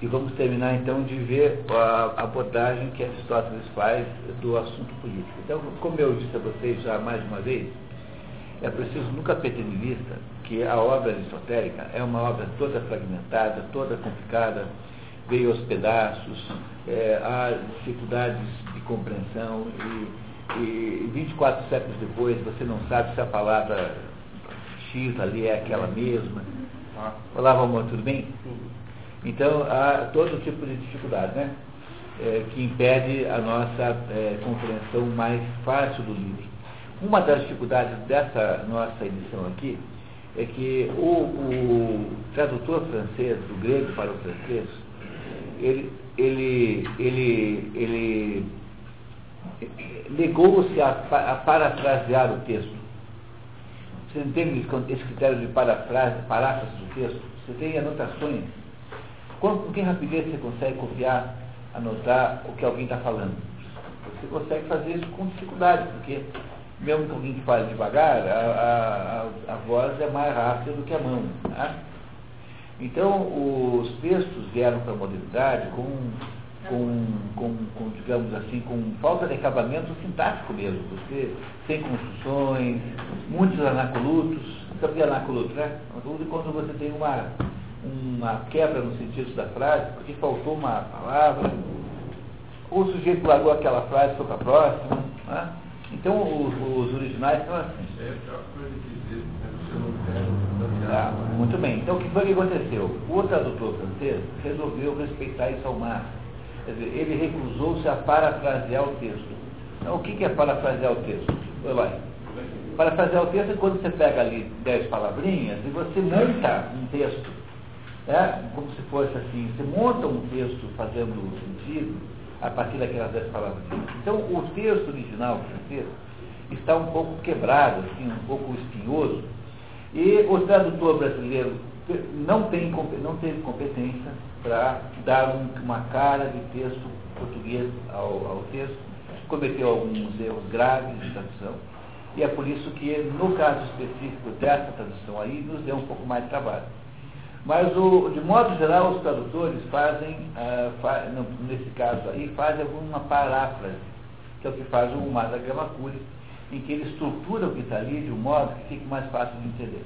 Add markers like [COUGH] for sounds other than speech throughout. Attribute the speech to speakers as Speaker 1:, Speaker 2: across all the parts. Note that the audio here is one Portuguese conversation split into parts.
Speaker 1: E vamos terminar então de ver a abordagem que Aristóteles faz do assunto político. Então, como eu disse a vocês já mais de uma vez, é preciso nunca perder de vista que a obra aristotélica é uma obra toda fragmentada, toda complicada, veio aos pedaços, é, há dificuldades de compreensão e, e 24 séculos depois você não sabe se a palavra X ali é aquela mesma. Olá, Valmor, tudo bem? Então, há todo tipo de dificuldade, né? É, que impede a nossa é, compreensão mais fácil do livro. Uma das dificuldades dessa nossa edição aqui é que o, o tradutor francês, do grego para o francês, ele, ele, ele, ele negou-se a, a, parafrasear o texto. Você entende esse critério de parafrase, paráfrase do texto? Você tem anotações. Com, com que rapidez você consegue copiar, anotar o que alguém está falando? Você consegue fazer isso com dificuldade, porque mesmo que alguém que fale devagar, a, a, a, voz é mais rápida do que a mão. Né? Então, os textos vieram para a modernidade com, com, com, com, digamos assim, com falta de acabamento sintático mesmo. Você, sem construções, muitos anacolutos. Sabe anacoluto, né? Anacoluto é quando você tem uma, uma quebra no sentido da frase, porque faltou uma palavra, ou o sujeito largou aquela frase e foi para a próxima. Né? Então, os, os originais são assim. É, ah, muito bem. Então, o que foi que aconteceu? O tradutor francês resolveu respeitar isso ao máximo. Quer dizer, ele recusou-se a parafrasear o texto. Então, o que é parafrasear o texto? Vai Parafrasear o texto é quando você pega ali dez palavrinhas e você monta um texto. Né? Como se fosse assim, você monta um texto fazendo sentido a partir daquelas dez palavrinhas. Então, o texto original francês está um pouco quebrado, assim, um pouco espinhoso, e o tradutor brasileiro não, tem, não teve competência para dar um, uma cara de texto português ao, ao texto, cometeu alguns erros graves de tradução, e é por isso que, no caso específico dessa tradução aí, nos deu um pouco mais de trabalho. Mas, o, de modo geral, os tradutores fazem, uh, fa, nesse caso aí, fazem alguma paráfrase, que é o que faz o Mada Gamakuri, em que ele estrutura o que está ali de um modo que fique mais fácil de entender.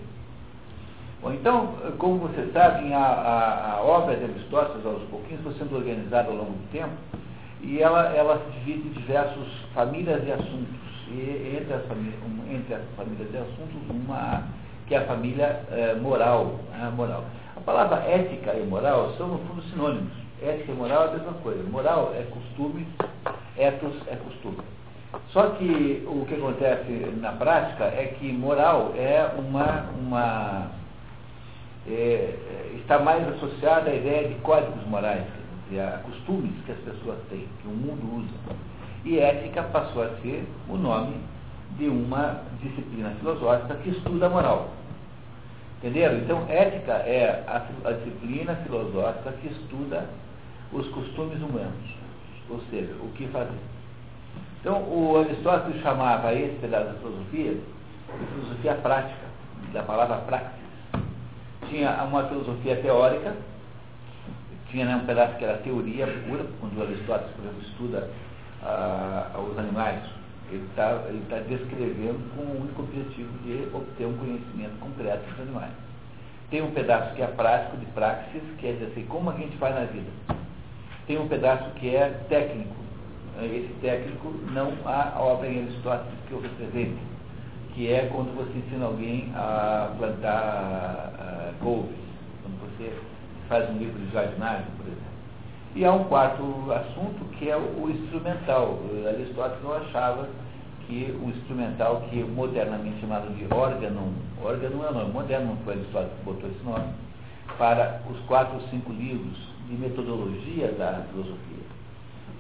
Speaker 1: Bom, então, como vocês sabem, a, a, a, obra de Aristóteles, aos pouquinhos, foi sendo organizada ao longo do tempo, e ela, ela se divide em diversas famílias e assuntos. E entre as, entre as famílias e assuntos, uma que é a família eh, moral, né, moral. A palavra ética e moral são, no fundo, sinônimos. Ética e moral é a mesma coisa. Moral é costume, ethos é costume. Só que o que acontece na prática é que moral é uma, uma é, está mais associada à ideia de códigos morais, dizer, a costumes que as pessoas têm, que o mundo usa. E ética passou a ser o nome de uma disciplina filosófica que estuda a moral. Entenderam? Então, ética é a, a disciplina filosófica que estuda os costumes humanos, ou seja, o que fazer. Então, o Aristóteles chamava esse pedaço da filosofia de filosofia prática, da palavra praxis. Tinha uma filosofia teórica, tinha né, um pedaço que era teoria pura, quando o Aristóteles, por exemplo, estuda ah, os animais, ele está ele tá descrevendo com o único objetivo de obter um conhecimento concreto dos animais. Tem um pedaço que é prático, de praxis, que é dizer assim, como a gente faz na vida. Tem um pedaço que é técnico, esse técnico, não há obra em Aristóteles que o represente, que é quando você ensina alguém a plantar couves, quando você faz um livro de jardinagem, por exemplo. E há um quarto assunto que é o, instrumental. Aristóteles não achava que o instrumental, que é modernamente chamado de órgão, órgão é o nome, moderno não foi Aristóteles que botou esse nome, para os quatro ou cinco livros de metodologia da filosofia.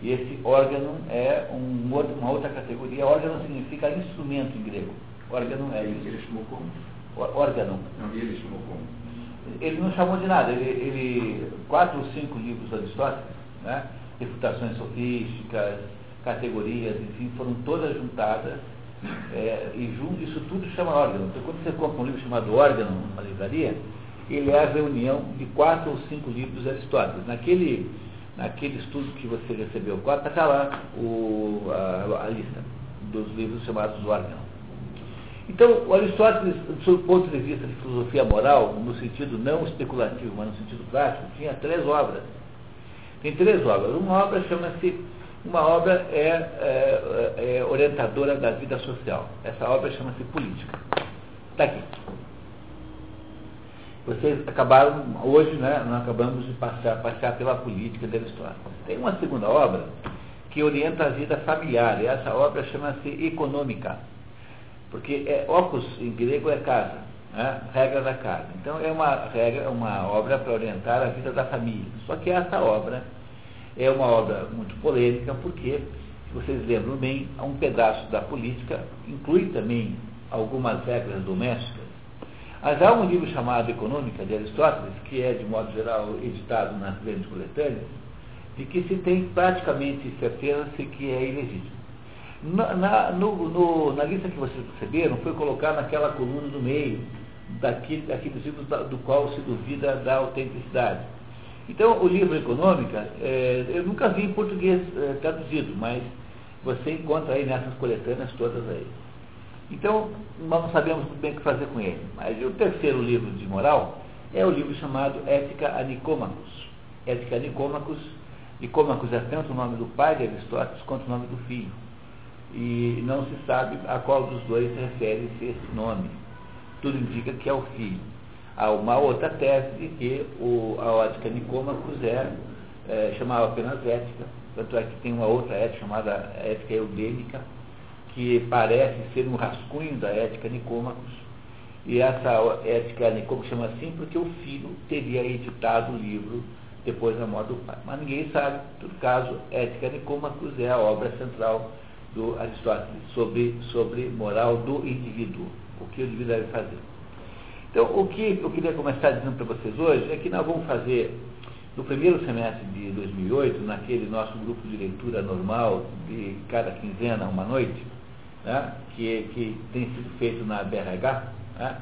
Speaker 1: E esse órgão é um, uma outra categoria. Órgão significa instrumento em grego. Órgão é isso.
Speaker 2: Ele chamou como?
Speaker 1: Órgão.
Speaker 2: Não, ele chamou como?
Speaker 1: Ele não chamou de nada. Ele, ele quatro ou cinco livros de Aristóteles, né? refutações sofísticas, categorias, enfim, foram todas juntadas é, e junto, isso tudo chama órgão. Então, quando você compra um livro chamado Órgão numa livraria, ele é a reunião de quatro ou cinco livros Aristóteles. Naquele, naquele estudo que você recebeu, está lá o, a, a, lista dos livros chamados do Argão. Então, o Aristóteles, do ponto de vista de filosofia moral, no sentido não especulativo, mas no sentido prático, tinha três obras. Tem três obras. Uma obra chama-se uma obra é, é, é, orientadora da vida social. Essa obra chama-se Política. Está aqui. Vocês acabaram, hoje, né, nós acabamos de passar, passar pela política da história. Tem uma segunda obra que orienta a vida familiar, e essa obra chama-se Econômica. Porque é, opus em grego é casa, né, regra da casa. Então é uma regra, uma obra para orientar a vida da família. Só que essa obra é uma obra muito polêmica, porque, se vocês lembram bem, um pedaço da política inclui também algumas regras domésticas mas há um livro chamado Econômica, de Aristóteles, que é, de modo geral, editado nas grandes coletâneas, de que se tem praticamente certeza de que é ilegítimo. Na, na, no, no, na lista que vocês receberam, foi colocado naquela coluna do meio, daquele, daqueles livros da, do qual se duvida da autenticidade. Então, o livro Econômica, é, eu nunca vi em português é, traduzido, mas você encontra aí nessas coletâneas todas aí. Então, nós não sabemos muito bem o que fazer com ele. Mas o terceiro livro de moral é o livro chamado Ética a Nicômacos. Ética a Nicômacos. Nicômacos é tanto o nome do pai de Aristóteles quanto o nome do filho. E não se sabe a qual dos dois refere-se esse nome. Tudo indica que é o filho. Há uma outra tese de que o, a ética Nicômacos é, é, chamava apenas ética, tanto é que tem uma outra ética chamada ética eudêmica, que parece ser um rascunho da ética Nicômacos. E essa ética Nicômacos chama assim porque o filho teria editado o livro depois da morte do pai. Mas ninguém sabe, todo caso, Ética Nicômacos é a obra central do Aristóteles sobre, sobre moral do indivíduo, o que o indivíduo deve fazer. Então, o que eu queria começar dizendo para vocês hoje é que nós vamos fazer, no primeiro semestre de 2008, naquele nosso grupo de leitura normal, de cada quinzena, uma noite, né, que, que tem sido feito na BRH, né,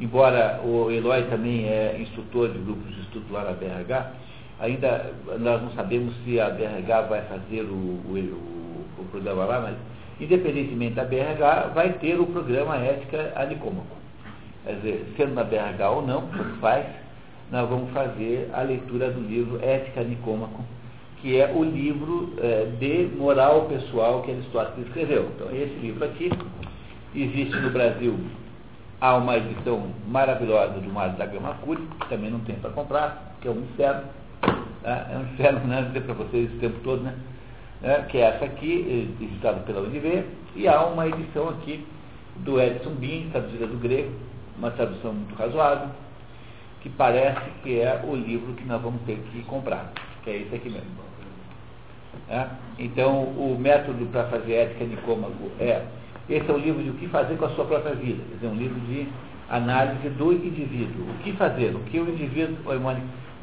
Speaker 1: embora o Eloy também é instrutor de grupos de estudo lá na BRH, ainda nós não sabemos se a BRH vai fazer o, o, o programa lá, mas independentemente da BRH, vai ter o programa Ética Anicômaco. Quer dizer, sendo na BRH ou não, tanto faz, nós vamos fazer a leitura do livro Ética Nicômaco, que é o livro é, de moral pessoal que Aristóteles escreveu. Então, esse livro aqui existe no Brasil. Há uma edição maravilhosa do Mário da Gama Cury, que também não tem para comprar, que é um inferno. Tá? É um inferno, né? dizer para vocês o tempo todo, né? É, que é essa aqui, editada pela UNB, e há uma edição aqui do Edson Bin, traduzida do grego, uma tradução muito razoável, que parece que é o livro que nós vamos ter que comprar, que é esse aqui mesmo. É? Então, o método para fazer ética nicômago é, esse é um livro de o que fazer com a sua própria vida, quer dizer, um livro de análise do indivíduo. O que fazer, o que o indivíduo,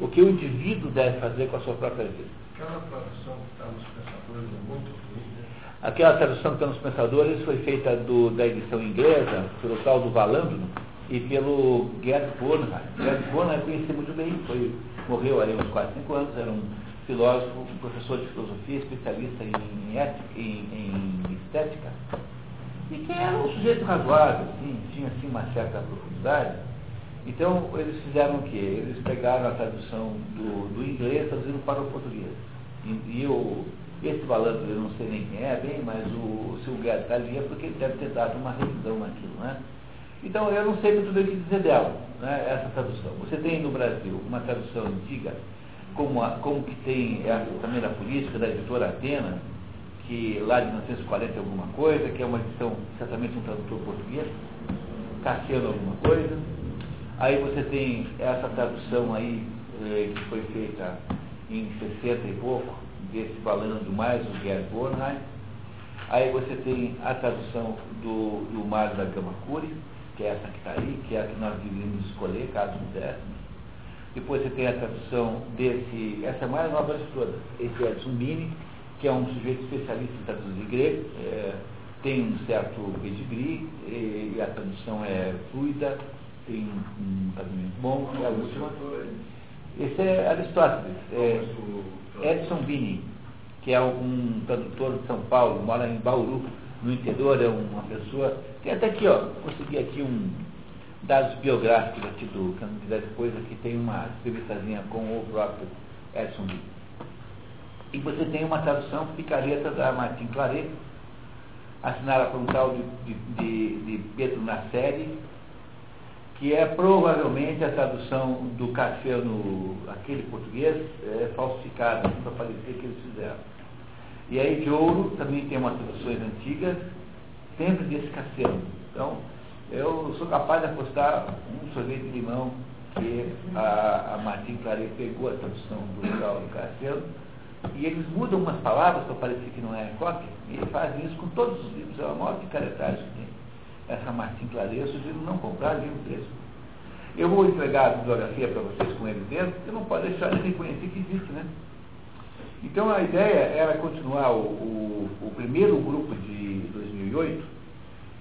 Speaker 1: o que o indivíduo deve fazer com a sua própria vida.
Speaker 2: Aquela tradução que está nos pensadores é muito
Speaker 1: Aquela tradução que está nos pensadores foi feita do, da edição inglesa, pelo tal do Valandro e pelo Gerd Bornheim. Gerd Bornheim conheci muito bem, foi, morreu ali uns 4, 5 anos, era um filósofo, professor de filosofia, especialista em, ética, em, em estética, e que era um sujeito razoável, assim, tinha assim, uma certa profundidade. Então, eles fizeram o quê? Eles pegaram a tradução do, do inglês traduzindo para o português. E, e eu, esse balanço eu não sei nem quem é bem, mas o Silvio está ali é porque ele deve ter dado uma revisão naquilo, né? Então, eu não sei muito bem o que dizer dela, né, essa tradução. Você tem no Brasil uma tradução antiga como, a, como que tem essa também da política da editora Atena, que lá de 1940 alguma coisa, que é uma edição certamente um tradutor português, Cassiano alguma coisa. Aí você tem essa tradução aí eh, que foi feita em 60 e pouco, desse balanço mais o Gerd Bornheim. Aí você tem a tradução do, do Mário da Gama Cury, que é essa que está aí, que é a que nós deveríamos escolher, caso pudéssemos. Depois você tem a tradução desse, essa é a mais nova de todas, esse Edson Mini, que é um sujeito especialista em traduzir grego, é, tem um certo pedigree, e, a tradução é fluida, tem um casamento bom, e a última. Esse é Aristóteles, é Edson Bini, que é um tradutor de São Paulo, mora em Bauru, no interior, é uma pessoa. Tem até aqui, ó, consegui aqui um dados biográficos aqui do, que quiser depois, aqui tem uma entrevistazinha com o próprio Edson Bini. E você tem uma tradução picareta da Martin Claret, assinada por um tal de, de, de, de Pedro Nasseri, que é provavelmente a tradução do Cassiano, aquele português, é, falsificada, para parecer que eles fizeram. E aí de ouro também tem umas traduções antigas, sempre desse Cassiano. Então, eu sou capaz de apostar um sorvete de limão que a, a Martin Claret pegou a tradução do do Cassiano, e eles mudam umas palavras para parecer que não é cópia, e fazem isso com todos os livros, é a maior picaretagem que tem essa Martin Claret, eu sugiro não comprar livro desse. Eu vou entregar a bibliografia para vocês com ele dentro, porque não pode deixar de reconhecer que existe, né? Então a ideia era continuar o, o, o primeiro grupo de 2008,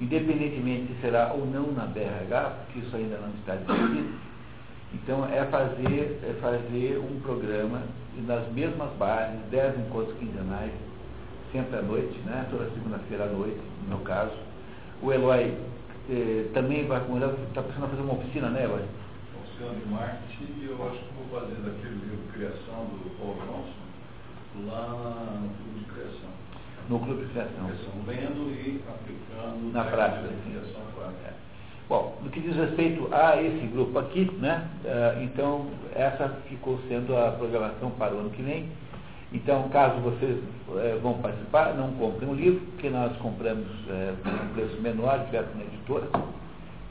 Speaker 1: independentemente se será ou não na BRH, porque isso ainda não está decidido. Então é fazer, é fazer um programa nas mesmas bases, 10 encontros quinzenais, sempre à noite, né? toda segunda-feira à noite, no meu caso o Eloy eh, também vai está pensando em fazer uma oficina, né, Eloy?
Speaker 2: Oficina de marketing, e eu acho que vou fazer daquele livro Criação do Paul Johnson, lá no Clube de Criação.
Speaker 1: No Clube de Criação.
Speaker 2: Lendo e aplicando
Speaker 1: na prática.
Speaker 2: É.
Speaker 1: Bom, no que diz respeito a esse grupo aqui, né, uh, então essa ficou sendo a programação para o ano que vem. Então, caso vocês é, vão participar, não comprem o livro, porque nós compramos é, por um preço menor, direto na editora,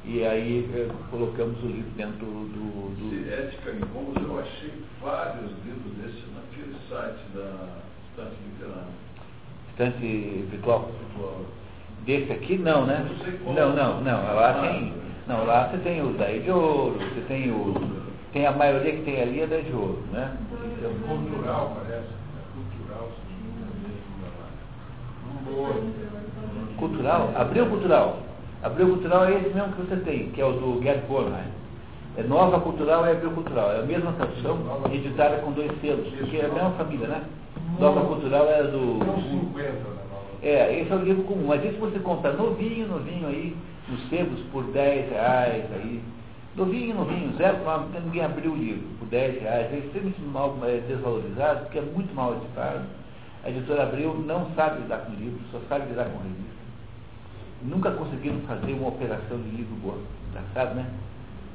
Speaker 1: e aí é, colocamos o livro dentro do. do...
Speaker 2: Se ética em como eu achei vários livros desses naquele site da Estante Literária.
Speaker 1: Estante virtual? virtual. Desse aqui não, né?
Speaker 2: Não,
Speaker 1: não, não. Lá tem. Não, lá você tem o daí de ouro, você tem o. Tem a maioria que tem ali é da de ouro, né?
Speaker 2: Então, cultural, parece.
Speaker 1: Cultural? Abril Cultural. Abril Cultural é esse mesmo que você tem, que é o do Gerd Bornheim. É Nova Cultural é Abril Cultural. É a mesma tradução, editada com dois selos, porque é a mesma família, né? Nova Cultural é do.
Speaker 2: Né,
Speaker 1: é, esse é o livro comum. Mas isso você compra novinho, novinho aí, nos sebos, por 10 reais aí. Novinho, novinho, zero, ninguém abriu o livro por 10 reais. É extremamente mal é, desvalorizado, porque é muito mal editado a editora Abril não sabe lidar com livros, só sabe lidar com revista. Nunca conseguiram fazer uma operação de livro boa. Engraçado, né?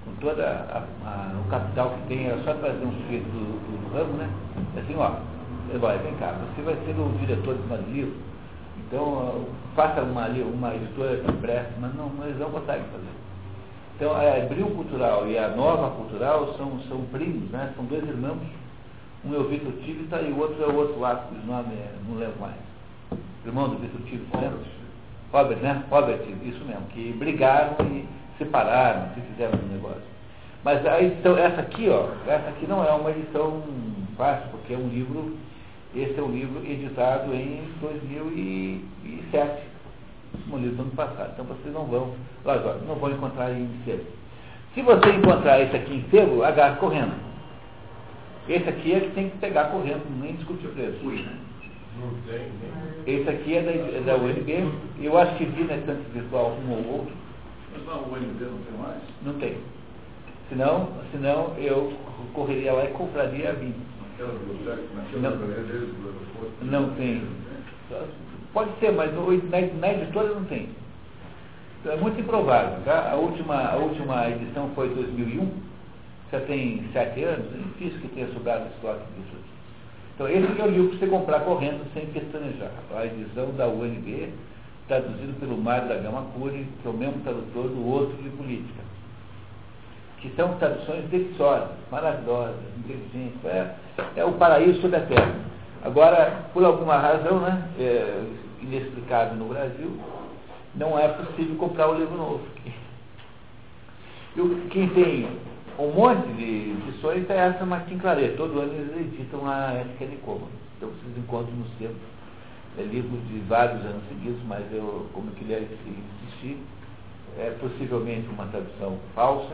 Speaker 1: Com todo o capital que tem, era só trazer um sujeito do, do, do ramo, né? Assim, ó, vai, vem cá, você vai ser o diretor de uma livro, então faça uma, uma editora que preste, mas não, eles não conseguem fazer. Então a Abril Cultural e a Nova Cultural são, são primos, né? São dois irmãos um é o Vitor Tivita e o outro é o outro lá, cujo nome é, não lembro mais. Irmão do Vitor Tivita, lembra? Robert, né? Robert, isso mesmo, que brigaram e separaram, se fizeram um negócio. Mas a edição, essa aqui, ó, essa aqui não é uma edição fácil, porque é um livro, esse é um livro editado em 2007, um livro do ano passado. Então vocês não vão, agora, não vão encontrar em sebo. Se você encontrar esse aqui em sebo, agarre correndo. Esse aqui é que tem que pegar correndo, nem discutir o preço.
Speaker 2: Não tem,
Speaker 1: Esse aqui é da, é da UNB. Eu acho que vi na estante virtual um ou outro.
Speaker 2: Mas na UNB não tem mais?
Speaker 1: Não tem. Senão, senão eu correria lá e compraria a vinho. Não, tem. Pode ser, mas na, editora não tem. Então, é muito improvável. Tá? A, última, a última edição foi 2001 já tem sete anos, é difícil que tenha sobrado estoque disso aqui. Então, esse é o livro para você comprar correndo sem pestanejar. A edição da UNB, traduzido pelo Mário da Gama Cury, que é o mesmo tradutor do outro de política. Que são traduções deliciosas, maravilhosas, inteligentes. É, é o paraíso sobre a terra. Agora, por alguma razão, né, é, inexplicável no Brasil, não é possível comprar o livro novo. E quem tem um monte de edições é essa Martin Claret. Todo ano eles editam a Ética Nicoma. Então vocês encontram no sebo é, livros de vários anos seguidos, mas eu, como eu queria insistir, é possivelmente uma tradução falsa,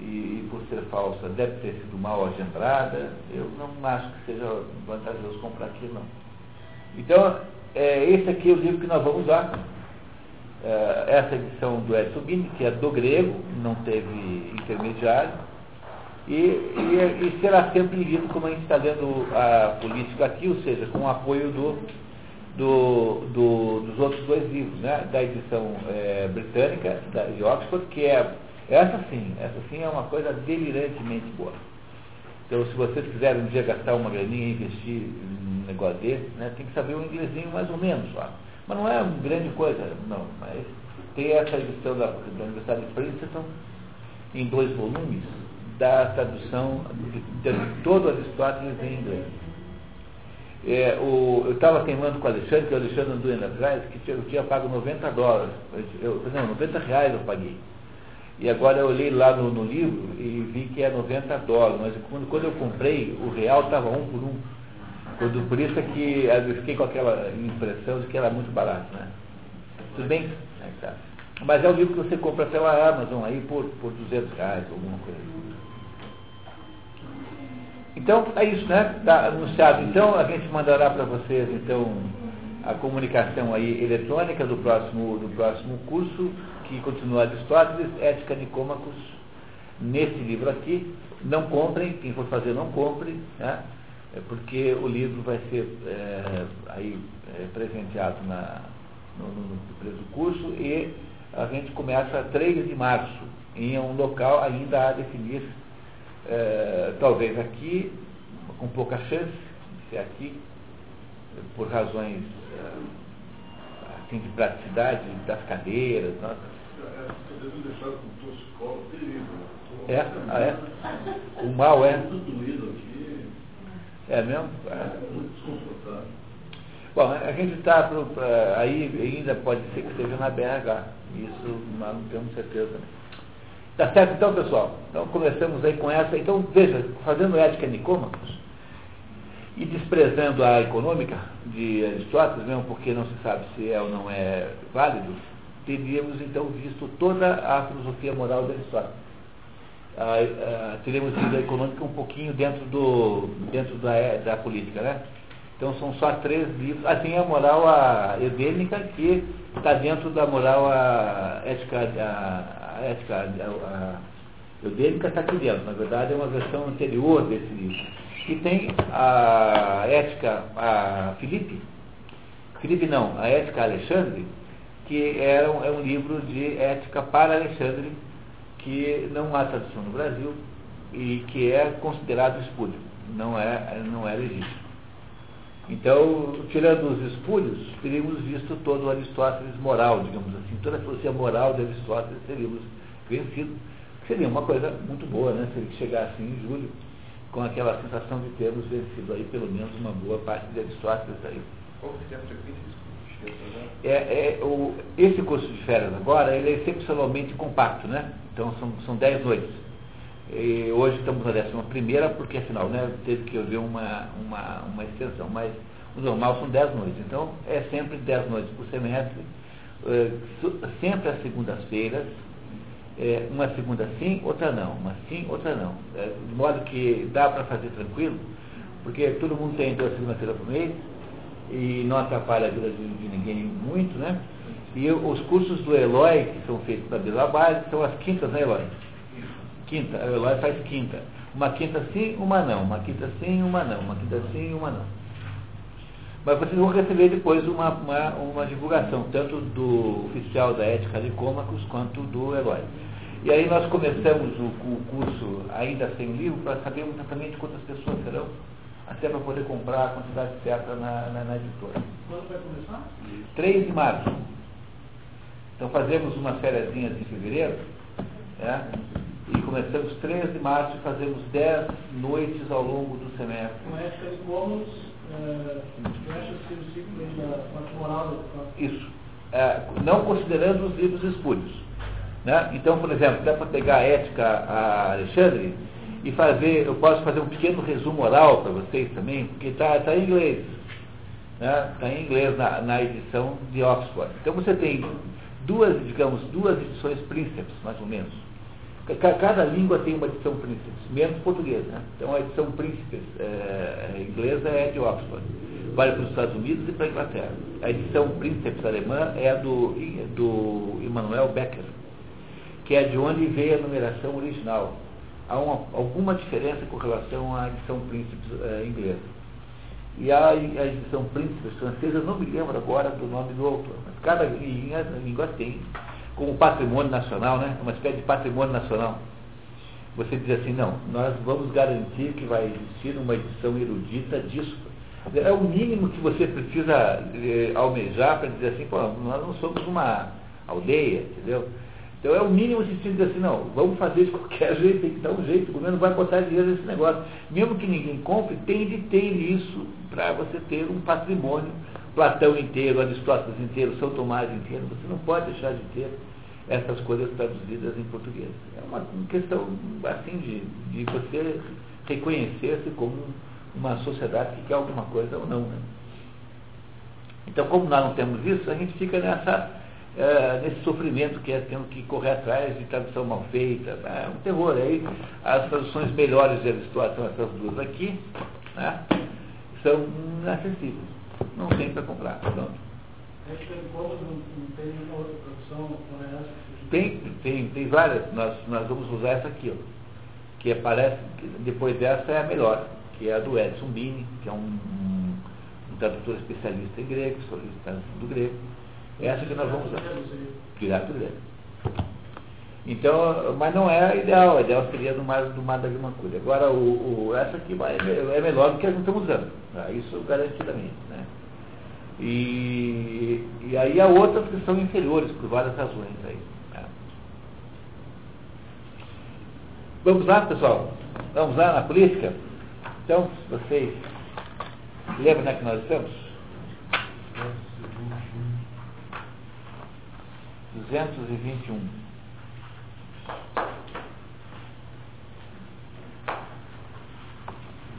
Speaker 1: e, e, por ser falsa deve ter sido mal agendrada. Eu não acho que seja vantajoso comprar aqui, não. Então, é, esse aqui é o livro que nós vamos usar. É, essa edição do Edson Bini, que é do grego, não teve intermediário, e, e, e, será sempre lido como a gente está lendo a política aqui, ou seja, com o apoio do, do, do, dos outros dois livros, né? da edição é, britânica, da, de Oxford, que é essa sim, essa sim é uma coisa delirantemente boa. Então, se vocês quiserem um dia gastar uma graninha e investir num negócio desse, né, tem que saber um inglesinho mais ou menos só. Mas não é uma grande coisa, não. Mas tem essa edição da, da Universidade de Princeton, em dois volumes, da tradução de, de todo Aristóteles em inglês. É, o, eu estava queimando com o Alexandre, que o Alexandre andou indo atrás, que eu tinha pago 90 dólares. Eu, não, 90 reais eu paguei. E agora eu olhei lá no, no, livro e vi que é 90 dólares, mas quando, quando eu comprei, o real estava um por um. Quando, por isso é que eu fiquei com aquela impressão de que era muito barato, né? Tudo bem? É, tá. Mas é um livro que você compra pela Amazon aí por, por 200 reais, alguma coisa assim. Então, é isso, né? Está anunciado. Então, a gente mandará para vocês, então, a comunicação aí eletrônica do próximo, do próximo curso que continua Aristóteles, Ética Nicômacos, nesse livro aqui. Não comprem, quem for fazer não compre, né? É porque o livro vai ser é, aí, é, presenteado na, no, no, no curso e a gente começa 3 de março, em um local ainda a definir, é, talvez aqui, com pouca chance de ser aqui, por razões é, assim, de praticidade das cadeiras, nossa,
Speaker 2: com terrível.
Speaker 1: É? Ah, é? O mal é?
Speaker 2: Tudo doído aqui.
Speaker 1: É mesmo?
Speaker 2: É muito desconfortável.
Speaker 1: Bom, a gente está aí, ainda pode ser que seja na BH. Isso nós não temos certeza. Tá certo então, pessoal? Então começamos aí com essa. Então, veja, fazendo ética nicômacos e desprezando a econômica de Aristóteles, mesmo porque não se sabe se é ou não é válido, teríamos então visto toda a filosofia moral de Aristóteles. Ah, ah, teríamos visto a econômica um pouquinho dentro, do, dentro da, da política, né? Então são só três livros. Ah, tem a moral a edênica, que está dentro da moral a ética, a, a ética a, a está aqui dentro. Na verdade é uma versão anterior desse livro. E tem a ética a Filipe, Filipe não, a ética Alexandre, que era um, é um livro de ética para Alexandre, que não há tradução no Brasil e que é considerado espúrio, não é, não é legítimo. Então, tirando os espúrios, teríamos visto todo o Aristóteles moral, digamos assim, toda a filosofia moral de Aristóteles teríamos vencido, seria uma coisa muito boa, né, se ele chegasse em julho, com aquela sensação de termos vencido aí pelo menos uma boa parte de Aristóteles aí. Qual é a frequência é, é, o, esse curso de férias agora, ele é excepcionalmente compacto, né? Então são, são dez noites. E hoje estamos na décima primeira, porque afinal, né, teve que haver uma, uma, uma extensão, mas o normal são dez noites. Então é sempre dez noites por semestre, é, sempre às segundas-feiras, é, uma segunda sim, outra não, uma sim, outra não. É, de modo que dá para fazer tranquilo, porque todo mundo tem a segunda-feira por mês, e não atrapalha a vida de, de ninguém muito, né? E os cursos do Eloy, que são feitos na Bilabase, são as quintas, né, Eloy? Quinta, o Eloy faz quinta. Uma quinta sim, uma não. Uma quinta sim, uma não. Uma quinta sim, uma não. Mas vocês vão receber depois uma, uma, uma divulgação, tanto do oficial da ética de Cômacos quanto do Eloy. E aí nós começamos o, o curso ainda sem livro para saber exatamente quantas pessoas serão até para poder comprar a quantidade certa na, na, na editora.
Speaker 2: Quando vai começar?
Speaker 1: 3 de março. Então fazemos umas férias em fevereiro, né? e começamos 3 de março e fazemos 10 noites ao longo do semestre.
Speaker 3: Com essas bônus, é, da moral
Speaker 1: Isso. É, não considerando os livros espúrios. Né? Então, por exemplo, dá para pegar a ética a Alexandre, e fazer, eu posso fazer um pequeno resumo oral para vocês também, porque está tá em inglês. Está né? Tá em inglês na, na edição de Oxford. Então você tem duas, digamos, duas edições príncipes, mais ou menos. Cada língua tem uma edição príncipes, menos português, né? Então a edição príncipes é, inglesa é de Oxford, vale para os Estados Unidos e para a Inglaterra. A edição príncipes alemã é a do, do Immanuel Becker, que é de onde veio a numeração original. Há uma, alguma diferença com relação à edição príncipes é, inglesa. E a, a edição príncipes francesa, não me lembro agora do nome do autor, mas cada língua, língua tem como patrimônio nacional, né? uma espécie de patrimônio nacional. Você diz assim, não, nós vamos garantir que vai existir uma edição erudita disso. É o mínimo que você precisa eh, almejar para dizer assim, pô, nós não somos uma aldeia, entendeu? Então é o mínimo se dizer assim, não, vamos fazer de qualquer [LAUGHS] jeito, tem que dar um jeito, o governo vai botar dinheiro nesse negócio. Mesmo que ninguém compre, tem de ter isso para você ter um patrimônio. Platão inteiro, Aristóteles inteiro, São Tomás inteiro, você não pode deixar de ter essas coisas traduzidas em português. É uma questão assim de, de você reconhecer-se como uma sociedade que quer alguma coisa ou não. Né? Então, como nós não temos isso, a gente fica nessa, é, nesse sofrimento que é tendo que correr atrás de tradução mal feita. É um terror. Aí as traduções melhores de Aristóteles, essas duas aqui, né, são inacessíveis. Não tem para comprar. Pronto. Tem, tem, tem várias. Nós, nós vamos usar essa aqui, ó, que parece que depois dessa é a melhor, que é a do Edson Bini, que é um, um, um tradutor especialista em grego, solicitante do grego. Essa que nós vamos usar. Direto do grego. Então, mas não é ideal, a ideal seria do mar, do mar da Grimacura. Agora, o, o, essa aqui vai, é melhor do que a gente estamos usando. Tá? Isso garantidamente. Né? E, e aí há outras que são inferiores por várias razões aí. Né? Vamos lá, pessoal? Vamos lá na política? Então, vocês lembram onde é que nós estamos? 221.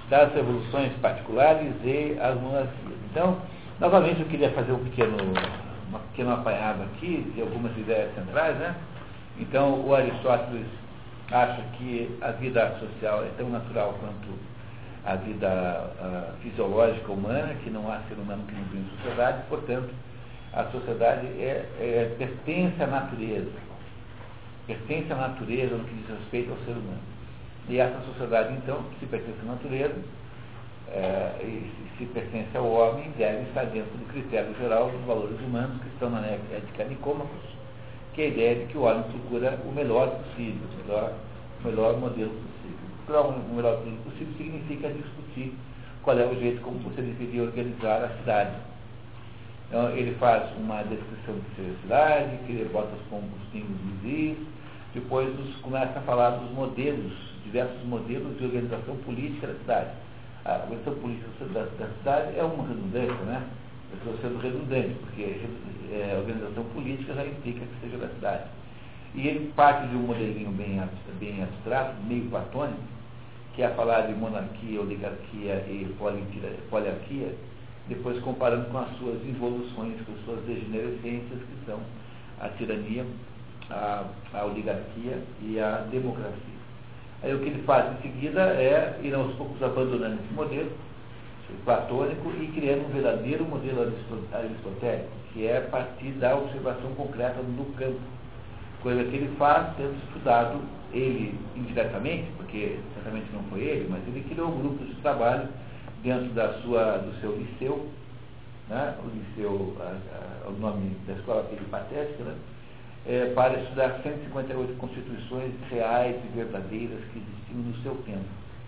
Speaker 1: Das revoluções particulares e as monarquias. Então, Novamente eu queria fazer um pequeno, uma pequena apanhada aqui de algumas ideias centrais, né? Então o Aristóteles acha que a vida social é tão natural quanto a vida a, fisiológica humana, que não há ser humano que não vive em sociedade, portanto, a sociedade é, é, pertence à natureza. Pertence à natureza no que diz respeito ao ser humano. E essa sociedade, então, que se pertence à natureza, é, e se pertence ao homem, deve estar dentro do critério geral dos valores humanos que estão na ética Nicômacos, que é a ideia de que o homem procura o melhor possível, o melhor, o melhor modelo possível. Procurar o melhor modelo possível significa discutir qual é o jeito como você deveria organizar a cidade. Então, ele faz uma descrição de cidade, que ele bota os combustíveis vizinhos, depois os, começa a falar dos modelos, diversos modelos de organização política da cidade a organização política da, da cidade é uma redundância, né? Eu estou sendo redundante, porque é, organização política já implica que seja da cidade. E ele parte de um modelinho bem, bem abstrato, meio platônico, que é falar de monarquia, oligarquia e poliarquia, depois comparando com as suas evoluções, com as suas degenerescências, que são a tirania, a, a oligarquia e a democracia. Aí o que ele faz em seguida é ir aos poucos abandonando esse modelo platônico e criando um verdadeiro modelo aristotélico, que é a partir da observação concreta no campo. Coisa que ele faz tendo estudado ele indiretamente, porque certamente não foi ele, mas ele criou grupos de trabalho dentro da sua, do seu liceu, né? o liceu, a, a, o nome da escola peripatética, né? é, para estudar 158 constituições reais e verdadeiras que existiam no seu tempo.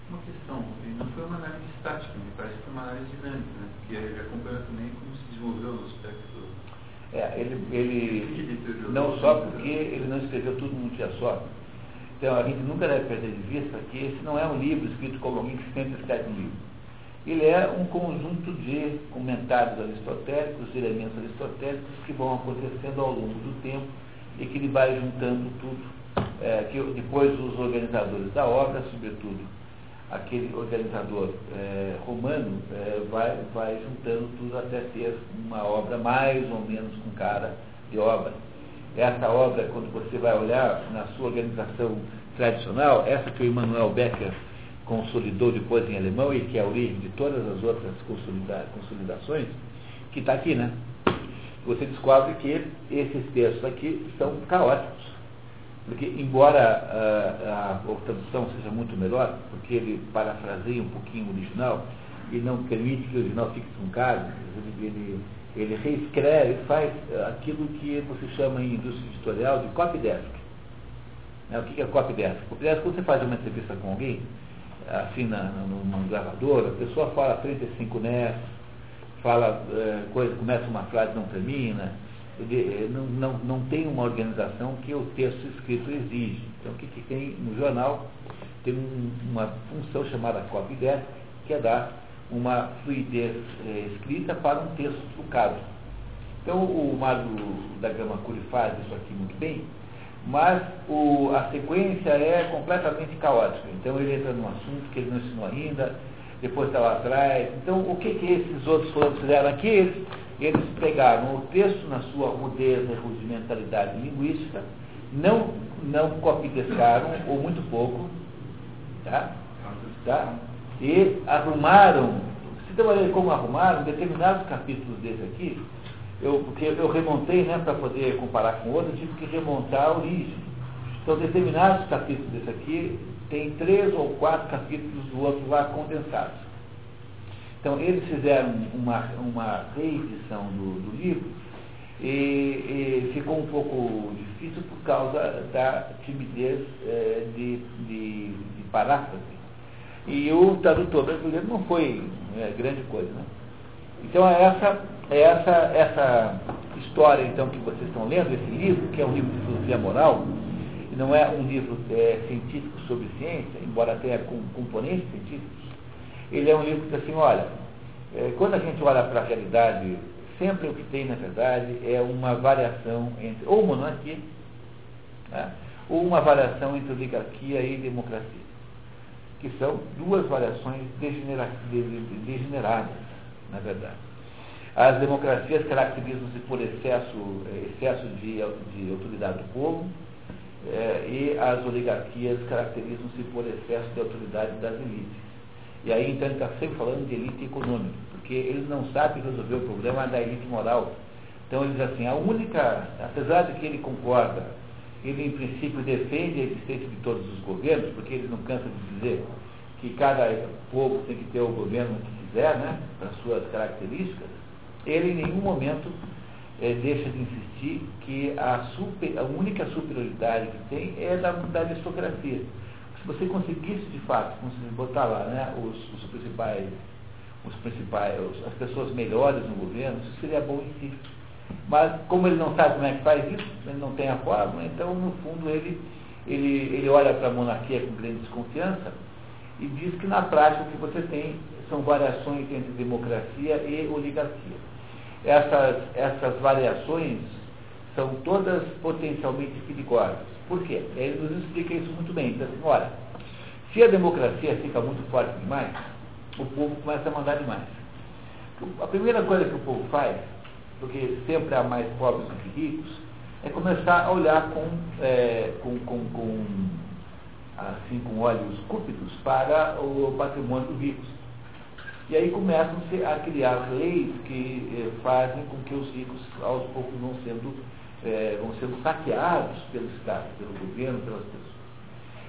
Speaker 2: Uma questão, não foi uma análise estática, me parece que foi uma análise dinâmica, né? porque ele acompanha também como se desenvolveu o aspecto.
Speaker 1: É, ele, ele não só porque ele não escreveu tudo num dia só. Então a gente nunca deve perder de vista que esse não é um livro escrito como alguém que sempre escreve um livro. Ele é um conjunto de comentários aristotélicos, de elementos aristotélicos que vão acontecendo ao longo do tempo e que ele vai juntando tudo, é, que depois os organizadores da obra, sobretudo aquele organizador é, romano, é, vai, vai juntando tudo até ter uma obra mais ou menos com cara de obra. essa obra, quando você vai olhar na sua organização tradicional, essa que o Immanuel Becker consolidou depois em alemão e que é a origem de todas as outras consolida consolidações, que está aqui, né? Você descobre que esses textos aqui são caóticos. Porque, embora a, a, a tradução seja muito melhor, porque ele parafraseia um pouquinho o original e não permite que o original fique truncado, ele, ele, ele reescreve, faz aquilo que você chama em indústria editorial de copy desk. Né? O que é copy desk? Copy desk, quando você faz uma entrevista com alguém, assim na, num gravador, a pessoa fala 35 nes, fala é, coisa, começa uma frase e não termina, ele, não, não, não tem uma organização que o texto escrito exige. Então o que, que tem no jornal? Tem um, uma função chamada copy desk, que é dar uma fluidez é, escrita para um texto trucado. Então o Mário da Gama Curi faz isso aqui muito bem, mas o, a sequência é completamente caótica. Então ele entra num assunto que ele não ensinou ainda, depois está lá atrás. Então o que, que esses outros fulanos fizeram aqui? Eles, eles pegaram o texto na sua rudeza rudimentalidade linguística, não, não copidescaram, ou muito pouco, tá? Tá? e arrumaram, se uma como arrumaram, determinados capítulos desse aqui, eu, porque eu remontei, né, para poder comparar com outro, eu tive que remontar a origem. Então, determinados capítulos desse aqui, tem três ou quatro capítulos do outro lá condensados. Então, eles fizeram uma, uma reedição do, do livro e, e, ficou um pouco difícil por causa da timidez é, de, de, de paráfrase. E o tradutor brasileiro não foi é, grande coisa. Né? Então, essa é essa, essa história então que vocês estão lendo, esse livro, que é um livro de filosofia moral, e não é um livro é, científico sobre ciência, embora tenha com, componentes científicos, ele é um livro que diz assim, olha, é, quando a gente olha para a realidade, sempre o que tem na verdade é uma variação entre, ou monarquia, né, ou uma variação entre oligarquia e democracia, que são duas variações degeneradas, na verdade. As democracias caracterizam-se por excesso, eh, excesso de, de autoridade do povo, é, e as oligarquias caracterizam-se por excesso de autoridade das elites. E aí então ele está sempre falando de elite econômica, porque eles não sabem resolver o problema da elite moral. Então ele diz assim, a única, apesar de que ele concorda, ele em princípio defende a existência de todos os governos, porque ele não cansa de dizer que cada povo tem que ter o governo que quiser, né, para suas características, ele em nenhum momento é, deixa de insistir que a, super, a única superioridade que tem é da, da aristocracia. Se você conseguisse de fato conseguir botar lá né, os, os principais, os principais, as pessoas melhores no governo, isso seria bom em si. Mas como ele não sabe como é que faz isso, ele não tem a forma, então no fundo ele, ele, ele olha para a monarquia com grande desconfiança e diz que na prática o que você tem são variações entre democracia e oligarquia essas, essas variações são todas potencialmente perigosas. Por quê? Ele nos explica isso muito bem. Então, assim, olha, se a democracia fica muito forte demais, o povo começa a mandar demais. A primeira coisa que o povo faz, porque sempre há mais pobres do que ricos, é começar a olhar com, é, com, com, com, assim, com olhos cúpidos para o patrimônio dos ricos. E aí começam-se a criar leis que eh, fazem com que os ricos, aos poucos, vão sendo, eh, vão sendo saqueados pelo Estado, pelo governo, pelas pessoas.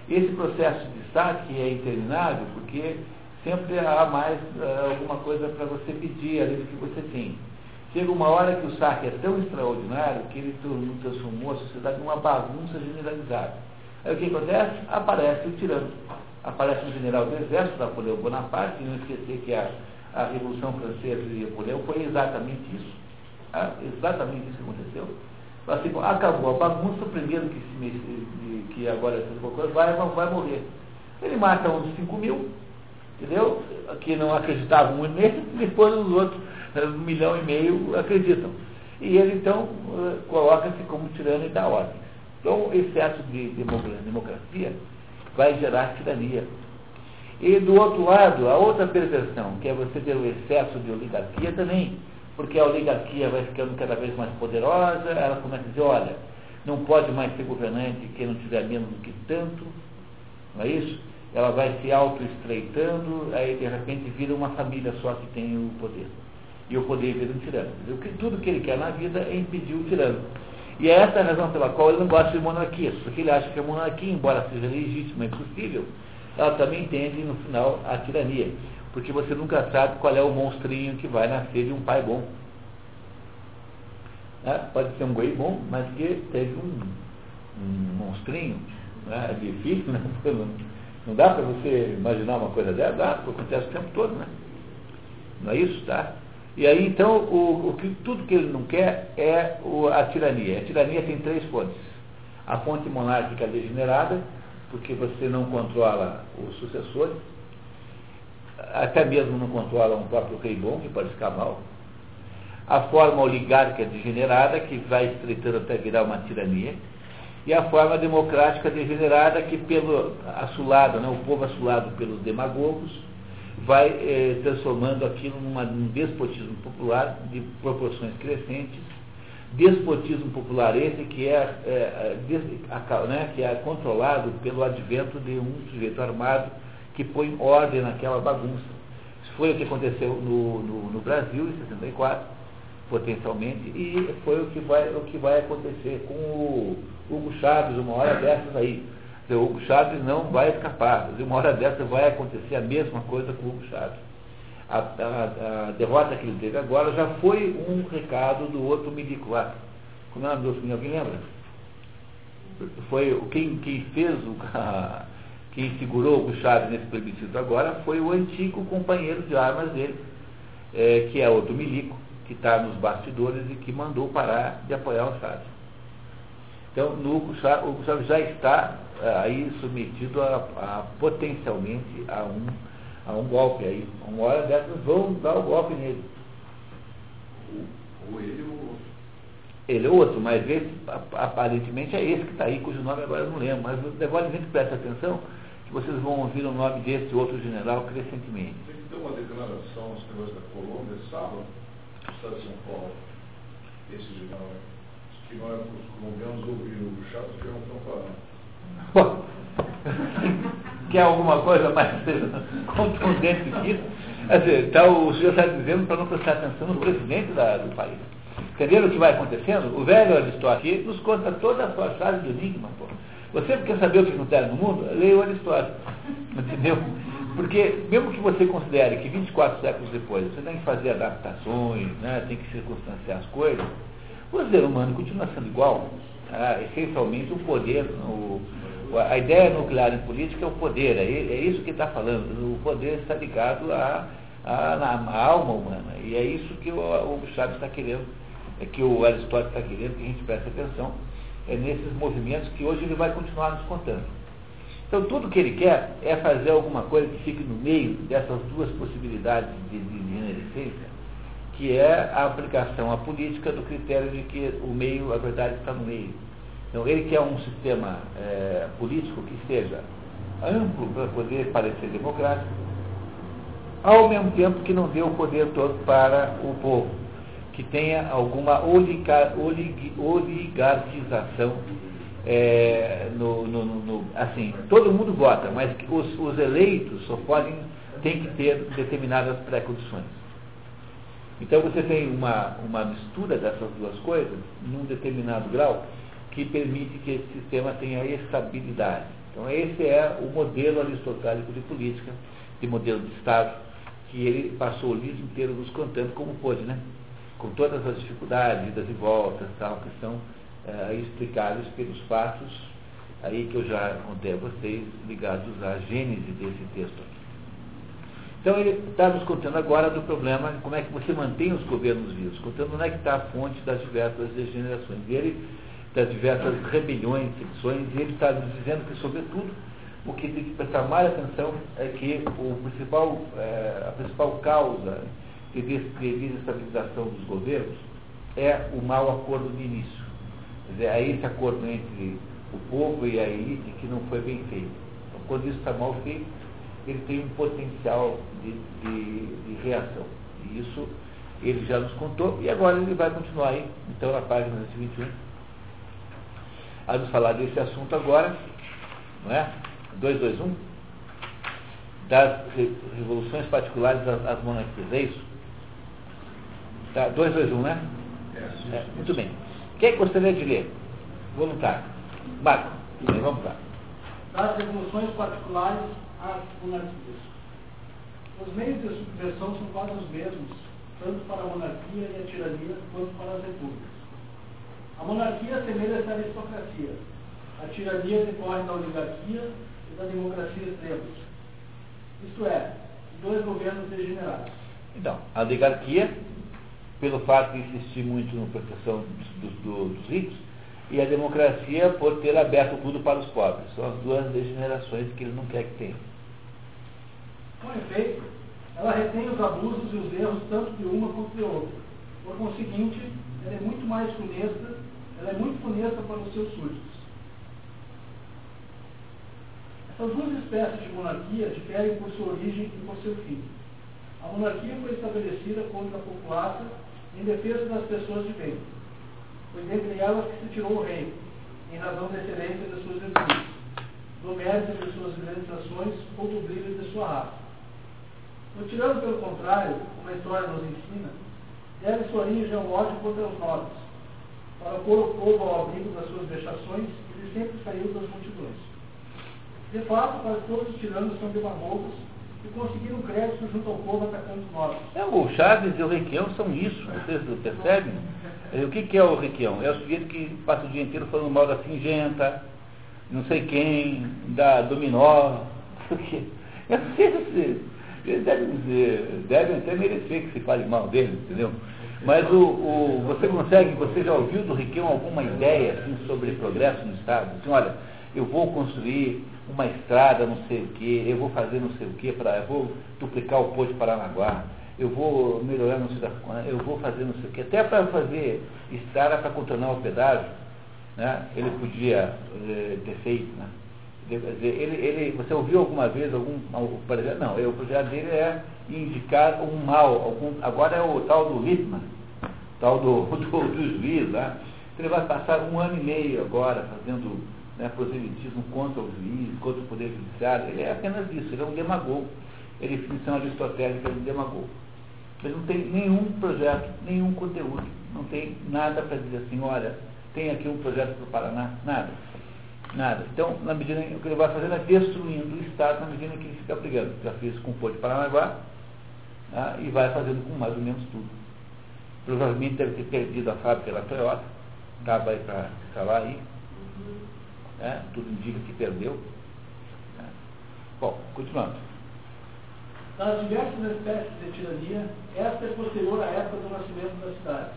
Speaker 1: Esse processo de saque é interminável porque sempre há mais uh, alguma coisa para você pedir, além do que você tem. Chega uma hora que o saque é tão extraordinário que ele transformou a sociedade numa bagunça generalizada. Aí o que acontece? Aparece o tirano aparece um general do exército, Napoleão Bonaparte, e não esquecer que a, a Revolução Francesa de Napoleão foi exatamente isso. Ah, exatamente isso que aconteceu. Assim, acabou a bagunça, o primeiro que, se, que agora se coisa vai, vai morrer. Ele mata uns 5 mil, entendeu? Que não acreditavam muito nele, [LAUGHS] depois os outros, um milhão e meio, acreditam. E ele então eh, coloca-se como tirano e dá ordem. Então, excesso de democracia vai gerar tirania. E do outro lado, a outra perversão, que é você ter o excesso de oligarquia também, porque a oligarquia vai ficando cada vez mais poderosa, ela começa a dizer, olha, não pode mais ser governante quem não tiver menos do que tanto, não é isso? Ela vai se auto-estreitando, aí de repente vira uma família só que tem o poder. E o poder vira um tirano. Tudo que ele quer na vida é impedir o tirano. E é essa a razão pela qual ele não gosta de monarquias, porque ele acha que a monarquia, embora seja legítima e possível, ela também tende, no final, à tirania. Porque você nunca sabe qual é o monstrinho que vai nascer de um pai bom. É, pode ser um goi bom, mas que teve um, um monstrinho. Né? É difícil, [LAUGHS] né? Não, dá para você imaginar uma coisa dessa? Dá, acontece o tempo todo, né? Não é isso, tá? E aí, então, o, o que, tudo que ele não quer é o, a tirania. A tirania tem três fontes. A fonte monárquica degenerada, porque você não controla os sucessores, até mesmo não controla um próprio rei bom, que pode ficar mal. A forma oligárquica degenerada, que vai estreitando até virar uma tirania. E a forma democrática degenerada, que pelo assulado, né, o povo assulado pelos demagogos, vai eh, transformando aquilo numa, num despotismo popular de proporções crescentes, despotismo popular esse que é, é, a, né, que é controlado pelo advento de um sujeito armado que põe ordem naquela bagunça. Isso foi o que aconteceu no, no, no Brasil em 64, potencialmente, e foi o que vai, o que vai acontecer com o Hugo Chaves, uma hora dessas aí o Hugo Chaves não vai escapar. De uma hora dessa vai acontecer a mesma coisa com o Hugo Chaves. A, a, a, derrota que ele teve agora já foi um recado do outro milico lá. Como é o nome do outro Alguém lembra? Foi quem, quem fez o. [LAUGHS] quem segurou o Chaves nesse plebiscito agora foi o antigo companheiro de armas dele, é, que é outro milico, que está nos bastidores e que mandou parar de apoiar o Chaves. Então, no, o Chaves já está é, aí submetido a, a, potencialmente a um, a um golpe aí. Uma hora dessas vão dar o golpe nele.
Speaker 2: Ou ele ou outro.
Speaker 1: Ele ou outro, mas esse, aparentemente é esse que está aí, cujo nome agora eu não lembro. Mas o negócio de presta atenção que vocês vão ouvir o nome desse outro general crescentemente.
Speaker 2: Tem que ter uma declaração aos senhores da Colômbia, sábado, no estado de São Paulo, esse general, que nós, os colombianos, ouviram o chato que não estão falando.
Speaker 1: Quer alguma coisa mais [LAUGHS] contundente que isso? Quer dizer, então o senhor está dizendo para não prestar atenção no presidente da, do país. Entenderam o que vai acontecendo? O velho Aristóteles nos conta toda a sua chave do enigma. Pô. Você quer saber o que acontece no mundo? Leia o Aristóteles. [LAUGHS] Entendeu? Porque, mesmo que você considere que 24 séculos depois você tem que fazer adaptações, né, tem que circunstanciar as coisas, o ser humano continua sendo igual. Ah, essencialmente o poder, o, a ideia nuclear em política é o poder, é, é isso que está falando. O poder está ligado à, à, alma humana. E é isso que o, o Chaves está querendo, é que o Aristóteles está querendo que a gente preste atenção é nesses movimentos que hoje ele vai continuar nos contando. Então tudo que ele quer é fazer alguma coisa que fique no meio dessas duas possibilidades de, de, de que é a aplicação à política do critério de que o meio, a verdade está no meio. Então, ele quer um sistema é, político que seja amplo para poder parecer democrático, ao mesmo tempo que não dê o poder todo para o povo, que tenha alguma oligar, olig, oligarquização é, no, no, no, assim, todo mundo vota, mas os, os eleitos só podem, tem que ter determinadas pré-condições. Então você tem uma, uma mistura dessas duas coisas, num determinado grau, que permite que esse sistema tenha estabilidade. Então esse é o modelo aristotélico de política, de modelo de Estado, que ele passou o livro inteiro nos contando como pôde, né? Com todas as dificuldades, idas e voltas, tal, que são é, explicadas pelos fatos aí que eu já contei a vocês, ligados à gênese desse texto aqui. Então ele está nos contando agora do problema como é que você mantém os governos vivos, contando onde é que está a fonte das diversas degenerações. E ele das diversas rebeliões, secções, e ele está nos dizendo que, sobretudo, o que tem que prestar mais atenção é que o principal, é, a principal causa de desestabilização dos governos é o mau acordo de início. Quer dizer, é esse acordo entre o povo e a elite que não foi bem feito. Então, quando isso está mal feito, ele tem um potencial de, de, de reação. E isso ele já nos contou, e agora ele vai continuar aí, então na página 21 a nos falar desse assunto agora, não é? 221, das revoluções particulares às, às monarquias, é isso? Tá, 221, né? É, é, muito bem. Quem gostaria de ler? Voluntário. Marco, bem, vamos lá.
Speaker 3: Das revoluções particulares monarquias. Os meios de subversão são quase os mesmos, tanto para a monarquia e a tirania, quanto para as repúblicas. A monarquia assemelha-se à aristocracia. A tirania decorre da oligarquia e da democracia extremas. Isto é, dois governos degenerados.
Speaker 1: Então, a oligarquia, pelo fato de insistir muito na proteção dos, dos, dos ricos, e a democracia por ter aberto tudo para os pobres. São as duas degenerações que ele não quer que tenha.
Speaker 3: Com efeito, ela retém os abusos e os erros tanto de uma quanto de outra. Por conseguinte, ela é muito mais funesta, ela é muito funesta para os seus súditos. Essas duas espécies de monarquia diferem por sua origem e por seu fim. A monarquia foi estabelecida contra a população em defesa das pessoas de bem. Foi dentre elas que se tirou o rei, em razão da excelência de suas virtudes, do mérito de suas grandes ações ou do brilho de sua raça. O tirano, pelo contrário, como a história nos ensina, deve sua origem ao ódio contra os nobres, para pôr o povo ao abrigo das suas vexações, ele sempre saiu das multidões. De fato, quase todos os tiranos são demagogos e conseguiram crédito junto ao povo atacando os nobres.
Speaker 1: É, o Chaves e o Requião são isso, vocês percebem? É, o que, é o Requião? É o sujeito que passa o dia inteiro falando mal da Singenta, não sei quem, da Dominó, porque é [LAUGHS] eles devem, devem até merecer que se fale mal deles, entendeu? Mas o, o, você consegue, você já ouviu do Requião alguma ideia assim, sobre progresso no Estado? Assim, olha, eu vou construir uma estrada, não sei o quê, eu vou fazer não sei o quê, pra, eu vou duplicar o Porto de Paranaguá, eu vou melhorar não sei da eu vou fazer não sei o quê, até para fazer estrada para contornar o pedágio, né? ele podia eh, ter feito, né? Ele, ele, você ouviu alguma vez algum. Exemplo, não, o projeto dele é indicar um mal. Algum, agora é o tal do Littman, tal do, [LAUGHS] do, do juiz lá. Ele vai passar um ano e meio agora fazendo né, proselitismo contra o juiz, contra o poder judiciário. Ele é apenas isso, ele é um demagogo. Ele, definição aristotélica, é um demagogo. Ele não tem nenhum projeto, nenhum conteúdo. Não tem nada para dizer assim, olha, tem aqui um projeto para o Paraná. Nada. Nada. Então, na medida em que ele vai fazendo é destruindo o Estado na medida em que ele fica brigando. Já fez com o Porto de Paranaguá tá? e vai fazendo com mais ou menos tudo. Provavelmente deve ter perdido a fábrica da Toyota, acaba aí para falar aí. Né? Tudo indica que perdeu. Né? Bom, continuando.
Speaker 3: Das diversas espécies de tirania, esta é posterior à época do nascimento das cidades.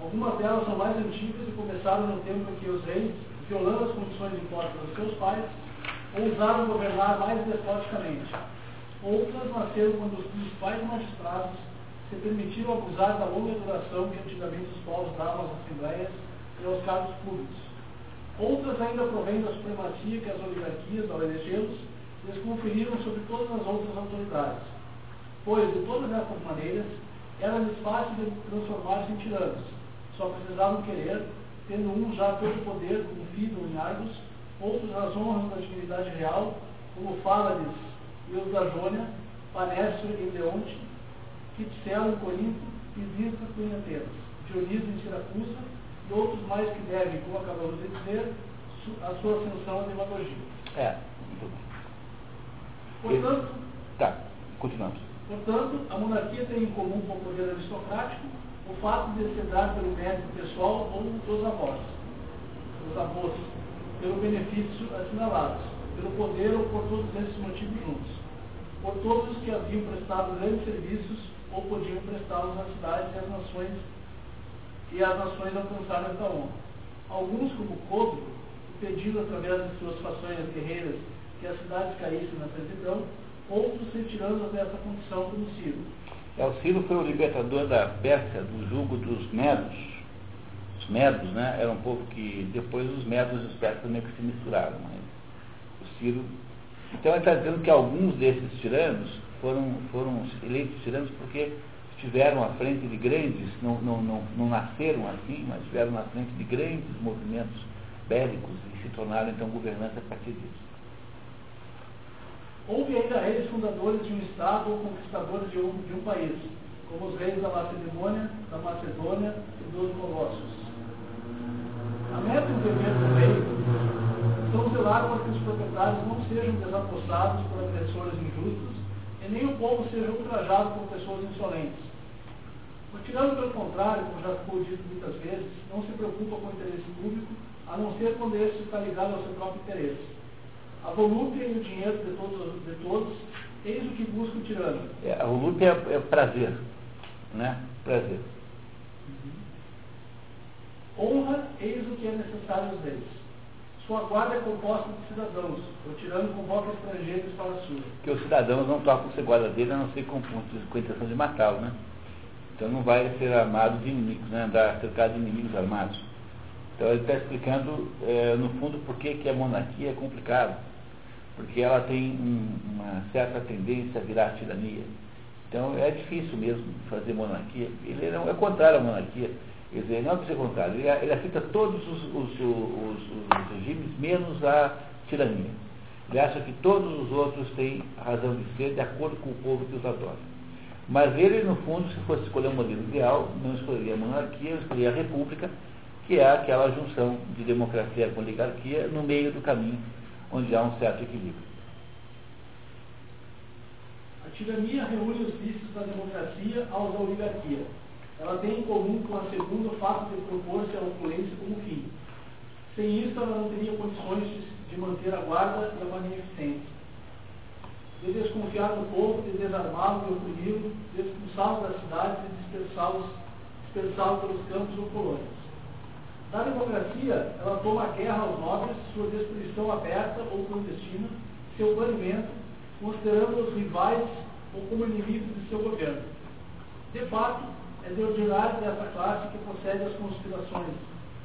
Speaker 3: Algumas delas são mais antigas e começaram no tempo em que os reis violando as condições impostas aos seus pais, ousaram governar mais despoticamente. Outras nasceram quando os principais magistrados se permitiram abusar da longa duração que antigamente os povos davam às assembleias e aos cargos públicos. Outras ainda provêm da supremacia que as oligarquias, ao elegê-los, lhes conferiram sobre todas as outras autoridades. Pois, de todas essas maneiras, era-lhes fácil de transformar-se em tiranos. Só precisavam querer tendo um já todo o poder, como Fido em Argos, outros as honras da dignidade real, como Fálades e os da Jônia, Panécio em Leonte, Kipsel em Corinto, Pisístrato em Atenas, Dionísio em Siracusa, e outros mais que devem, como acabamos de dizer, a sua ascensão à demagogia.
Speaker 1: É, muito
Speaker 3: bem. Portanto,
Speaker 1: tá, continuamos.
Speaker 3: Portanto, a monarquia tem em comum com o poder aristocrático o fato de ser dado pelo mérito pessoal ou dos avós, dos avós, pelo benefício assinalados, pelo poder ou por todos esses motivos juntos, por todos os que haviam prestado grandes serviços ou podiam prestá-los às cidades e às nações, e as nações alcançaram esta honra. Alguns, como Codro, pedindo através de suas façanhas guerreiras que as cidades caíssem na servidão, outros retirando dessa condição como Ciro
Speaker 1: Ciro foi o libertador da Pérsia do jugo dos medos. Os medos, né, era um povo que depois os medos e os persas meio que se misturaram. Mas o Ciro. Então ele está dizendo que alguns desses tiranos foram, foram eleitos tiranos porque estiveram à frente de grandes, não, não, não, não nasceram assim, mas estiveram na frente de grandes movimentos bélicos e se tornaram então governantes a partir disso.
Speaker 3: Houve ainda reis fundadores de um Estado ou conquistadores de um, de um país, como os reis da Macedônia, da Macedônia e dos Colossos. A meta e o dever do rei são zelar para que os proprietários não sejam desapossados por agressores injustos e nem o povo seja ultrajado por pessoas insolentes. O tirano, pelo contrário, como já ficou dito muitas vezes, não se preocupa com o interesse público, a não ser quando esse está ligado ao seu próprio interesse. A volúpia e o dinheiro de todos, de todos eis o que busca o tirano.
Speaker 1: É, a volúpia é, é prazer, né? Prazer.
Speaker 3: Uhum. Honra, eis o que é necessário aos reis. Sua guarda é composta de cidadãos. O tirano convoca estrangeiros para a sua.
Speaker 1: Porque os cidadãos não tocam ser guarda dele, a não ser com, com a intenção de matá-lo, né? Então não vai ser armado de inimigos, né? andar cercado de inimigos armados. Então ele está explicando, é, no fundo, por que, que a monarquia é complicada. Porque ela tem um, uma certa tendência a virar tirania. Então é difícil mesmo fazer monarquia. Ele não é contrário à monarquia. Quer dizer, não é ser contrário, ele, ele aceita todos os, os, os, os, regimes, menos a tirania. Ele acha que todos os outros têm razão de ser de acordo com o povo que os adora. Mas ele, no fundo, se fosse escolher um modelo ideal, não escolheria a monarquia, escolheria a república, que é aquela junção de democracia com oligarquia no meio do caminho, onde há um certo equilíbrio.
Speaker 3: A tirania reúne os vícios da democracia aos da oligarquia ela tem em comum com a segunda o fato de propor-se a opulência como fim. Sem isso, ela não teria condições de manter a guarda e a magnificência. De desconfiar do povo, de desarmá-lo e oprimi-lo, de expulsá-lo das cidades e dispersá-lo dispersá pelos campos ou colônias. Na democracia, ela toma guerra aos nobres, sua destruição aberta ou clandestina, seu banimento, considerando os rivais ou como inimigos de seu governo. De fato, é de ordinário dessa classe que procede às conspirações,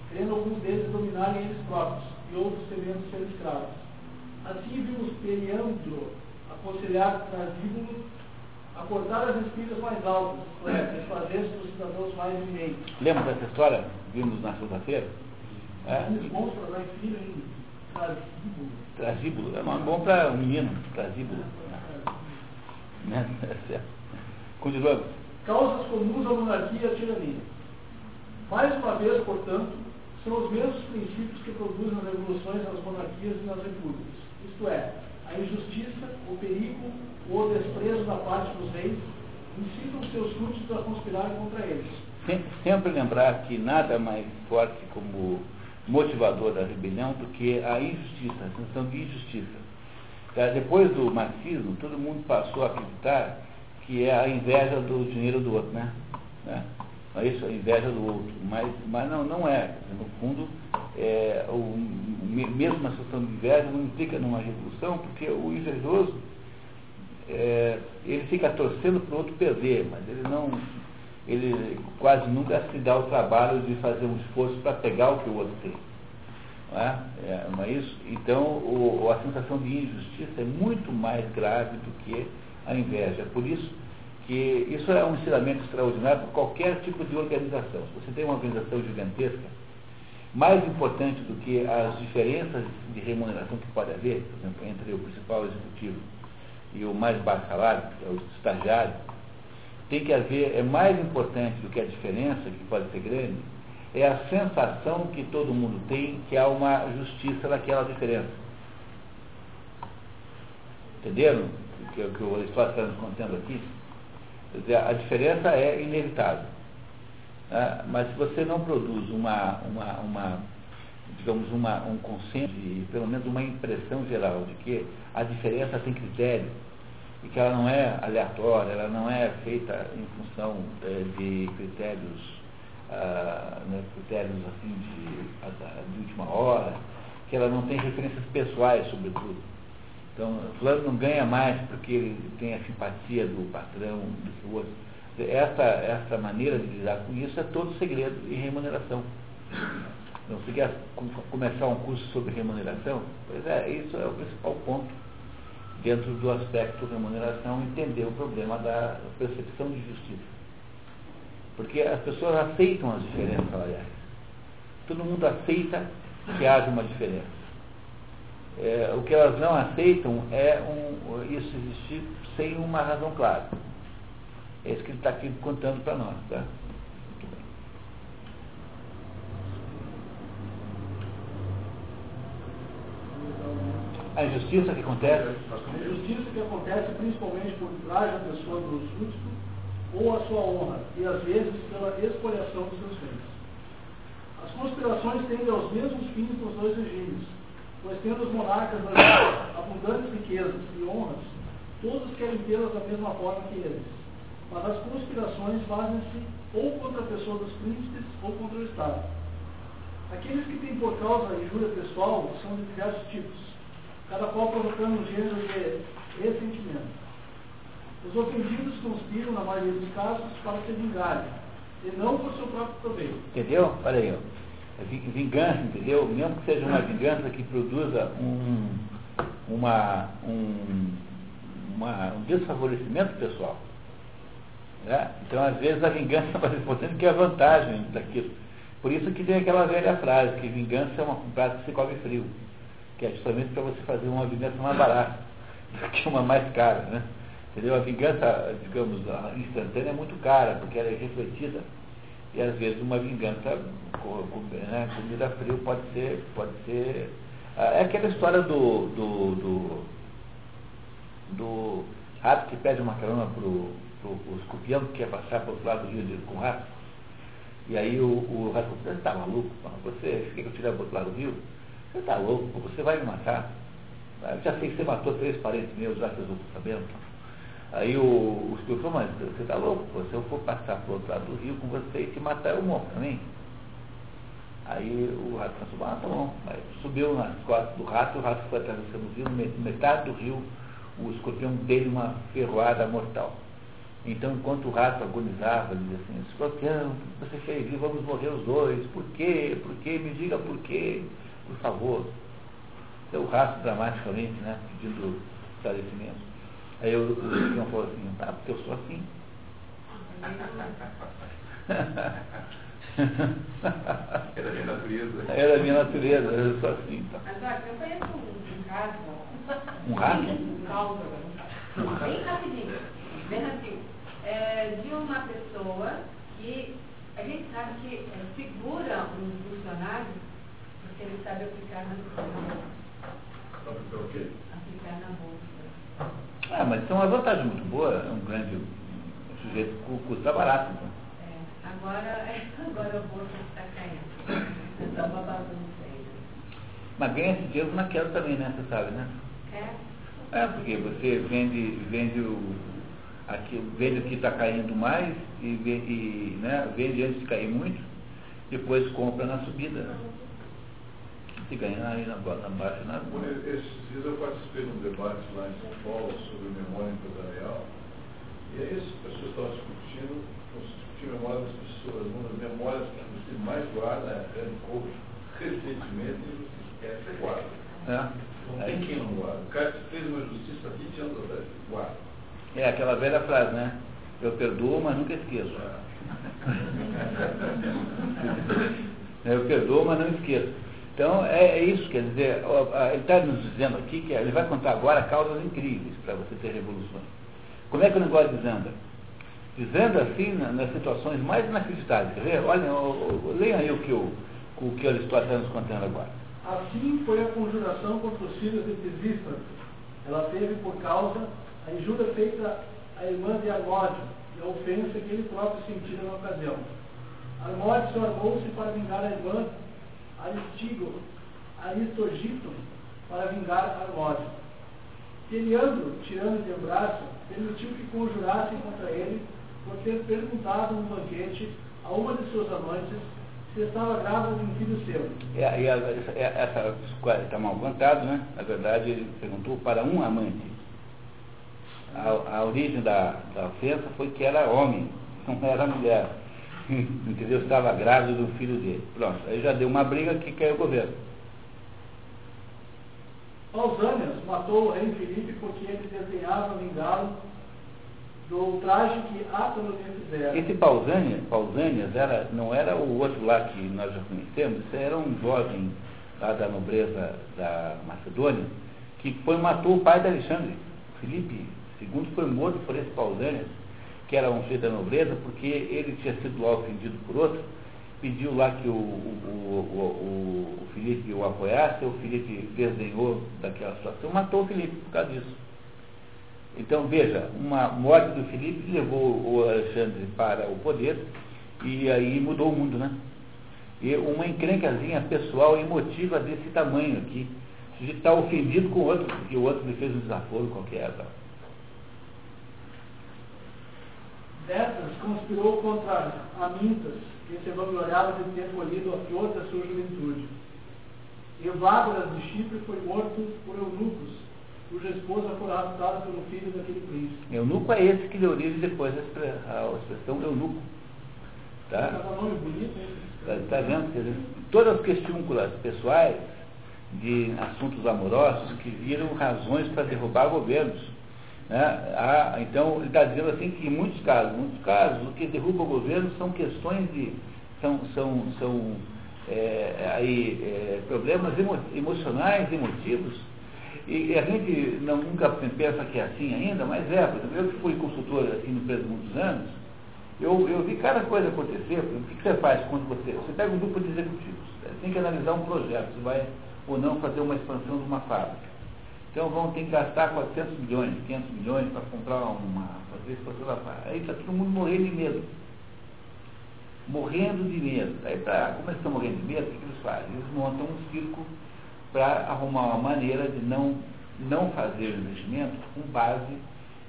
Speaker 3: querendo alguns deles dominarem eles próprios e outros temendo ser escravos. Assim vimos Periandro aconselhar Trasíbulo a cortar as espigas mais altas, é, desfazer-se dos cidadãos mais eminentes.
Speaker 1: Lembra dessa história? Vimos na segunda-feira?
Speaker 3: É? Trasíbulo.
Speaker 1: É nome bom para um menino, Trasíbulo. Né? É Continuamos
Speaker 3: causas comuns à monarquia e à tirania. Mais uma vez, portanto, são os mesmos princípios que produzem as revoluções nas monarquias e nas repúblicas. Isto é, a injustiça, o perigo ou o desprezo da parte dos reis incitam seus súditos a conspirarem contra eles.
Speaker 1: Sempre, lembrar que nada mais forte como motivador da rebelião do que a injustiça, a sensação de injustiça. Depois do marxismo, todo mundo passou a acreditar que é a inveja do dinheiro do outro, né? né? É isso, a inveja do outro. Mas, mas não, não é. No fundo, é, o, mesmo uma situação de inveja não implica numa revolução, porque o invejoso, é, ele fica torcendo para o outro perder, mas ele não, ele quase nunca se dá o trabalho de fazer um esforço para pegar o que o outro tem. Não é? é não é isso? Então, o, a sensação de injustiça é muito mais grave do que a inveja. Por isso que isso é um ensinamento extraordinário para qualquer tipo de organização. Se você tem uma organização gigantesca, mais importante do que as diferenças de remuneração que pode haver, por exemplo, entre o principal executivo e o mais baixo salário, que é o estagiário, tem que haver, é mais importante do que a diferença, que pode ser grande, é a sensação que todo mundo tem que há uma justiça naquela diferença. Entenderam? que, que o Aristóteles está nos contando aqui, dizer, a diferença é inevitável. Né? Mas se você não produz uma, uma, uma digamos, uma, um consenso, e pelo menos uma impressão geral de que a diferença tem critério, e que ela não é aleatória, ela não é feita em função é, de critérios, ah, né, critérios assim de, de última hora, que ela não tem referências pessoais, sobretudo então, fulano não ganha mais porque ele tem a simpatia do patrão, do outro. Essa, essa maneira de lidar com isso é todo segredo e remuneração. Então, você quer começar um curso sobre remuneração? Pois é, isso é o principal ponto dentro do aspecto remuneração, entender o problema da percepção de justiça. Porque as pessoas aceitam as diferenças salariais. Todo mundo aceita que haja uma diferença. É, o que elas não aceitam é um, isso existir sem uma razão clara. É isso que ele está aqui contando para nós. Tá? A injustiça que acontece.
Speaker 3: A injustiça que acontece principalmente por trás da pessoa do súdito ou a sua honra, e às vezes pela expoliação dos seus bens. As conspirações tendem aos mesmos fins nos dois regimes, pois tendo os monarcas abundantes riquezas e honras, todos querem tê-las da mesma forma que eles. Mas as conspirações fazem-se ou contra a pessoa dos príncipes ou contra o Estado. Aqueles que têm por causa a injúria pessoal são de diversos tipos cada qual provocando um gênero de ressentimento. Os ofendidos conspiram, na maioria dos casos, para se vingarem, e não por seu próprio proveito.
Speaker 1: Entendeu? Olha aí, ó. É vingança, entendeu? Mesmo que seja uma vingança que produza um, uma, um, uma, um desfavorecimento pessoal. Né? Então, às vezes, a vingança é mais importante que a vantagem daquilo. Por isso que tem aquela velha frase, que vingança é uma, um prato que se come frio que é justamente para você fazer uma vingança mais barata do que uma mais cara, né? Entendeu? A vingança, digamos, instantânea é muito cara, porque ela é refletida. E às vezes uma vingança né, comida frio pode ser, pode ser. É aquela história do, do, do, do rato que pede uma carona para o escorpião que quer passar para o outro lado do rio com o rato. E aí o, o rato você está maluco? Você quer que eu tire para outro lado do rio? Você está louco, você vai me matar. Eu já sei que você matou três parentes meus, já que eu estou sabendo. Aí o, o senhor falou, mas você está louco? Se eu for passar para o outro lado do rio com você e te matar, eu morro também. Aí o rato falou, ah, tá bom. Subiu nas costas do rato, o rato foi atravessando o rio, metade do rio, o escorpião dele uma ferroada mortal. Então, enquanto o rato agonizava, ele dizia assim, escorpião, você fez, vamos morrer os dois, por quê? Por quê? Me diga por quê por favor. Seu rastro dramaticamente, né, pedindo esclarecimento. Aí o, o senhor falou assim, tá, porque eu sou assim. [LAUGHS]
Speaker 2: É da minha natureza.
Speaker 1: É da minha natureza, eu sou assim. Tá.
Speaker 4: Mas olha, eu conheço um, caso.
Speaker 1: Um rato?
Speaker 4: Um caso, bem rapidinho, bem rapidinho. É, de uma pessoa que a gente sabe que é, segura um funcionário ele sabe aplicar na bolsa.
Speaker 2: Aplicar o quê?
Speaker 4: Aplicar na bolsa.
Speaker 1: Ah, mas isso é uma vantagem muito boa, é um grande um sujeito custa barato. Então.
Speaker 4: É, agora, [LAUGHS] agora a bolsa está caindo. Está uma bagunça aí.
Speaker 1: Mas ganha esse dinheiro na queda também, né? Você sabe, né?
Speaker 4: É?
Speaker 1: É, porque você vende, vende o, aqui, vende o que está caindo mais e, e né, vende antes de cair muito, depois compra na subida. Né? Se ganhar aí na, na baixa na rua.
Speaker 2: Esses dias eu participei de um debate lá em São Paulo sobre memória empresarial, e aí as pessoas estavam discutindo, discutindo memória das pessoas, uma das memórias que você mais guarda é rancor, [LAUGHS] ressentimento e justiça. Essa é guarda.
Speaker 1: É.
Speaker 2: Não tem quem não guarda. O cara fez uma justiça há 20 anos atrás, guarda.
Speaker 1: É aquela velha frase, né? Eu perdoo, mas nunca esqueço. É. [LAUGHS] Eu perdoo, mas não esqueço. Então, é, é isso, quer dizer, ele está nos dizendo aqui que ele vai contar agora causas incríveis para você ter revoluções. Como é que o negócio desanda? Desanda assim nas situações mais inacreditáveis. Quer ver? Olhem, leiam aí o que o, o que Aristóteles está nos contando agora.
Speaker 3: Assim foi a conjuração contra os filhos de Tesífras. Ela teve por causa a injúria feita à irmã de Armódio e a ofensa que ele próprio sentira na ocasião. Armódio armou-se para vingar a irmã Aristigo, Aristogito, para vingar Armódio. Teliandro, tirando de um braço, permitiu que conjurassem contra ele por ter perguntado num banquete a uma de suas amantes se estava grávida de um filho seu.
Speaker 1: É, e essa está mal contado, né? Na verdade, ele perguntou para um amante. A, a origem da, da ofensa foi que era homem, não era mulher. [LAUGHS] entendeu? Estava grávida do filho dele. Pronto, aí já deu uma briga que caiu o governo.
Speaker 3: Pausânias matou o rei Felipe porque ele desenhava vingá-lo do ultraje que Átalo lhe fizera.
Speaker 1: Esse Pausânias, Pausânias era, não era o outro lá que nós já conhecemos, era um jovem lá da nobreza da Macedônia, que foi, matou o pai de Alexandre. Filipe II foi morto por esse Pausânias, que era um filho da nobreza, porque ele tinha sido lá ofendido por outro, pediu lá que o, o, o, o Filipe o apoiasse, o Filipe desdenhou daquela situação, matou o Filipe por causa disso. Então, veja, uma morte do Filipe levou o Alexandre para o poder e aí mudou o mundo, né? E uma encrencazinha pessoal emotiva desse tamanho aqui. de estar tá ofendido com o outro, porque o outro lhe fez um desaforo qualquer. Tá?
Speaker 3: Dessas conspirou contra Amintas, que se vangloriava de ter colhido a flor da sua juventude. Evágoras de Chipre foi morto por eunucos, cuja esposa foi raptada pelo filho daquele príncipe.
Speaker 1: Eunuco é esse que deu origem depois a expressão eunuco. Tá?
Speaker 3: nome bonito,
Speaker 1: Está tá vendo? Quer dizer, todas as questões pessoais de assuntos amorosos que viram razões para derrubar governos. Né? Então, ele está dizendo assim que em muitos casos, muitos casos, o que derruba o governo são questões de. são, são, são é, aí, é, problemas emo, emocionais, emotivos. E, e, a gente não, nunca pensa que é assim ainda, mas é, por exemplo, eu que fui consultor assim no de muitos anos, eu, eu vi cada coisa acontecer. O que, que você faz quando você. Você pega um grupo de executivos, tem que analisar um projeto, você vai ou não fazer uma expansão de uma fábrica. Então vão ter que gastar 400 milhões, 500 milhões para comprar uma, fazer expansão da fábrica. Aí está todo mundo morrendo de medo. Morrendo de medo. Aí, pra, como eles estão morrendo de medo, o que, eles fazem? Eles montam um circo para arrumar uma maneira de não, não fazer o investimento com base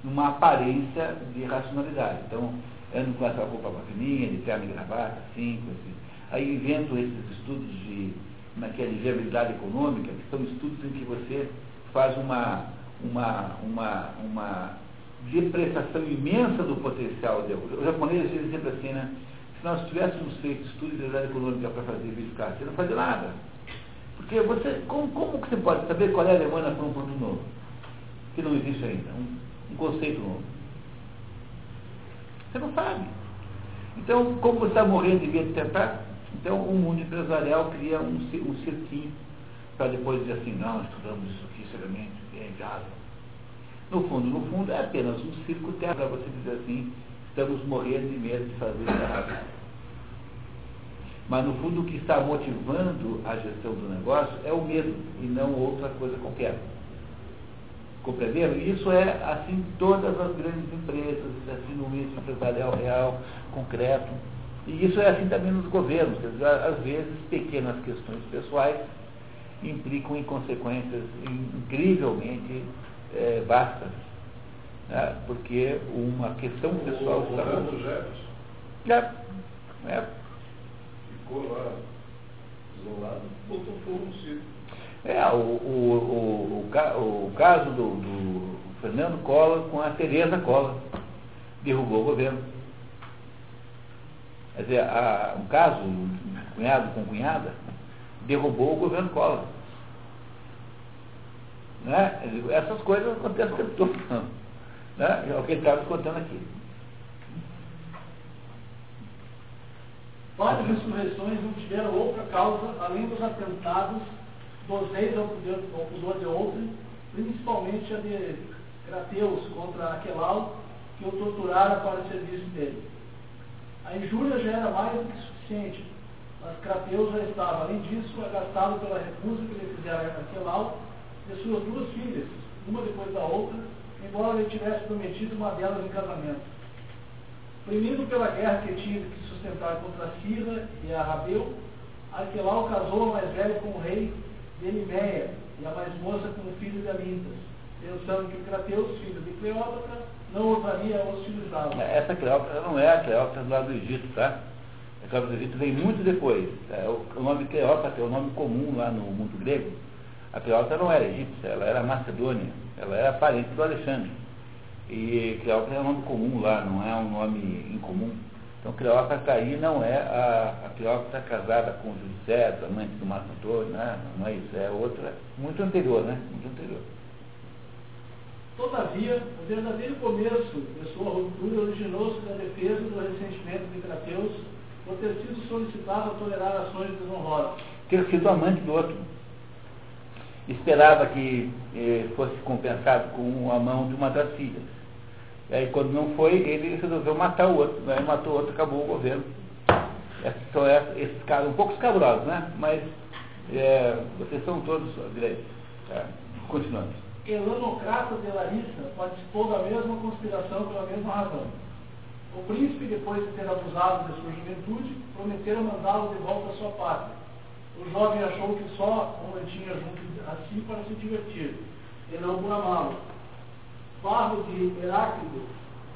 Speaker 1: numa aparência de racionalidade. Então, andam com essa roupa bacaninha, de terno e gravata, assim, assim. Aí inventam esses estudos de naquela viabilidade econômica, que são estudos em que você faz uma, uma, uma, uma depreciação imensa do potencial. De, os japoneses dizem sempre assim, né? Se nós tivéssemos feito estudo de viabilidade econômica para fazer verificar, você não fazia nada. Porque você, como, como que você pode saber qual é a Alemanha para um produto novo? Que não existe ainda, um, um conceito novo. Você não sabe. Então, como você está morrendo de medo de tentar, então o mundo empresarial cria um, um cirquinho para depois dizer assim, não, estudamos isso é. No fundo, no fundo, é apenas um circo terra para você dizer assim, estamos morrendo de medo de fazer errado. Mas no fundo o que está motivando a gestão do negócio é o medo e não outra coisa qualquer. Compreenderam? Isso é assim todas as grandes empresas, assim no meio empresarial real, concreto. E isso é assim também nos governos. Dizer, às vezes, pequenas questões pessoais implicam em consequências incrivelmente é, vastas. Né? Porque uma questão pessoal
Speaker 2: o,
Speaker 1: está.
Speaker 2: O
Speaker 1: é, é.
Speaker 2: Ficou lá isolado, botou fogo no circo.
Speaker 1: É, o, o, o, o caso do, do, Fernando Collor com a Tereza Collor derrubou o governo. Quer dizer, a, um caso, cunhado com cunhada, derrubou o governo Collor. Né? Essas coisas acontecem o tempo todo. [LAUGHS] Né? É o que ele estava contando aqui.
Speaker 3: Várias insurreições não tiveram outra causa além dos atentados dos reis ao pudor de outrem, principalmente a de Crateus contra Aquelau, que o torturara para o serviço dele. A injúria já era mais do que suficiente, mas Crateus já estava, além disso, agastado pela recusa que lhe fizera Aquelau de suas duas filhas, uma depois da outra, embora ele tivesse prometido uma delas em casamento. Primeiro pela guerra que tinha que sustentar contra Cira e a Rabeu, Aquelau casou a mais velha com o rei de Elimeia, e a mais moça com o filho de Amintas, pensando que Crateus, filho de Cleópatra, não ousaria hostilizá-lo.
Speaker 1: Essa Cleópatra não é a Cleópatra lá do Egito, tá? Vem muito depois. É, o, nome Cleópatra é o nome comum lá no mundo grego. A Cleópatra não era egípcia, ela era macedônia, ela era parente do Alexandre. E Cleópatra é um nome comum lá, não é um nome incomum. Então Cleópatra aí não é a, a Cleópatra casada com José, amante do Marco Antônio, né? não é isso, é outra, muito anterior, né? Muito anterior.
Speaker 3: Todavia, o verdadeiro começo de sua ruptura originou-se da defesa do ressentimento de Crateus por ter sido solicitado a tolerar ações desonrosas.
Speaker 1: Ter sido amante do outro. esperava que eh, fosse compensado com a mão de uma das filhas. E aí, quando não foi, ele resolveu matar o outro. Né? Matou o outro, acabou o governo. Esses são esses casos um pouco escabrosos, né? Mas é, vocês são todos direitos. É, continuando.
Speaker 3: Elanocrata de Larissa participou da mesma conspiração pela mesma razão. O príncipe, depois de ter abusado de sua juventude, prometera mandá-lo de volta à sua pátria. O jovem achou que só o mantinha junto a si para se divertir, e não por amá-lo. Barro de Heráclito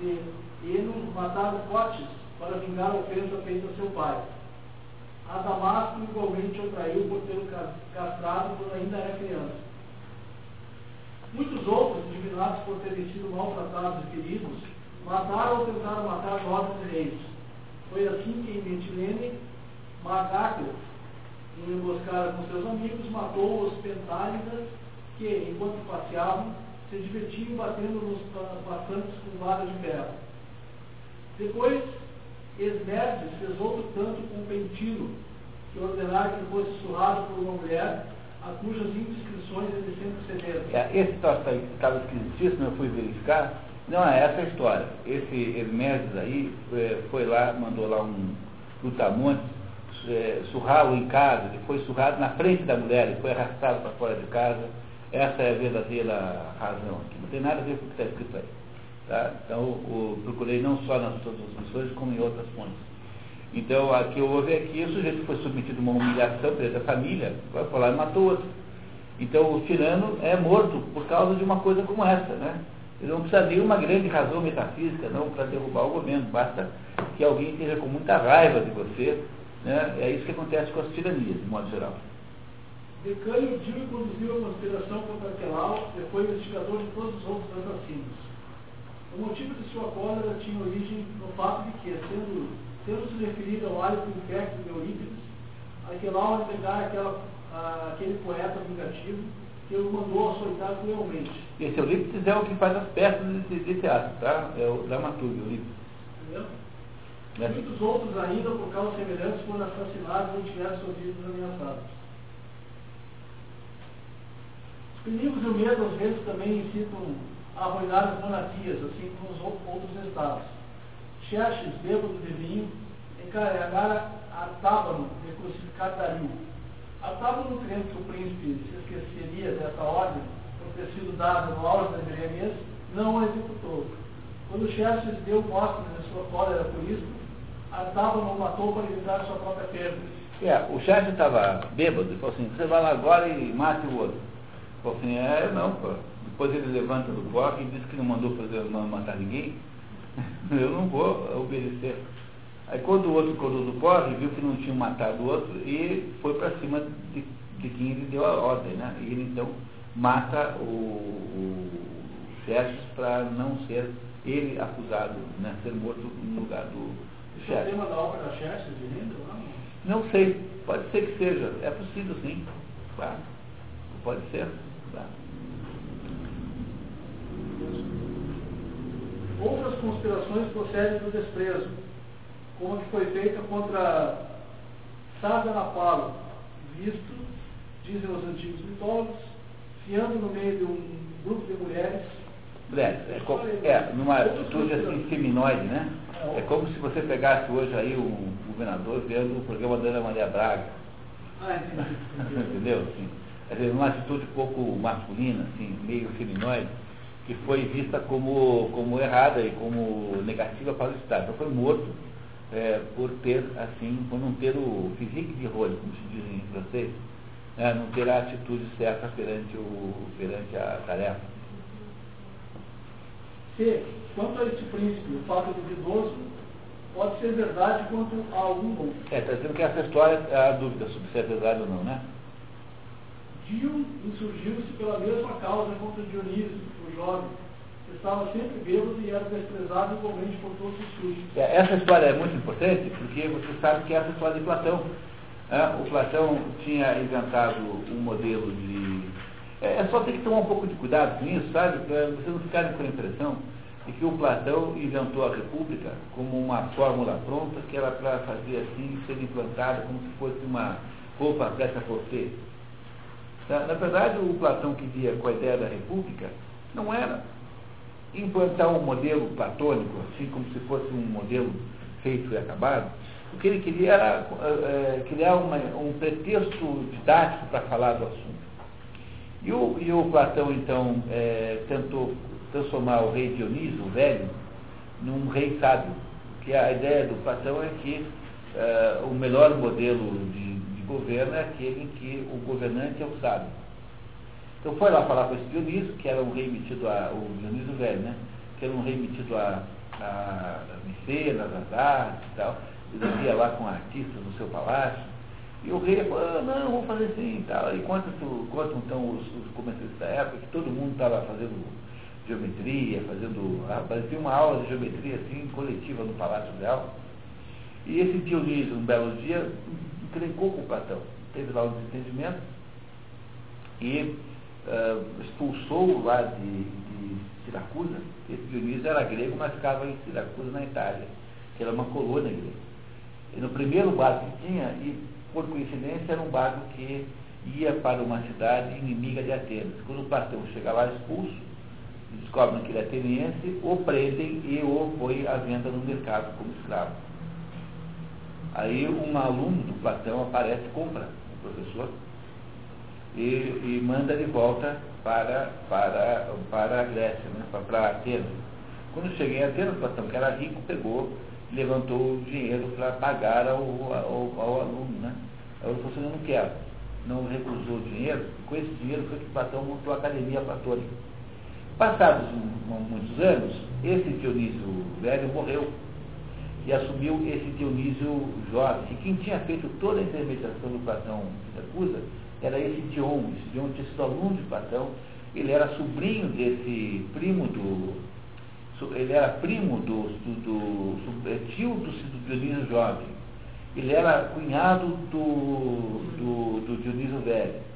Speaker 3: de Eno mataram Cotes para vingar a ofensa feita a seu pai. A igualmente o traiu por ter o castrado quando ainda era criança. Muitos outros, indignados por terem sido maltratados e feridos, mataram ou tentaram matar nobres reis. Foi assim que em Mitilene, Magaco, em emboscada com seus amigos, matou os pentálidas que, enquanto passeavam, se divertiam batendo nos passantes com varas de ferro. Depois, Esmerdes fez outro tanto com Pentilo, que ordenara que fosse surrado por uma mulher, a cujas indiscrições ele sempre cedera.
Speaker 1: É, esse troço estava esquisitíssimo, eu fui verificar, não é essa a história. Esse Esmerdes aí é, foi lá, mandou lá um lutamonte é, surrá-lo em casa, ele foi surrado na frente da mulher, ele foi arrastado para fora de casa. Essa é a verdadeira razão aqui. Não tem nada a ver com o que está escrito aí. Tá? Então, o, procurei não só nas transmissões, como em outras fontes. Então, aqui houve aqui, o sujeito foi submetido a uma humilhação perante a família, vai falar e matou outro. Então, o tirano é morto por causa de uma coisa como essa, né? Não precisa de uma grande razão metafísica, não, para derrubar o governo. Basta que alguém esteja com muita raiva de você. Né? É isso que acontece com as tiranias, de modo geral.
Speaker 3: Decânio viu e conduziu a conspiração contra Quelau e foi investigador de todos os outros assassinos. O motivo de sua cólera tinha origem no fato de que, sendo, tendo se referido ao hálito infecto de Eurípides, Aquelau negar aquela, aquele poeta vingativo que o mandou açoitar cruelmente.
Speaker 1: Esse Eurípides é o que faz as peças de, de teatro, tá? É o dramaturgo, Eurípides.
Speaker 3: Entendeu? É. Muitos outros ainda, por causas semelhantes, foram assassinados ou tiveram suas vidas ameaçadas. Os perigos e o medo, às vezes, também incitam a arruinar as monarquias, assim como os outros estados. Xerxes, bêbado de vinho, encarregara Artábano de crucificar Dario. Artábano, crendo que o príncipe se esqueceria dessa ordem, por ter sido dada no auge da Jeremias, não o executou. Quando Xerxes deu mostra de sua cólera por isso, Artábano o matou para evitar sua própria perda.
Speaker 1: É, o Xerxes estava bêbado e falou assim, você vai lá agora e mate o outro. Falou assim, é, não, pô. Depois ele levanta do corpo e diz que não mandou fazer não matar ninguém. [LAUGHS] Eu não vou obedecer. Aí quando o outro acordou do corre, viu que não tinha matado o outro e foi para cima de, de, quem ele deu a ordem, né? E ele então mata o, o Xerxes para não ser ele acusado, né? Ser morto no lugar do, do
Speaker 3: Xerxes. O tema da obra da Xerxes de Lindo,
Speaker 1: não? Não sei, pode ser que seja. É possível sim. Claro. Pode ser. Claro.
Speaker 3: Outras conspirações procedem do desprezo, como que foi feita contra Sardanapalo, visto, dizem os antigos mitólogos, fiando no meio de um grupo de mulheres.
Speaker 1: É, é, é numa atitude assim feminoide, né? É, como se você pegasse hoje aí o governador vendo o programa da Ana Maria Braga.
Speaker 3: Ah, entendi. [LAUGHS]
Speaker 1: Entendeu? Assim, uma atitude um pouco masculina, assim, meio feminoide que foi vista como, como errada e como negativa para o Estado. Então foi morto é, por ter, assim, por não ter o physique de role, como se diz em francês, né, não ter a atitude certa perante, o, perante a tarefa.
Speaker 3: Se, quanto a este príncipe, o fato duvidoso pode ser verdade quanto a algum bom.
Speaker 1: É, está dizendo que essa história há dúvida sobre se é verdade ou não, né?
Speaker 3: Dio insurgiu-se pela mesma causa contra Dionísio, o jovem, estava sempre bêbado e era desprezado igualmente por todos os súditos.
Speaker 1: É, essa história é muito importante porque você sabe que é essa história de Platão. É, o Platão tinha inventado um modelo de. É, é, só ter que tomar um pouco de cuidado com isso, sabe? Para vocês não ficarem com a impressão de que o Platão inventou a República como uma fórmula pronta que era para fazer assim, ser implantada como se fosse uma roupa ter. Na, na verdade, o Platão que via com a ideia da república não era implantar um modelo platônico, assim como se fosse um modelo feito e acabado. O que ele queria era é, criar uma, um pretexto didático para falar do assunto. E o, e o Platão, então, é, tentou transformar o rei Dionísio, o velho, num rei sábio. Que a ideia do Platão é que é, o melhor modelo de, de governo é aquele em que o governante é o sábio. Então foi lá falar com esse Dionísio, que era um rei metido a. o Dionísio velho, né? Que era um rei metido a, a, a mecenas, as artes e tal. Ele vivia lá com artistas no seu palácio. E o rei falou, ah, não, vou fazer assim e tal. E contam, então os, os comentaristas da época que todo mundo estava fazendo geometria, fazendo. Ah, parecia uma aula de geometria assim, coletiva no Palácio Real. E esse Dionísio, um belo dia, encrencou com o Platão. Teve lá um desentendimento e uh, expulsou lá de, de Siracusa. Esse Dionísio era grego, mas ficava em Siracusa, na Itália, que era uma colônia grega. E no primeiro barco que tinha, e por coincidência era um barco que ia para uma cidade inimiga de Atenas. Quando o Platão chega lá expulso, descobrem que ele é ateniense, o prendem e o põe à venda no mercado como escravo. Aí um aluno do Platão aparece, compra o professor e, e manda de volta para, para, para a Grécia, né, para, Atenas. Quando cheguei em Atenas, Platão, que era rico, pegou levantou o dinheiro para pagar ao, ao, ao, aluno. Né? Ele falou assim, eu não quero. Não recusou o dinheiro, com esse dinheiro foi que Platão montou a Academia Platônica. Passados muitos anos, esse Dionísio velho morreu e assumiu esse Dionísio jovem. E quem tinha feito toda a intermediação do Platão Siracusa era esse Dion. Esse Dion tinha sido aluno de Platão, ele era sobrinho desse primo do, ele era primo do, do, do, é tio do, do Dionísio Jovem. Ele era cunhado do, do, do Dionísio Velho.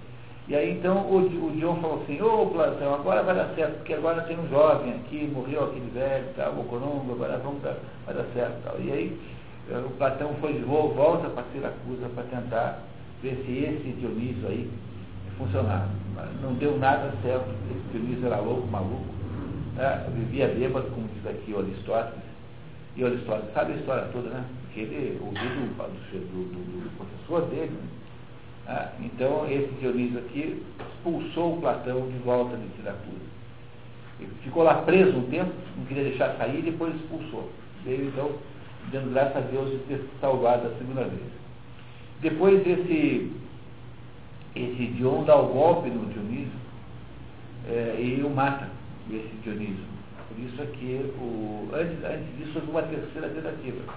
Speaker 1: E aí então o, o falou assim, ô oh, Platão, agora vai dar certo, porque agora tem um jovem aqui, morreu aquele velho, tal, o Corongo, agora vamos dar, vai dar certo. Tal. E aí eh, o Platão foi de volta para Siracusa para tentar ver se esse Dionísio aí funcionava. Não deu nada certo, esse Dionísio era louco, maluco né, vivia bêbado, como diz aqui o Aristóteles. E o Aristóteles sabe a história toda, né? Porque ele ouviu do, do, do, professor dele. Né? Então, esse Dionísio aqui expulsou o Platão de volta de Siracusa. Ele ficou lá preso um tempo, não queria deixar sair, e depois expulsou. Veio, então, dando graças a Deus de ter salvado a segunda vez. Depois esse, esse Dion dá o golpe no Dionísio é, e o mata esse Dionísio. Por isso é que, o, antes, antes disso, houve uma terceira tentativa,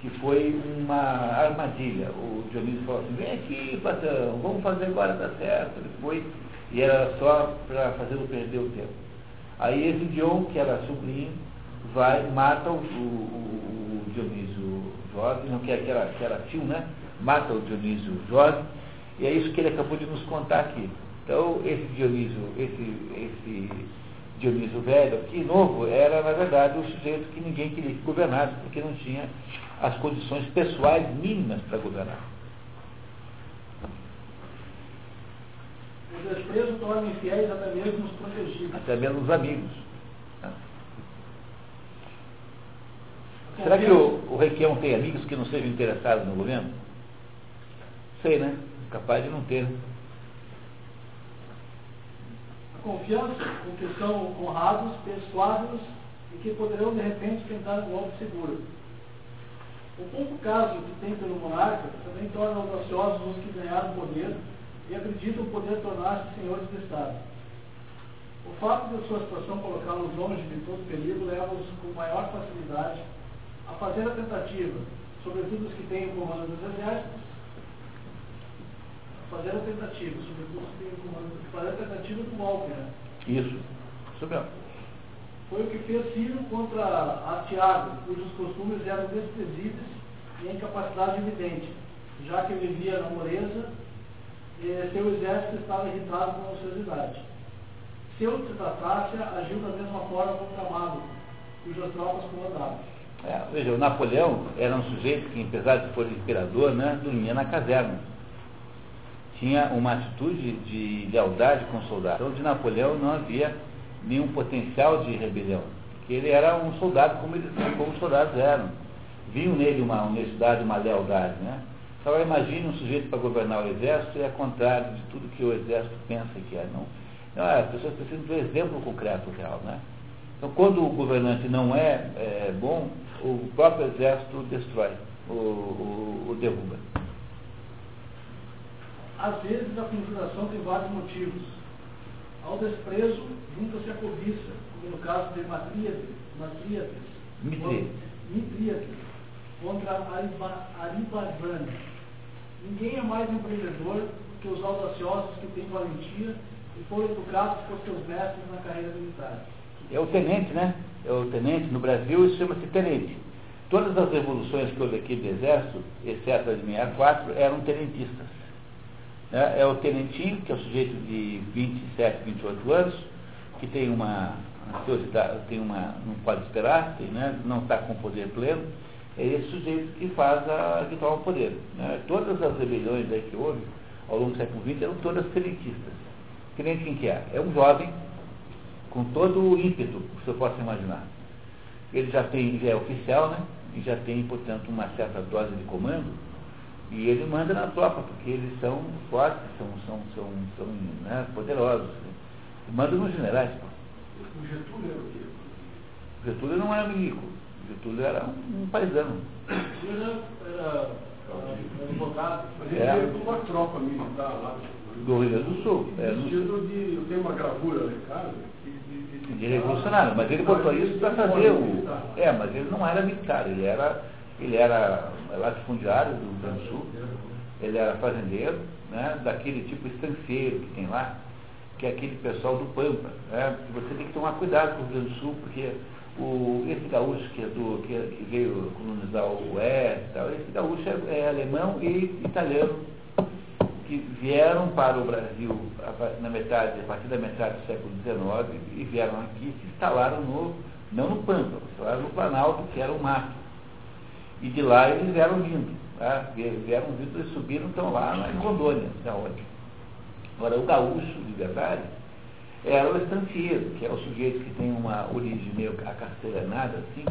Speaker 1: que foi uma armadilha. O Dionísio falou assim, vem aqui, Platão, vamos fazer agora, tá certo. Ele foi, e era só para fazê-lo perder o tempo. Aí esse Dion, que era sobrinho, vai, mata o, o, o Dionísio Jorge, não que era, que era tio, né? Mata o Dionísio Jorge, e é isso que ele acabou de nos contar aqui. Então, esse Dionísio, esse, esse Dionísio Velho, aqui novo, era, na verdade, o sujeito que ninguém queria que governasse, porque não tinha as condições pessoais mínimas para governar.
Speaker 3: O desprezo torna infiéis até mesmo os protegidos.
Speaker 1: Até mesmo os amigos. Né? Será que o, o Requião tem amigos que não sejam interessados no governo? Sei, né? Capaz de não ter
Speaker 3: confiança com que são honrados, persuádios e que poderão de repente tentar um golpe seguro. O pouco caso que tem pelo monarca também torna audaciosos os que ganharam poder e acreditam poder tornar-se senhores do Estado. O fato de sua situação colocá-los longe de todo perigo leva-os com maior facilidade a fazer a tentativa, sobretudo os que têm o comando dos exércitos, fazer a tentativa, sobretudo se tem comando, fazer a tentativa do golpe, né?
Speaker 1: Isso, isso mesmo.
Speaker 3: Foi o que fez Ciro contra a Tiago, cujos costumes eram desprezíveis e a incapacidade evidente, já que vivia na moreza e seu exército estava irritado com a ociosidade. Seu Tratrácia agiu da mesma forma contra Mago, cujas tropas comandava.
Speaker 1: É, veja, o Napoleão era um sujeito que, apesar de ser imperador, né, dormia na caserna tinha uma atitude de lealdade com o soldado. Então, de Napoleão não havia nenhum potencial de rebelião, porque ele era um soldado como, ele, como os soldados eram. Viam nele uma honestidade, uma lealdade. Né? Agora imagine um sujeito para governar o exército e é contrário de tudo que o exército pensa que é. Não, não, as pessoas precisam um exemplo concreto real. Né? Então, quando o governante não é, é bom, o próprio exército destrói, o, o, o derruba.
Speaker 3: Às vezes, a conjuração tem vários motivos. Ao desprezo, junta-se a cobiça, como no caso de Matríades,
Speaker 1: Mitríades,
Speaker 3: Mitríades contra Aribarbane. Ninguém é mais empreendedor que os audaciosos que têm valentia e foram educados por seus mestres na carreira militar.
Speaker 1: É o tenente, né? É o tenente. No Brasil isso chama-se tenente. Todas as revoluções que houve aqui do Exército, exceto a de 64, eram tenentistas. É, é o tenentinho, que é o sujeito de 27, 28 anos, que tem uma tem uma, não pode esperar, tem, né, não está com poder pleno, é esse sujeito que faz a, que toma o poder. Né? Todas as rebeliões aí que houve ao longo do século XX eram todas tenentistas. Tenente quem que é? É um jovem com todo o ímpeto que você possa imaginar. Ele já tem, já é oficial, né? E já tem, portanto, uma certa dose de comando, e ele manda na tropa, porque eles são fortes, são, são, são, são né, poderosos. Manda nos generais. Pô.
Speaker 3: O Getúlio era o quê?
Speaker 1: O Getúlio não era milico. O Getúlio era um, um paisano.
Speaker 3: Getúlio era, era, era advogado.
Speaker 2: Ele é. veio uma tropa militar lá.
Speaker 1: Do Rio Grande do Sul.
Speaker 2: É, no... de, eu tenho uma gravura lá em casa.
Speaker 1: De revolucionário, mas ele botou isso para fazer o. É, mas ele não era militar, ele era ele era latifundiário do Rio Grande do Sul, ele era fazendeiro, né, daquele tipo estanceiro que tem lá, que é aquele pessoal do Pampa. Né, você tem que tomar cuidado com o Rio Grande do Sul, porque o, esse gaúcho que, é do, que, que veio colonizar o oeste, tal, esse gaúcho é, é, alemão e italiano, que vieram para o Brasil na metade, a partir da metade do século XIX e vieram aqui se instalaram no, não no Pampa, instalaram no Planalto, que era o mato. E de lá eles vieram vindo. Tá? Vieram vindo e subiram, estão lá na Rondônia, da onde. Agora, o gaúcho, de verdade, era o estancieiro, que é o sujeito que tem uma origem meio acastelanada, assim,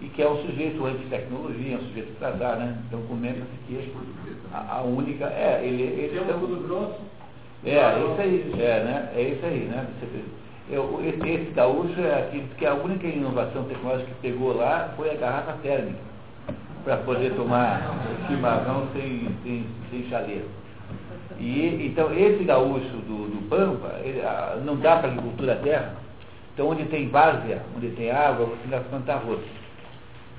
Speaker 1: e que é um sujeito anti-tecnologia, é um sujeito dar, né? Então comenta-se que a, a, única. É, ele. ele
Speaker 3: é um grosso.
Speaker 1: É, é isso aí, é, né? É isso aí, né? Eu, esse, esse gaúcho é aquele que a única inovação tecnológica que pegou lá foi a garrafa térmica para poder tomar chimarrão sem, sem, sem chaleiro. E, então, esse gaúcho do, do Pampa, ele, a, não dá para agricultura terra. Então, onde tem várzea, onde tem água, você vai plantar arroz.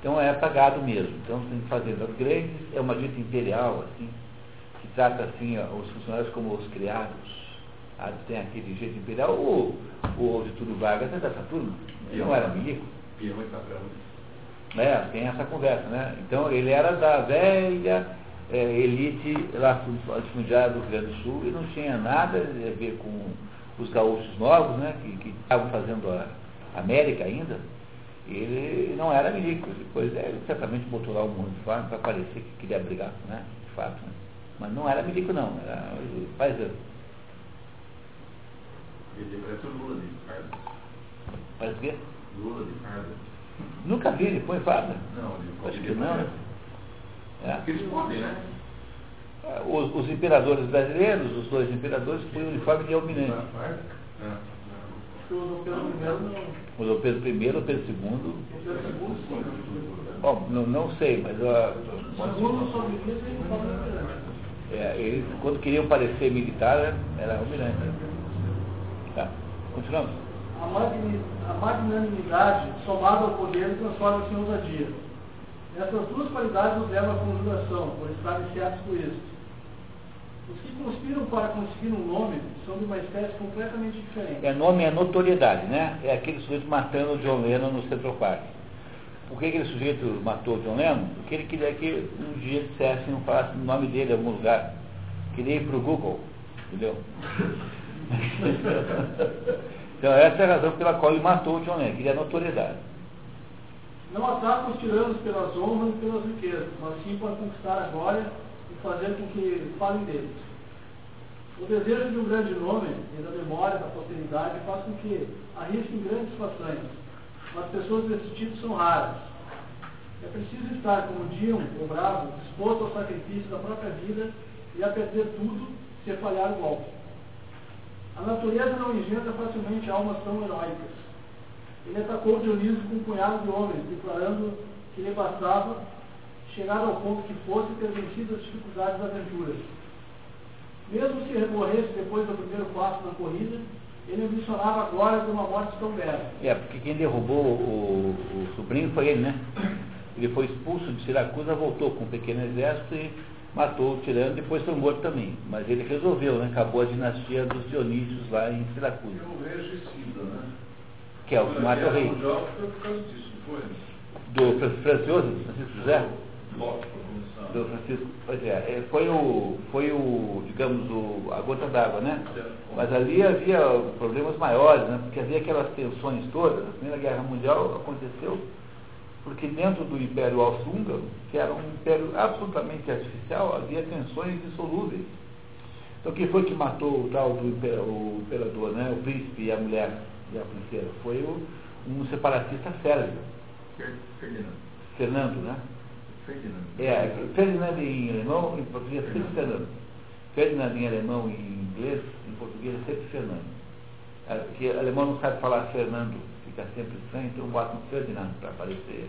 Speaker 1: Então, é pagado mesmo. Então, tem fazendas grandes, é uma dita imperial, assim, que trata, assim, os funcionários como os criados. Ah, tem aquele jeito imperial. O, o Getúlio Vargas é dessa turma. Ele não era milico.
Speaker 2: Pião e Cabrão.
Speaker 1: É, tem essa conversa, né? Então ele era da velha é, elite latifundiária do Rio Grande do Sul e não tinha nada a ver com os gaúchos novos, né? Que, estavam fazendo a América ainda. Ele não era milico, depois é, ele certamente botou lá de forma para parecer que queria brigar, né? De fato, né? Mas não era milico não, era paisano.
Speaker 2: Ele parece o Lula de Carlos.
Speaker 1: Parece o quê?
Speaker 2: Lula de Carlos.
Speaker 1: Nunca vi, ele põe farda.
Speaker 2: Não,
Speaker 1: Acho que não, né?
Speaker 2: É. Eles podem, né?
Speaker 1: É, os, os, imperadores brasileiros, os dois imperadores, põem uniforme de almirante.
Speaker 3: O
Speaker 1: Dom Pedro I, o Pedro II. Bom, não, não sei, mas. Uh, é, eles, quando queriam parecer militar, era almirante. Tá, continuamos
Speaker 3: a magnanimidade somada ao poder transforma-se em ousadia. Essas duas qualidades nos levam à conjuração, por estarem certos com isso. Os que conspiram para conseguir um nome são de uma espécie completamente diferente.
Speaker 1: É nome é notoriedade, né? É aquele sujeito matando o John Lennon no Central Park. Por que aquele sujeito matou o John Lennon? Porque ele queria que um dia dissessem, não falasse o nome dele em algum lugar. Queria ir para o Google, entendeu? [LAUGHS] Então essa é a razão pela qual ele matou o John Lennon, queria notoriedade.
Speaker 3: Não atacam os tiranos pelas honras e pelas riquezas, mas sim para conquistar a glória e fazer com que falem deles. O desejo de um grande nome e da memória da posteridade faz com que arrisquem grandes façanhas, mas pessoas desse tipo são raras. É preciso estar, como Dion, o bravo, disposto ao sacrifício da própria vida e a perder tudo se falhar o golpe. A natureza não engendra facilmente almas tão heróicas. Ele atacou Dionísio com um punhado de homens, declarando que lhe bastava chegar ao ponto que fosse ter vencido as dificuldades da aventura. Mesmo se morresse depois do primeiro passo na corrida, ele ambicionava a glória de uma morte tão bela.
Speaker 1: É, porque quem derrubou o, o sobrinho foi ele, né? Ele foi expulso de Siracusa, voltou com um pequeno exército e matou o tirano, depois foi morto também. Mas ele resolveu, né? Acabou a dinastia dos Dionísios lá em Siracusa.
Speaker 2: É um regicida, né?
Speaker 1: Que é o que mata o rei.
Speaker 2: Foi?
Speaker 1: Do Francioso, Francisco José? Do. Francisco, pois é, é, foi o, foi o, digamos, o, a gota d'água, né? Mas ali havia problemas maiores, né? Porque havia aquelas tensões todas. A Primeira Guerra Mundial aconteceu porque dentro do Império Austro-Húngaro, que era um império absolutamente artificial, havia tensões insolúveis. Então quem foi que matou o tal do o imperador, né? O príncipe e a mulher e a princesa? Foi o, um separatista sérvio,
Speaker 2: Ferdinando.
Speaker 1: Fernando, né?
Speaker 2: Ferdinando.
Speaker 1: É, Ferdinand em alemão, em português é sempre Fernando. Ferdinand em alemão e em inglês, em português é sempre Fernando. É, Porque o alemão não sabe falar Fernando, fica sempre estranho, então botam Ferdinand para aparecer.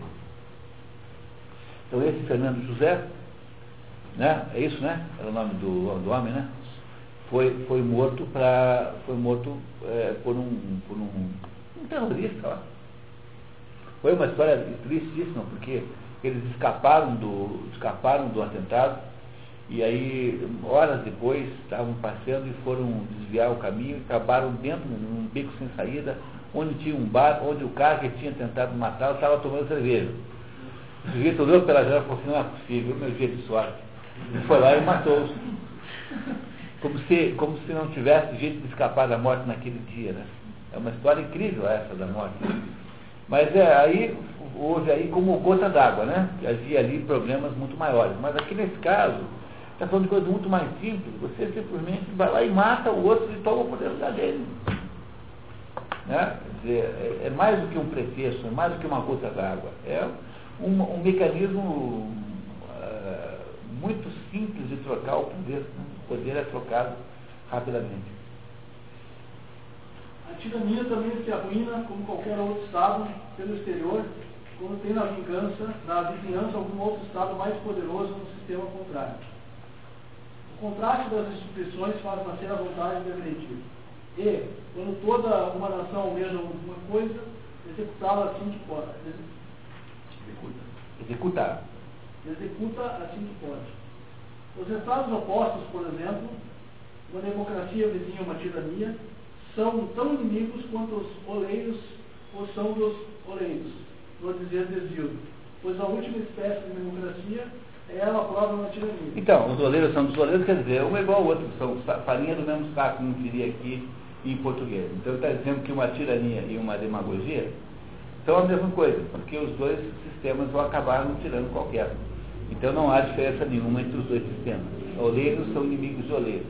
Speaker 1: Então esse Fernando José, né? É isso, né? Era o nome do, do homem, né? Foi, foi morto para. Foi morto é, por um. por um, um terrorista lá. Foi uma história tristíssima, porque eles escaparam do, escaparam do atentado e aí, horas depois, estavam passeando e foram desviar o caminho e acabaram dentro, num beco sem saída, onde tinha um bar, onde o cara que tinha tentado matá-lo estava tomando cerveja. O sujeito olhou pela janela e falou assim, não é possível, meu dia de sorte. E foi lá e matou-os. Como se, como se não tivesse jeito de escapar da morte naquele dia, né? É uma história incrível essa da morte. Mas é, aí houve aí como gota d'água, né? Havia ali problemas muito maiores. Mas aqui nesse caso, está falando de coisa muito mais simples. Você simplesmente vai lá e mata o outro e toma o poder dele. Né? Dizer, é, é mais do que um pretexto, é mais do que uma gota d'água. É um, um mecanismo ah, muito simples de trocar o poder. Né? O poder é trocado rapidamente.
Speaker 3: A tirania também se arruína, como qualquer outro Estado, pelo exterior, quando tem na vingança, na vizinhança algum outro Estado mais poderoso no sistema contrário. O contraste das instituições faz nascer a vontade de agredir. E, quando toda uma nação almeja alguma coisa, executá-la assim que pode.
Speaker 1: Executar.
Speaker 3: Executa assim que pode. Os estados opostos, por exemplo, uma democracia vizinha a uma tirania, são tão inimigos quanto os oleiros ou são dos oleiros, no dizer desvio. Pois a última espécie de democracia é ela própria uma tirania.
Speaker 1: Então, os oleiros são dos oleiros, quer dizer, um é igual ao outro, são farinha do mesmo saco, como diria aqui em português. Então está dizendo que uma tirania e uma demagogia são a mesma coisa, porque os dois sistemas vão acabar num tirano qualquer. Então não há diferença nenhuma entre os dois sistemas. Oleiros são inimigos de oleiros.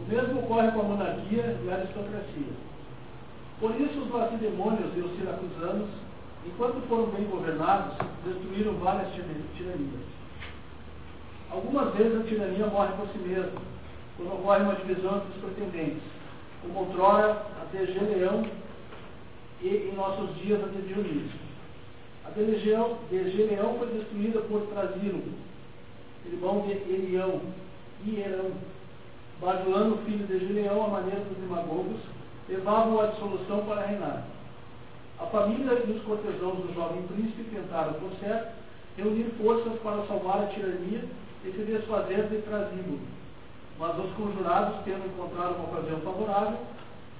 Speaker 3: O mesmo ocorre com a monarquia e a aristocracia. Por isso, os lacedemônios e os siracusanos, enquanto foram bem governados, destruíram várias tir- tiranias. Algumas vezes a tirania morre por si mesma, quando ocorre uma divisão entre os pretendentes, como outrora a de Geleão e, em nossos dias, a de Dionísio. A de de Geleão foi destruída por Trasilo, irmão de Elião e Herão, bajulando o filho de Gileão à maneira dos demagogos, levavam-o à dissolução para reinar. A família e os cortesãos do jovem príncipe tentaram, por certo, reunir forças para salvar a tirania e se desfazer de Trasíbulo. Mas os conjurados, tendo encontrado uma ocasião favorável,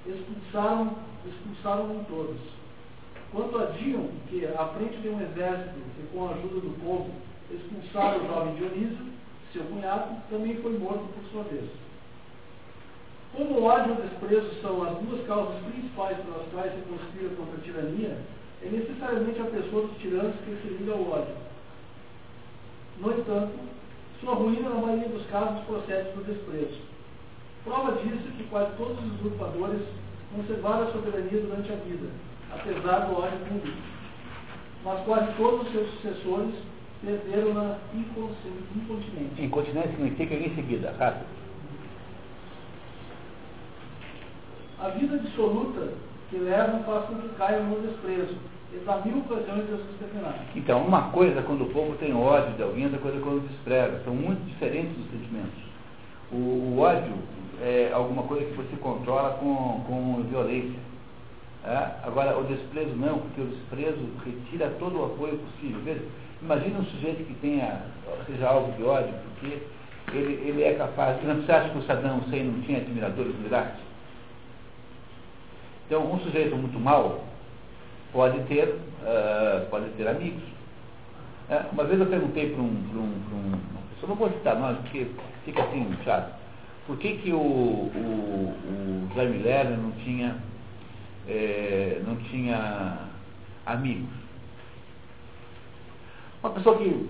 Speaker 3: expulsaram, expulsaram todos. Quanto a Dion, que à frente de um exército e com a ajuda do povo expulsaram o jovem Dionísio, seu cunhado, também foi morto por sua vez. Como o ódio e o desprezo são as duas causas principais pelas quais se conspira contra a tirania, é necessariamente a pessoa dos tiranos que se liga ao ódio. No entanto, Sua ruína, na maioria dos casos, procede do desprezo. Prova disso é que quase todos os usurpadores conservaram a soberania durante a vida, apesar do ódio público. Mas quase todos os seus sucessores perderam-na incontinência.
Speaker 1: Incontinência significa em seguida, rápido.
Speaker 3: A vida dissoluta que levam faz com que caiam no desprezo. Terminar.
Speaker 1: Então, uma coisa quando o povo tem ódio de alguém, outra coisa quando despreza. São muito diferentes os sentimentos. O, o ódio é alguma coisa que você controla com, com violência. É? Agora, o desprezo não, porque o desprezo retira todo o apoio possível. Veja, imagina um sujeito que tenha, seja alvo de ódio, porque ele, ele é capaz. Você acha que o Saddam Hussein não tinha admiradores no Iraque? Então, um sujeito muito mau pode ter, uh, pode ter amigos. É, uma vez eu perguntei para um, um, um, uma pessoa, não vou citar nós, porque fica assim chato, por que, que o, o, o Jaime Lerner não tinha, é, não tinha amigos? Uma pessoa que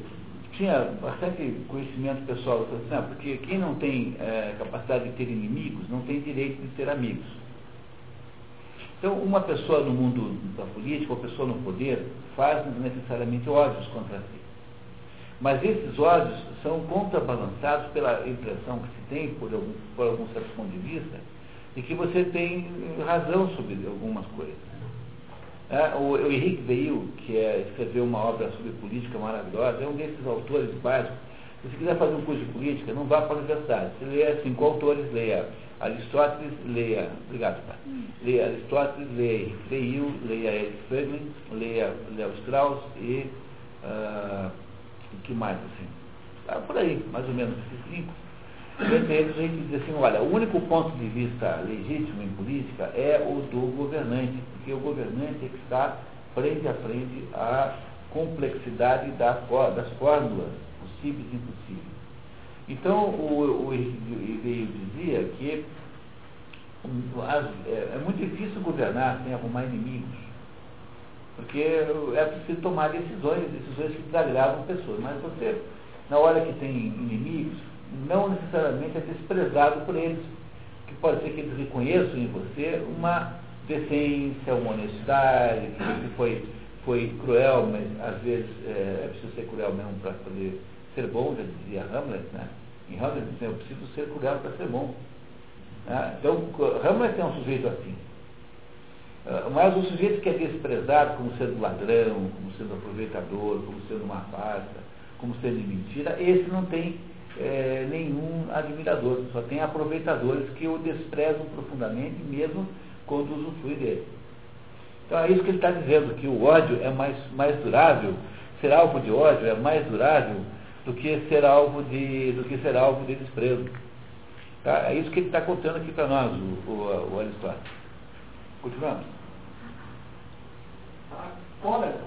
Speaker 1: tinha bastante conhecimento pessoal, assim, ah, porque quem não tem é, capacidade de ter inimigos não tem direito de ter amigos. Então, uma pessoa no mundo da política, uma pessoa no poder, faz necessariamente ódios contra si. Mas esses ódios são contrabalançados pela impressão que se tem, por algum, por algum certo ponto de vista, de que você tem razão sobre algumas coisas. É, o, o Henrique Veil, que é, escreveu uma obra sobre política maravilhosa, é um desses autores básicos. Se você quiser fazer um curso de política, não vá para a universidade. Você lê cinco autores, leia Aristóteles, leia, obrigado, pai. Leia Aristóteles, leia Freil, leia Eric Friedman, leia Léo Strauss e uh, o que mais assim? Tá por aí, mais ou menos esses cinco. Entre eles a gente diz assim, olha, o único ponto de vista legítimo em política é o do governante, porque o governante é que está frente a frente à complexidade das fórmulas possíveis e impossíveis. Então, o, o dizia que as, é, é, muito difícil governar sem arrumar inimigos, porque é preciso tomar decisões, decisões que desagravam pessoas. Mas você, na hora que tem inimigos, não necessariamente é desprezado por eles, que pode ser que eles reconheçam em você uma decência, uma honestidade, que foi, foi cruel, mas às vezes é, é preciso ser cruel mesmo para poder ser bom, já dizia Hamlet, né? Em Hamlet diz, eu preciso ser cruel para ser bom. Né? Então, Hamlet é um sujeito assim. Ah, mas o sujeito que é desprezado como sendo ladrão, como sendo aproveitador, como sendo uma farsa, como sendo mentira, esse não tem é, nenhum admirador, só tem aproveitadores que o desprezam profundamente, mesmo quando usufrui dele. Então é isso que ele está dizendo, que o ódio é mais, mais durável, ser alvo de ódio é mais durável do que ser alvo de, do que ser alvo de desprezo. Tá? É isso que ele está contando aqui para nós, o, o, o Aristóteles. Continuamos.
Speaker 3: A cólera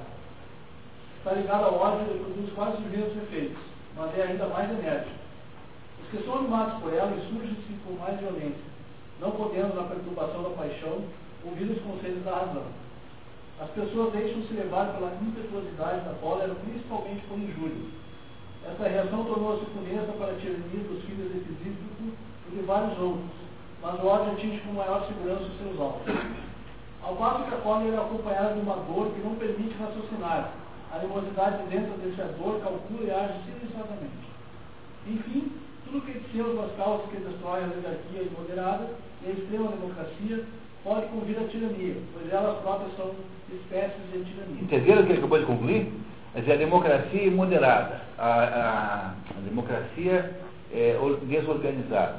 Speaker 3: está ligada ao ódio e produz quase os mesmos efeitos, mas é ainda mais enérgica. Os que são animados por ela insurgem-se com mais violência, não podendo, na perturbação da paixão, ouvir os conselhos da razão. As pessoas deixam-se levar pela impetuosidade da cólera, principalmente por injúrias essa reação tornou-se funesta para a tirania dos filhos de Pisístrato e de vários outros, mas o ódio atinge com maior segurança os seus alvos. Ao passo que a cólera é acompanhada de uma dor que não permite raciocinar, a animosidade dentro desse dor calcula e age silenciosamente. Enfim, tudo que de seus das causas que destroem a oligarquia imoderada e a extrema democracia pode convir à tirania, pois elas próprias são espécies de tirania.
Speaker 1: Entenderam o que acabou de concluir? Quer dizer, a democracia moderada, a, a, a democracia é, desorganizada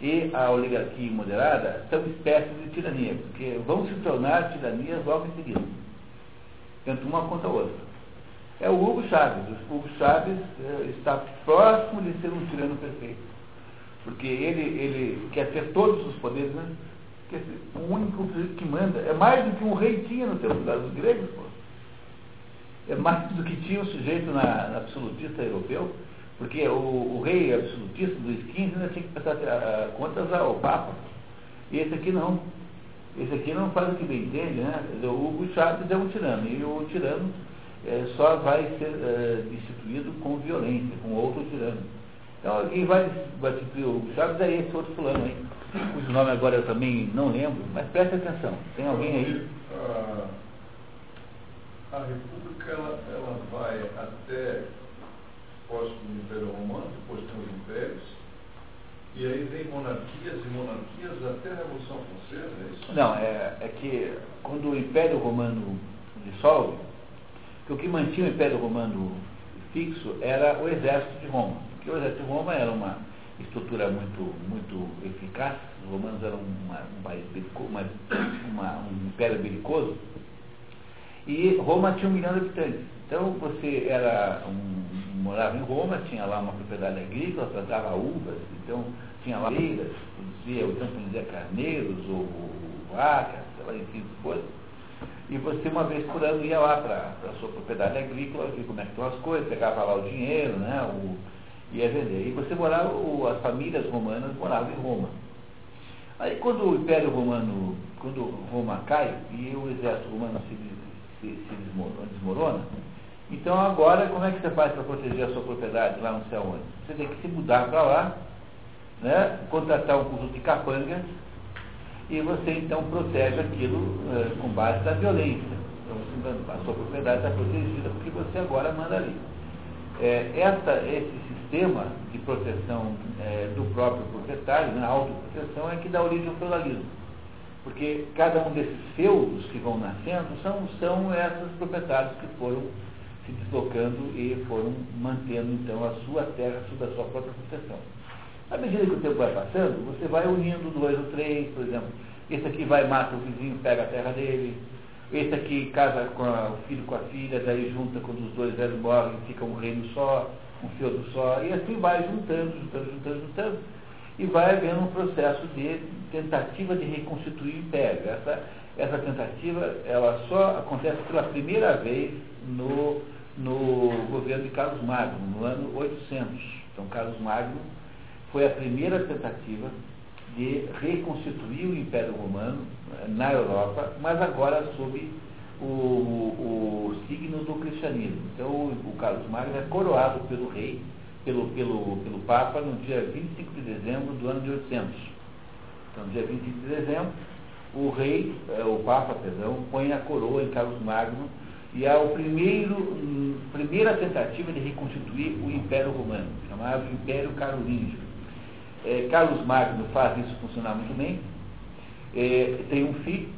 Speaker 1: e a oligarquia moderada são espécies de tirania, porque vão se tornar tiranias logo em seguida. Tanto uma quanto a outra. É o Hugo Chaves. O Hugo Chaves é, está próximo de ser um tirano perfeito. Porque ele, ele quer ter todos os poderes, né? O único que manda. É mais do que um rei tinha no tempo dos gregos, pô é mais do que tinha o sujeito na, na absolutista europeu, porque o, o, rei absolutista dos XV ainda tinha que prestar contas ao Papa. E esse aqui não. Esse aqui não faz o que bem entende, né? O Chávez é um tirano, e o tirano é, só vai ser é, instituído com violência, com outro tirano. Então alguém vai, tipo, o Chaves é esse outro fulano aí, cujo nome agora eu também não lembro, mas preste atenção, tem alguém aí?
Speaker 2: A, República ela, ela vai até próximo do Império Romano, depois tem os impérios, e aí vem monarquias e monarquias até a Revolução Francesa, é isso?
Speaker 1: Não, é, é que quando o Império Romano dissolve, o que mantinha o Império Romano fixo era o exército de Roma. Porque o exército de Roma era uma estrutura muito, muito eficaz, os romanos eram uma, um país uma, uma, um império belicoso, e Roma tinha um milhão de habitantes. Então você era um, morava em Roma, tinha lá uma propriedade agrícola, plantava uvas, então tinha lá feiras, produzia, então produzia carneiros ou, ou vacas, sei lá, enfim, coisas e você, uma vez por ano, ia lá para a sua propriedade agrícola, ver como é que estão as coisas, pegava lá o dinheiro, né, o, ia vender. E você morava, o, as famílias romanas moravam em Roma. Aí quando o Império Romano, quando Roma cai e o exército romano se, se, se desmorona, então agora como é que você faz para proteger a sua propriedade lá no céu onde? Você tem que se mudar para lá, né, contratar um conjunto de capangas e você então protege aquilo uh, com base da violência. Então, a sua propriedade está protegida porque você agora manda ali. É, essa, esse sistema de proteção é, do próprio proprietário, né, autoproteção, é que dá origem ao feudalismo. Porque cada um desses feudos que vão nascendo são, são esses proprietários que foram se deslocando e foram mantendo então a sua terra sob a sua própria proteção. À medida que o tempo vai passando, você vai unindo dois ou três, por exemplo. Esse aqui vai, mata o vizinho, pega a terra dele. Esse aqui casa com a, o filho com a filha, daí junta quando os dois velhos morrem, fica um reino só, um feudo só. E assim vai juntando, juntando, juntando, juntando. E vai havendo um processo de tentativa de reconstituir o império. Essa, essa tentativa, ela só acontece pela primeira vez no, no governo de Carlos Magno, no ano 800. Então, Carlos Magno foi a primeira tentativa de reconstituir o Império Romano eh, na Europa, mas agora sob o, o, o signo do cristianismo. Então, o, o, Carlos Magno é coroado pelo rei, pelo, pelo, pelo Papa, no dia 25 de dezembro do ano de 800. Então, no dia 25 de dezembro, o rei, eh, o Papa, perdão, põe a coroa em Carlos Magno e primeiro, hum, primeira tentativa de reconstituir o Império Romano, chamado Império Carolíngio. É, Carlos Magno faz isso funcionar muito bem. É, tem um filho,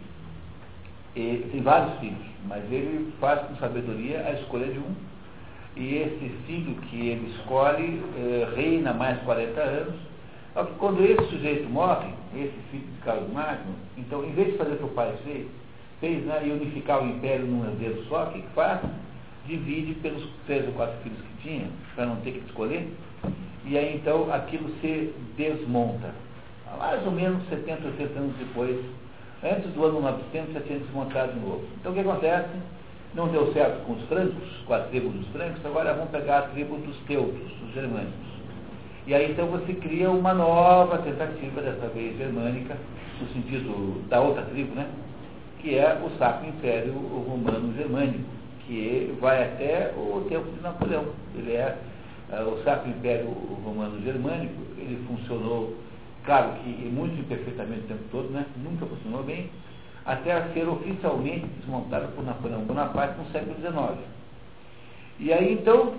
Speaker 1: é, tem vários filhos, mas ele faz com sabedoria a escolha de um. E esse filho que ele escolhe é, reina mais 40 anos. Só que quando esse sujeito morre, esse filho de Carlos Magno, então em vez de fazer o que o pai fez, fez né, e unificar o império num herdeiro só, o que faz? Divide pelos três ou quatro filhos que tinha, para não ter que escolher e aí então aquilo se desmonta. Mais ou menos 70, 80 anos depois, antes do ano 900, já tinha desmontado de novo. Então o que acontece? Não deu certo com os francos, com a tribo dos francos, agora vamos pegar a tribo dos teutos, os germânicos. E aí então você cria uma nova tentativa, dessa vez germânica, no sentido da outra tribo, né? Que é o Sacro Império Romano Germânico, que vai até o tempo de Napoleão. Ele é ah, o Sacro Império Romano Germânico, ele funcionou, claro que muito imperfeitamente o tempo todo, né? nunca funcionou bem, até ser oficialmente desmontado por Napoleão Bonaparte no século XIX. E aí então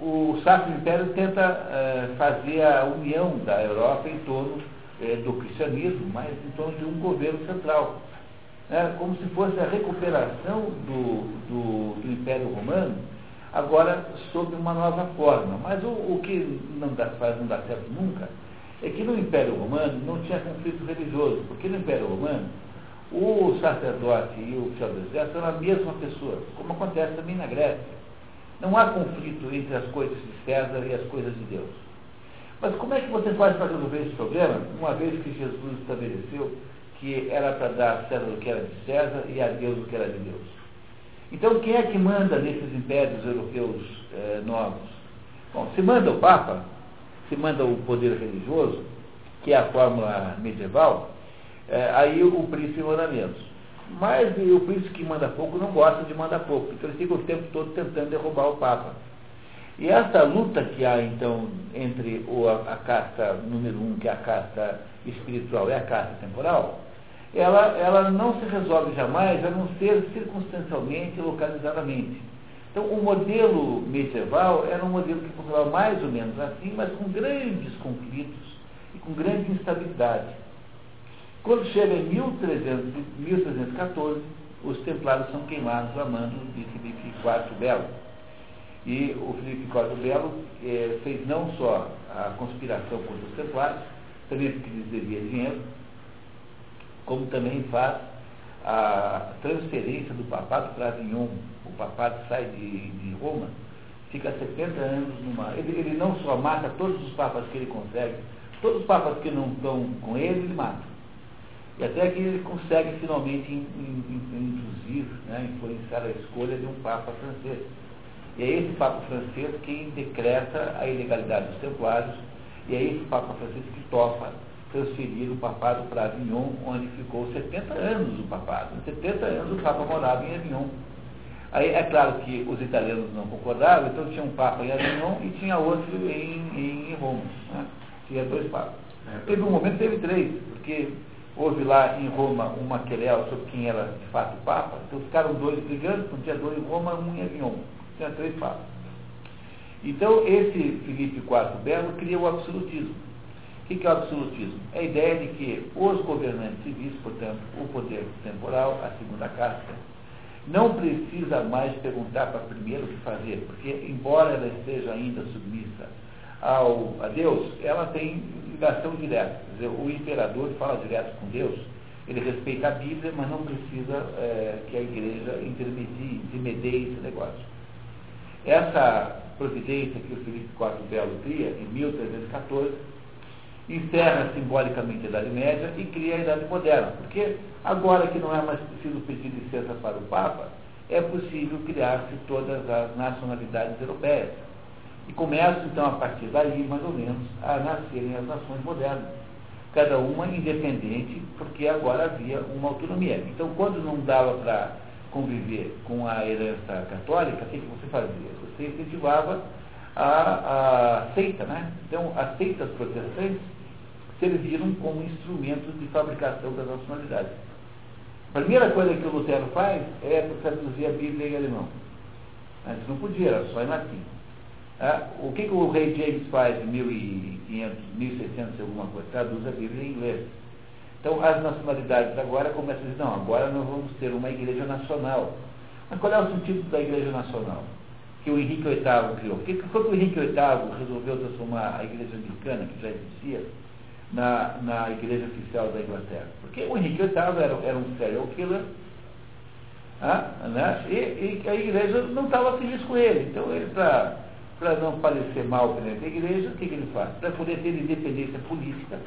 Speaker 1: o Sacro Império tenta uh, fazer a união da Europa em torno uh, do cristianismo, mas em torno de um governo central. Né? Como se fosse a recuperação do, do, do Império Romano agora sob uma nova forma. Mas o, o que não dá, faz não dá certo nunca é que no Império Romano não tinha conflito religioso, porque no Império Romano o sacerdote e o oficial do exército eram a mesma pessoa, como acontece também na Grécia. Não há conflito entre as coisas de César e as coisas de Deus. Mas como é que você faz para resolver esse problema, uma vez que Jesus estabeleceu que era para dar a César o que era de César e a Deus o que era de Deus? Então, quem é que manda nesses impérios europeus eh, novos? Bom, se manda o Papa, se manda o poder religioso, que é a fórmula medieval, eh, aí o príncipe manda menos. Mas o príncipe que manda pouco não gosta de mandar pouco, então ele fica o tempo todo tentando derrubar o Papa. E essa luta que há, então, entre o, a, a casta número um, que é a casta espiritual, e a casta temporal, ela, ela não se resolve jamais a não ser circunstancialmente, localizadamente. Então, o modelo medieval era um modelo que funcionava mais ou menos assim, mas com grandes conflitos e com grande instabilidade. Quando chega em 1300, 1314, os templários são queimados a mando de Filipe IV Belo. E o Filipe IV Belo eh, fez não só a conspiração contra os templários, também porque lhes devia dinheiro, como também faz a transferência do papado para Avignon. O papado sai de, de Roma, fica 70 anos numa. Ele, ele não só mata todos os papas que ele consegue, todos os papas que não estão com ele, ele mata. E até que ele consegue finalmente induzir, né, influenciar a escolha de um papa francês. E é esse papa francês quem decreta a ilegalidade dos templários, e é esse papa francês que topa transferir o papado para Avignon, onde ficou 70 anos o papado. 70 anos o papa morava em Avignon. Aí é claro que os italianos não concordavam, então tinha um papa em Avignon e tinha outro em, em Roma. Né? Tinha dois papas. É. Teve um momento, teve três, porque houve lá em Roma uma querela sobre quem era de fato o papa, então ficaram dois brigando, então tinha dois em Roma, um em Avignon. Tinha três papas. Então esse Filipe IV Belo cria o absolutismo. O que é o absolutismo? É a ideia de que os governantes civis, portanto, o poder temporal, a segunda casta, não precisa mais perguntar para primeiro o que fazer, porque, embora ela esteja ainda submissa ao, a Deus, ela tem ligação direta. Dizer, o imperador fala direto com Deus, ele respeita a Bíblia, mas não precisa é, que a igreja intermedie, intermedie esse negócio. Essa providência que o Felipe IV Belo cria, em 1314, encerra simbolicamente a Idade Média e cria a Idade Moderna. Porque agora que não é mais preciso pedir licença para o Papa, é possível criar-se todas as nacionalidades europeias. E começa então a partir daí, mais ou menos, a nascerem as nações modernas. Cada uma independente, porque agora havia uma autonomia. Então, quando não dava para conviver com a herança católica, o que, você fazia? Você incentivava a, a seita, né? Então, as seitas protestantes serviram como instrumentos de fabricação das nacionalidades. A primeira coisa que o Lutero faz é traduzir a Bíblia em alemão. Antes não podia, era só em latim. Ah, o que, que o rei James faz em 1500, 1600 alguma coisa? Traduz a Bíblia em inglês. Então as nacionalidades agora começam a dizer, não, agora nós vamos ter uma igreja nacional. Mas qual é o sentido da igreja nacional? Que o Henrique VIII criou. Por que foi que o Henrique VIII resolveu transformar a igreja anglicana, que já existia, na, na igreja oficial da Inglaterra. Porque o Henrique VIII era, era um serial killer, ah, né? e, e, a igreja não estava feliz com ele. Então, ele, para não parecer mal perante a igreja, o que, que ele faz? Para poder ter independência política,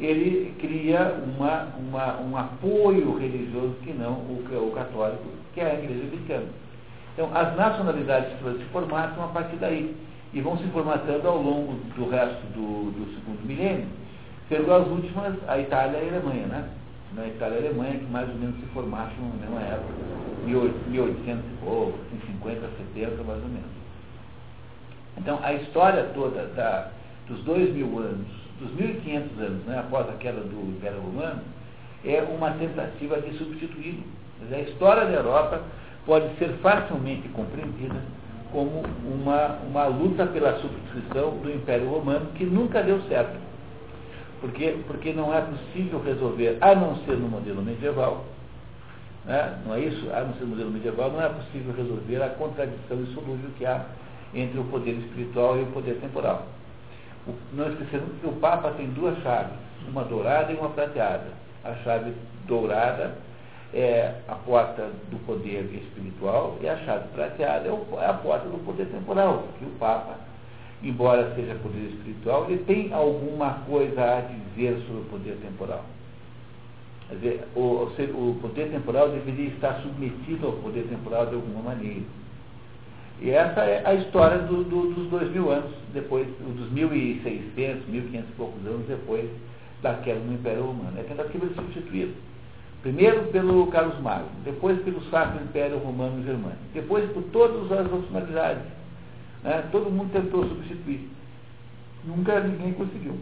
Speaker 1: ele cria uma, uma, um apoio religioso que não o, o católico, que é a igreja anglicana. Então, as nacionalidades se formatam a partir daí e vão se formatando ao longo do resto do, do segundo milênio Sendo as últimas a Itália e a Alemanha, né? Na Itália e a Alemanha, que mais ou menos se formaram na mesma época, 1800 e pouco, 50, 70 mais ou menos. Então, a história toda da, dos dois mil anos, dos 1500 anos, né, após a queda do Império Romano, é uma tentativa de substituí-lo. A história da Europa pode ser facilmente compreendida como uma, uma luta pela substituição do Império Romano que nunca deu certo. Porque, porque não é possível resolver, a não ser no modelo medieval, né? não é isso? A não ser no modelo medieval, não é possível resolver a contradição insolúvel que há entre o poder espiritual e o poder temporal. O, não esquecendo que o Papa tem duas chaves, uma dourada e uma prateada. A chave dourada é a porta do poder espiritual e a chave prateada é, é a porta do poder temporal, que o Papa embora seja poder espiritual, ele tem alguma coisa a dizer sobre o poder temporal. Quer dizer, o, o poder temporal deveria estar submetido ao poder temporal de alguma maneira. E essa é a história do, do, dos dois mil anos, depois, dos 1.600, 1.500 e poucos anos depois da queda do Império Romano. É tentativa de substituir. Primeiro pelo Carlos Magno, depois pelo Sacro Império Romano Germânico, depois por todas as nacionalidades Né? Todo mundo tentou substituir. Nunca ninguém conseguiu.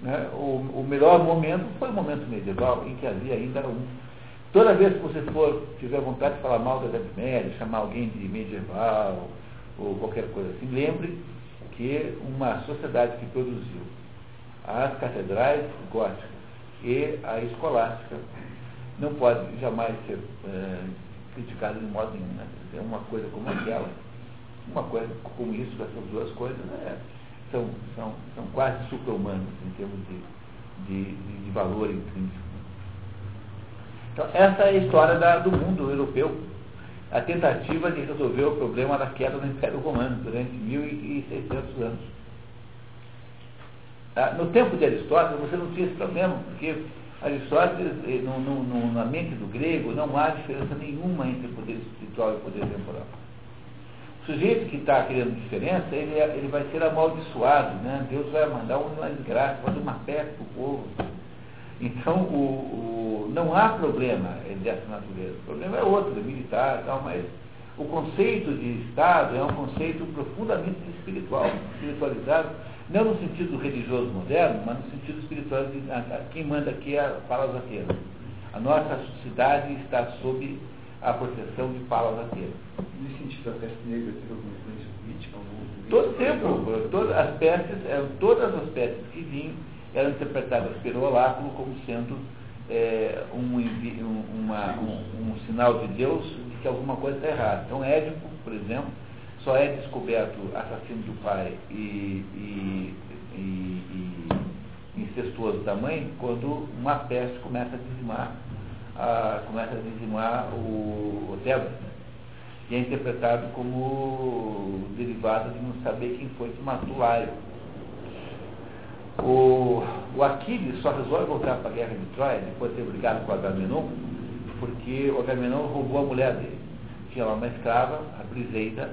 Speaker 1: Né? O, o melhor momento foi o momento medieval, em que havia ainda um. Toda vez que você for, tiver vontade de falar mal da Idade chamar alguém de medieval, ou qualquer coisa assim, lembre que uma sociedade que produziu as catedrais góticas e a escolástica não pode jamais ser é, criticada de modo nenhum. Né? É uma coisa como aquela, uma coisa como isso, essas duas coisas, é, são, são, são quase super-humanos em termos de, de, de valor intrínseco. Então, essa é a história da, do mundo europeu, a tentativa de resolver o problema da queda do Império Romano durante 1.600 anos. Ah, no tempo de Aristóteles, você não tinha esse problema, porque Aristóteles, eh, no, no, no, na mente do grego, não há diferença nenhuma entre poder espiritual e poder temporal. O sujeito que está querendo diferença, ele, é, ele vai ser amaldiçoado, né? Deus vai mandar uma desgraça, vai dar uma peste para o povo. Então, o, o, não há problema dessa natureza. O problema é outro, é militar e tal, mas o conceito de Estado é um conceito profundamente espiritual, espiritualizado não no sentido religioso moderno, mas no sentido espiritual. De, a, quem manda aqui é a Palas Atenas. A nossa sociedade está sob a proteção de Palas Atenas.
Speaker 2: Nesse sentido, a peste negra teve alguma influência política? Algum
Speaker 1: Todo tempo, todas as pestes, todas as pestes que vinham eram interpretadas pelo oráculo como sendo é, um, uma, um, um, sinal de Deus de que alguma coisa está errada. Então, Édipo, por exemplo, só é descoberto assassino do pai e, e, e, e incestuoso da mãe quando uma peste começa a dizimar, a, começa a dizimar o, o Tebas, que é interpretado como derivado de não saber quem foi que matou Laio. O, o Aquiles só resolve voltar para a guerra de Troia depois de ter brigado com o Agamenon, porque o Agamenon roubou a mulher dele. Tinha lá uma escrava, a Briseida,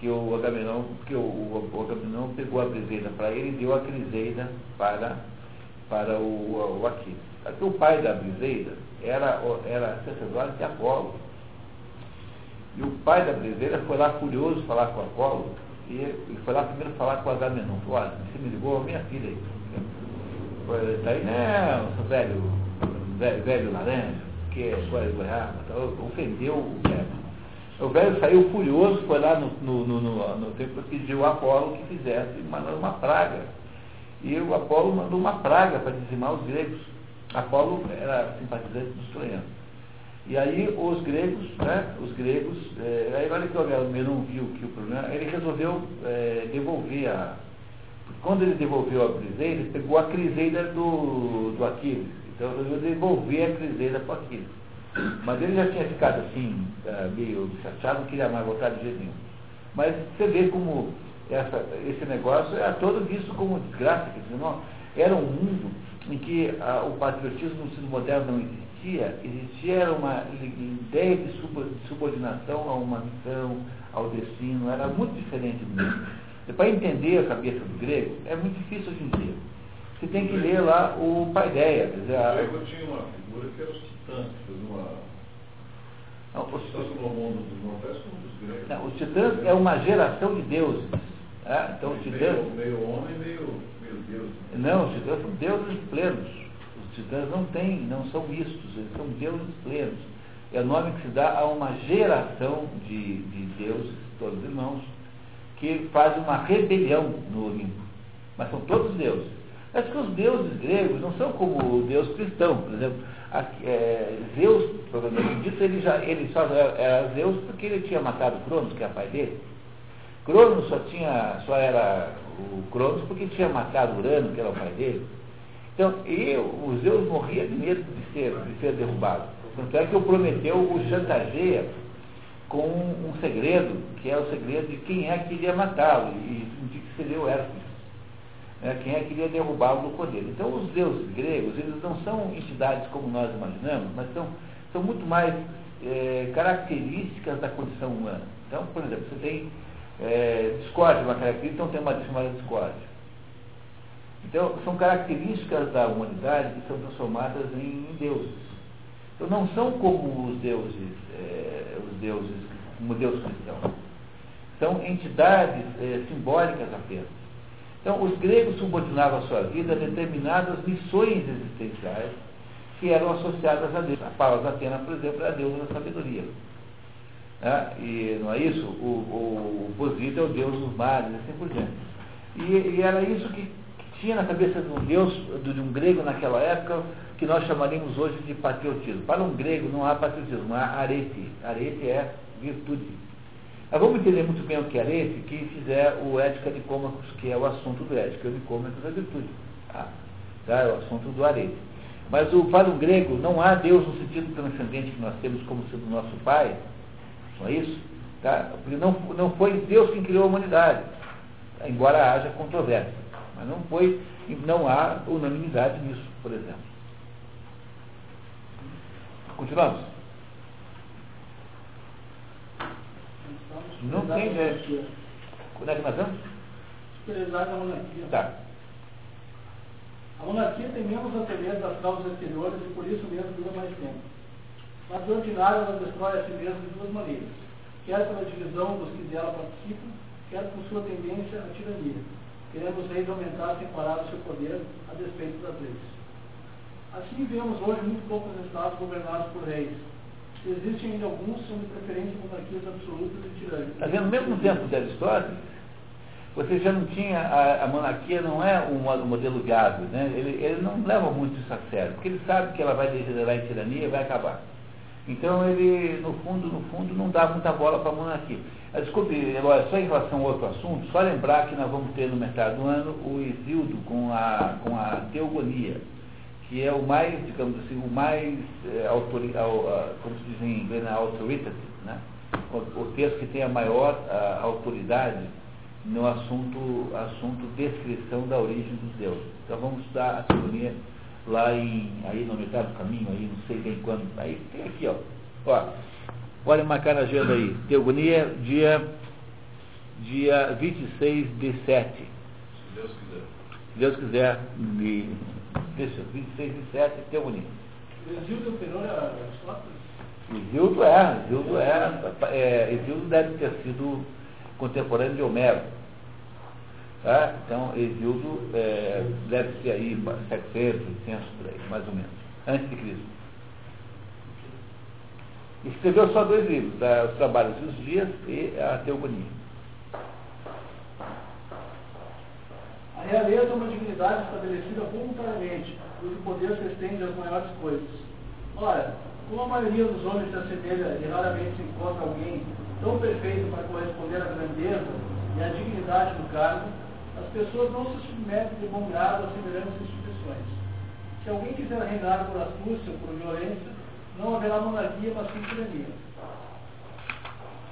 Speaker 1: que o Agamenon, que o, o, Agamenon pegou a Briseida para ele e deu a Criseida para, para o, o Aquiles. Porque o pai da Briseida era, era de Apolo. E o pai da Briseida foi lá furioso falar com Apolo e, e foi lá primeiro falar com o Agamenon. Falou, olha, você me ligou a minha filha aí. Foi, tá aí, não, seu velho, velho, velho laranja, que é sua goiaba, ofendeu o velho. O velho saiu furioso, foi lá no, no, no, no, no templo e pediu a Apolo que fizesse, mandando uma praga. E o Apolo mandou uma praga para dizimar os gregos. Apolo era simpatizante dos troianos. E aí os gregos, né, os gregos, é, aí olha que o Agamenon viu que o problema, ele resolveu é, devolver a. Quando ele devolveu a Criseida, ele pegou a Criseida do, do Aquiles. Então ele resolveu devolver a Criseida para Aquiles. Mas ele já tinha ficado assim, uh, meio chateado, não queria mais voltar de jeito nenhum. Mas você vê como essa, esse negócio era todo visto como desgraça, quer dizer, não, era um mundo em que uh, o patriotismo no ensino moderno não existia, existia era uma ideia de subordinação a uma missão, ao destino, era muito diferente do mundo. E para entender a cabeça do grego, é muito difícil hoje em dia. Você tem que ler lá o Paideia. Quer dizer, a...
Speaker 2: O grego tinha uma figura que era os titãs, uma. Não, os.
Speaker 1: Não, os titãs é uma geração de deuses. É? Então, os titãs.
Speaker 2: Meio, meio homem, meio, meio deus.
Speaker 1: Não, os titãs são deuses plenos. Titãs não têm, não são mistos, eles são deuses plenos. É o nome que se dá a uma geração de, de deuses, todos irmãos, que fazem uma rebelião no Olimpo. Mas são todos deuses. Mas que os deuses gregos não são como o deus cristão, por exemplo é, Zeus, provavelmente dito, ele, já, ele só era Zeus porque ele tinha matado Cronos, que é pai dele. Cronos só, tinha, só era o Cronos porque tinha matado Urano, que era o pai dele. Então, e o Zeus morria de medo de ser, de ser derrubado. Tanto é que o Prometeu o chantageia com um segredo, que é o segredo de quem é que iria matá-lo, e de que seria o Hércules né, quem é que iria derrubá-lo do poder. Então, os deuses gregos, eles não são entidades como nós imaginamos, mas são, são muito mais é, características da condição humana. Então, por exemplo, você tem é, discórdia, uma característica, então tem uma chamada discórdia. Então, são características da humanidade que são transformadas em, deuses. Então, não são como os deuses, é, os deuses, como Deus cristão. São entidades eh, simbólicas apenas. Então, os gregos subordinavam a sua vida a determinadas missões existenciais que eram associadas a Deus. A Palas Atena, por exemplo, é a deusa da sabedoria. Né? E não é isso? O, o, o é o deus dos mares, assim por diante. E, e era isso que, tinha na cabeça de um deus, de um grego naquela época, que nós chamaríamos hoje de patriotismo. Para um grego não há patriotismo, há arete. Arete é virtude. Mas vamos entender muito bem o que é arete, quem fizer o Ética de Cômacos, que é o assunto do Ética de Cômacos da virtude. Tá? tá? É o assunto do arete. Mas o, para o grego não há Deus no sentido transcendente que nós temos como sendo nosso Pai, não é isso? Tá? Não, não foi Deus quem criou a humanidade, embora haja controvérsia. Mas não foi, não há unanimidade nisso, por exemplo. Continuamos? Não tem ideia. Quando é que nós vamos?
Speaker 3: Superioridade da monarquia.
Speaker 1: Tá.
Speaker 3: A monarquia tem menos antemedo das causas exteriores e por isso mesmo dura mais tempo. Mas, de ordinário, ela destrói a si mesma de duas maneiras. Quer pela divisão dos que dela participam, quer por sua tendência à tirania, querendo os reis aumentar sem parar o seu poder a despeito das leis. Assim vemos hoje muito poucos estados governados por reis. Se existem ainda alguns, são de preferência monarquias absolutas e tirânicas.
Speaker 1: Está vendo, mesmo tempo da história, você já não tinha, a, a monarquia não é um, um modelo gado, né? ele, ele não leva muito isso a sério, porque ele sabe que ela vai degenerar em tirania e vai acabar. Então ele, no fundo, no fundo, não dá muita bola para a monarquia. Desculpe, agora, só em relação a outro assunto, só lembrar que nós vamos ter no mercado do ano o Isildo com a, com a teogonia, que é o mais, digamos assim, o mais, é, autori, como se diz em inglês, authoritative, né? o, o texto que tem a maior a, autoridade no assunto, assunto descrição da origem dos deuses. Então vamos estudar a teogonia lá em, aí no metade do caminho, aí não sei bem quando. Aí tem aqui, ó. ó pode marcar na agenda aí. Teogonia, dia, dia 26 de 7. Se
Speaker 2: Deus quiser.
Speaker 1: Se Deus quiser, de, deixa, 26 de 7, Teogonia.
Speaker 3: Exildo Penor é Aristóteles?
Speaker 1: Exildo é, Exildo é, é, Exildo deve ter sido contemporâneo de Homero. Tá? Então, Exildo é, deve ser aí 700, 800 por aí, mais ou menos, antes de Cristo. Escreveu só dois livros? Os Trabalhos dos Dias e a Teogonia.
Speaker 3: A realeza é uma divindade estabelecida voluntariamente, cujo poder se estende às maiores coisas. Ora, como a maioria dos homens se assemelha e raramente se encontra alguém tão perfeito para corresponder à grandeza e à dignidade do cargo, as pessoas não se submetem de bom grado a semelhantes instituições. Se alguém quiser reinar por astúcia ou por violência, não haverá monarquia, mas sim tirania.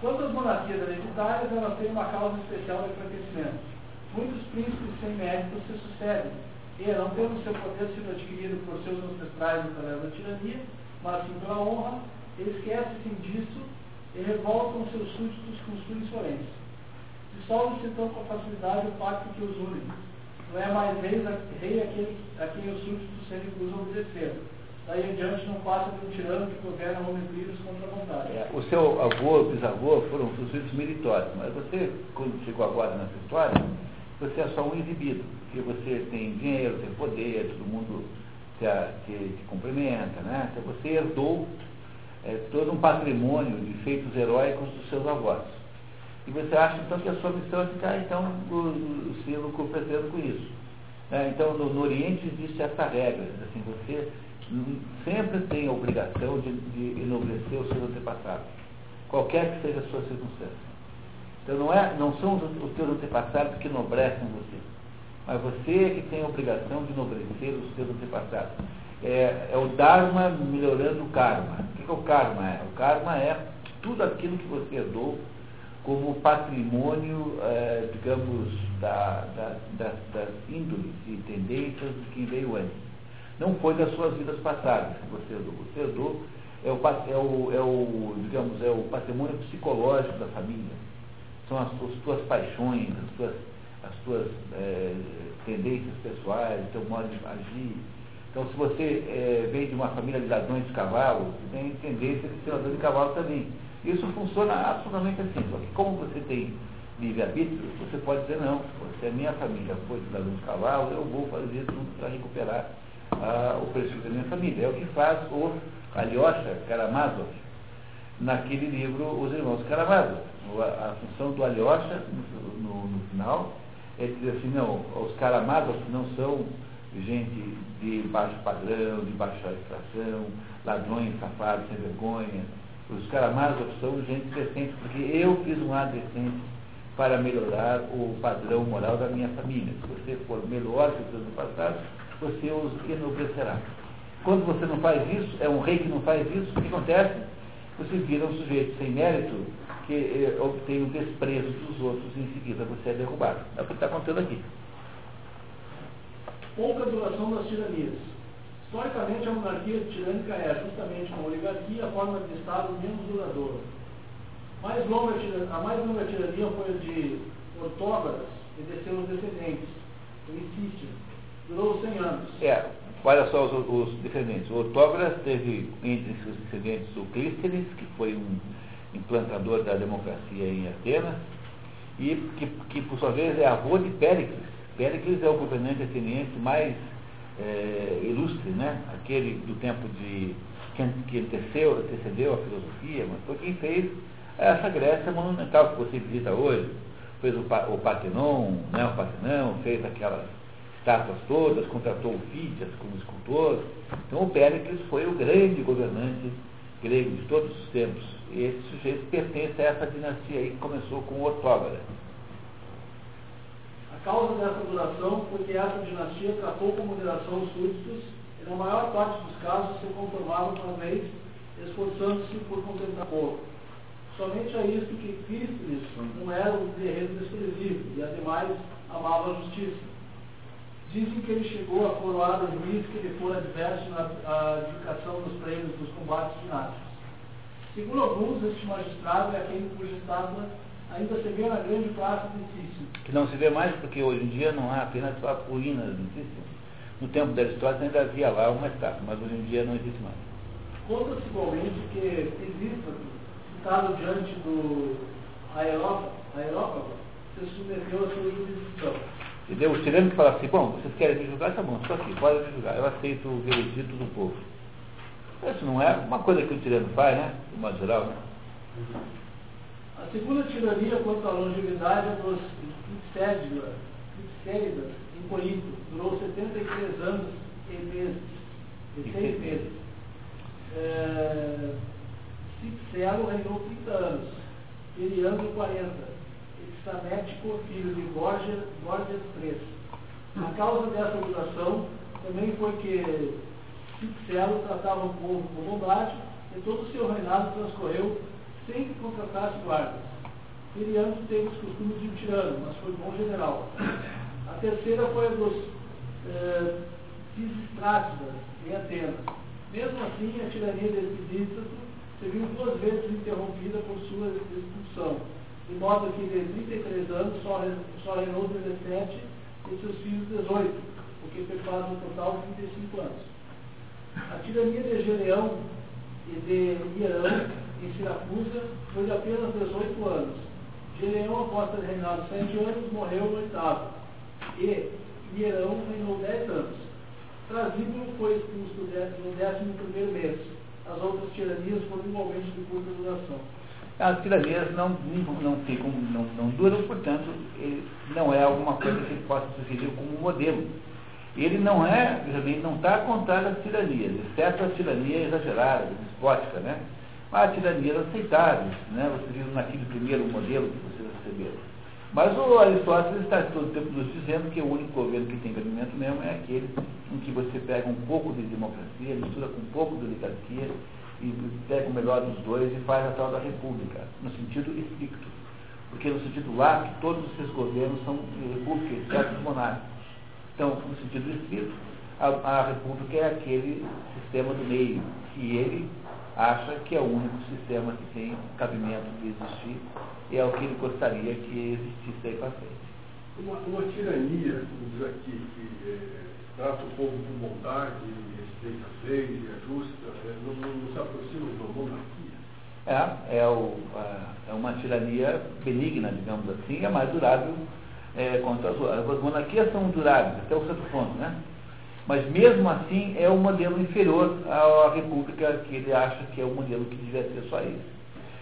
Speaker 3: Quanto às monarquias hereditárias, elas têm uma causa especial de enfraquecimento. Muitos príncipes sem mérito se sucedem, e não tendo seu poder sido adquirido por seus ancestrais através da tirania, mas sim pela honra, esquecem-se disso e revoltam seus súditos com sua insolência dissolve-se então com facilidade o pacto que os une. Não é mais rei, rei aquele a quem os súditos se recusam a obedecer. Daí em diante não passa de um tirano que governa homens livres contra a vontade.
Speaker 1: É, o seu avô, bisavô foram súditos meritórios, mas você, quando chegou agora nessa história, você é só um exibido, porque você tem dinheiro, tem poder, todo mundo te, te, te cumprimenta, né? Então você herdou é, todo um patrimônio de feitos heróicos dos seus avós. E você acha então que a sua missão é ficar então o, selo cooperando com isso. É, então no, no, Oriente existe essa regra, assim, você sempre tem a obrigação de, de enobrecer os seus antepassados, qualquer que seja a sua circunstância. Então não, é, não são os, os teus antepassados que enobrecem você, mas você é que tem a obrigação de enobrecer os seus antepassados. É, é o Dharma melhorando o karma. O que, que é o karma é? O karma é tudo aquilo que você herdou como patrimônio, é, digamos, da, da, da, das índoles e tendências de quem veio antes. Não foi das suas vidas passadas que você herdou. Você herdou é o, é, o, é o, digamos, é o patrimônio psicológico da família. São as, as paixões, as tuas, as tuas é, tendências pessoais, o teu modo de agir. Então, se você é, vem de uma família de ladrões de cavalo, tem tendência de ser ladrão de cavalo também. Isso funciona absolutamente assim. Só que como você tem livre-arbítrio, você pode dizer não, se a minha família foi dar um cavalo, eu vou fazer tudo para recuperar ah, o prestígio da minha família. É o que faz o Alyosha Karamazov naquele livro Os Irmãos Karamazov. A, a função do Alyosha, no, no, no, final, é dizer assim, não, os Karamazov não são gente de baixo padrão, de baixa extração, ladrões, safados, sem vergonha. Os Karamazov são gente decente, porque eu fiz um ato decente para melhorar o padrão moral da minha família. Se você for melhor que os anos passados, você os enobrecerá. Quando você não faz isso, é um rei que não faz isso, o que acontece? Você vira um sujeito sem mérito que eh, obtém o desprezo dos outros e em seguida você é derrubado. É o que está contando aqui.
Speaker 3: Pouca duração das tiranias. Historicamente, a monarquia tirânica é justamente uma oligarquia, a forma de Estado menos duradoura. Mais longa, a mais longa tirania foi a de Ortóbaras e de seus descendentes, o Insício. Durou 100 anos.
Speaker 1: É, olha só os, os descendentes. O Ortóbaras teve entre seus descendentes o Clístenes, que foi um implantador da democracia em Atenas, e que, que por sua vez é avô de Péricles. Péricles é o governante ateniense mais é, ilustre, né? aquele do tempo de que, que antecedeu, a filosofia, mas foi quem fez essa Grécia monumental que você visita hoje. Fez o, o né? o Partenão, fez aquelas estátuas todas, contratou o Fídias como escultor. Então o Péricles foi o grande governante grego de todos os tempos. E esse sujeito pertence a essa dinastia aí que começou com o Ortóbara.
Speaker 3: A causa dessa duração foi que essa dinastia tratou com moderação os súditos e na maior parte dos casos se conformavam com as leis, esforçando-se por contentar o povo. Somente a isso que Cristo não era um guerreiro desprezível e ademais amava a justiça. Dizem que ele chegou a coroar o juiz que lhe fora adverso na adjudicação dos prêmios dos combates dinásticos. Segundo alguns, este magistrado é aquele cuja estátua ainda se vê na grande praça de Cícero.
Speaker 1: Que não se vê mais porque hoje em dia não há apenas só ruínas de Cícero. No tempo da Aristóteles ainda havia lá uma estátua, mas hoje em dia não existe mais.
Speaker 3: Conta-se igualmente que Pisístrato, citado diante do Aerópago, se submeteu a sua jurisdição
Speaker 1: Entendeu? Os tiranos que falam assim, bom, vocês querem me julgar, tá bom, estou aqui, pode me julgar, eu aceito o veredito do povo. Isso não é uma coisa que o tirano faz, né? De modo geral, né?
Speaker 3: A segunda tirania quanto à longevidade é dos Ipsélidas, em Corinto, durou 73 anos e meses, e seis meses. É, Cipselo reinou 30 anos, Eliandro 40, Samético, filho de Borges, Borges III. A causa dessa duração também foi que Cicero tratava o povo com bondade e todo o seu reinado transcorreu sem que contratasse guardas. Filiano teve os costumes de um tirano, mas foi bom general. A terceira foi a dos eh, em Atenas. Mesmo assim, a tirania desse Pisístrato se viu duas vezes interrompida por sua expulsão de modo que de 33 anos só, só reinou 17 e seus filhos 18, o que faz um total de 35 anos. A tirania de Geleão de Hierão, em Siracusa, foi de apenas 18 anos. Geleão, após ter reinado 7 anos, morreu no oitavo, e Hierão reinou 10 anos. Trasíbulo foi expulso no 11 mês. As outras tiranias foram igualmente de curta duração
Speaker 1: as tiranias não, não, não, não duram, portanto, não é alguma coisa que possa sugerir como modelo. Ele não é, ele não está contrário às tiranias, exceto a tirania exagerada, despótica, né? Mas tiranias aceitáveis, né? Você viu naquele primeiro modelo que vocês receberam. Mas o Aristóteles está todo o tempo nos dizendo que o único governo que tem cabimento mesmo é aquele em que você pega um pouco de democracia, mistura com um pouco de oligarquia e pega o melhor dos dois e faz a tal da república, no sentido estricto. Porque no sentido lá todos esses governos são repúblicas, exceto os monárquicos. Então, no sentido estrito, a, a república é aquele sistema do meio, que ele acha que é o único sistema que tem cabimento de existir e é o que ele gostaria que existisse aí para frente.
Speaker 2: Uma, uma tirania, vamos dizer aqui, que é, trata o povo com bondade, respeita a lei, é justa, é, não, não, não se aproxima de uma monarquia.
Speaker 1: É, é, o, é uma tirania benigna, digamos assim, é mais durável é, contra as. As monarquias são duráveis, até o certo ponto, né? Mas mesmo assim é um modelo inferior à república que ele acha que é o modelo que devia ser só isso.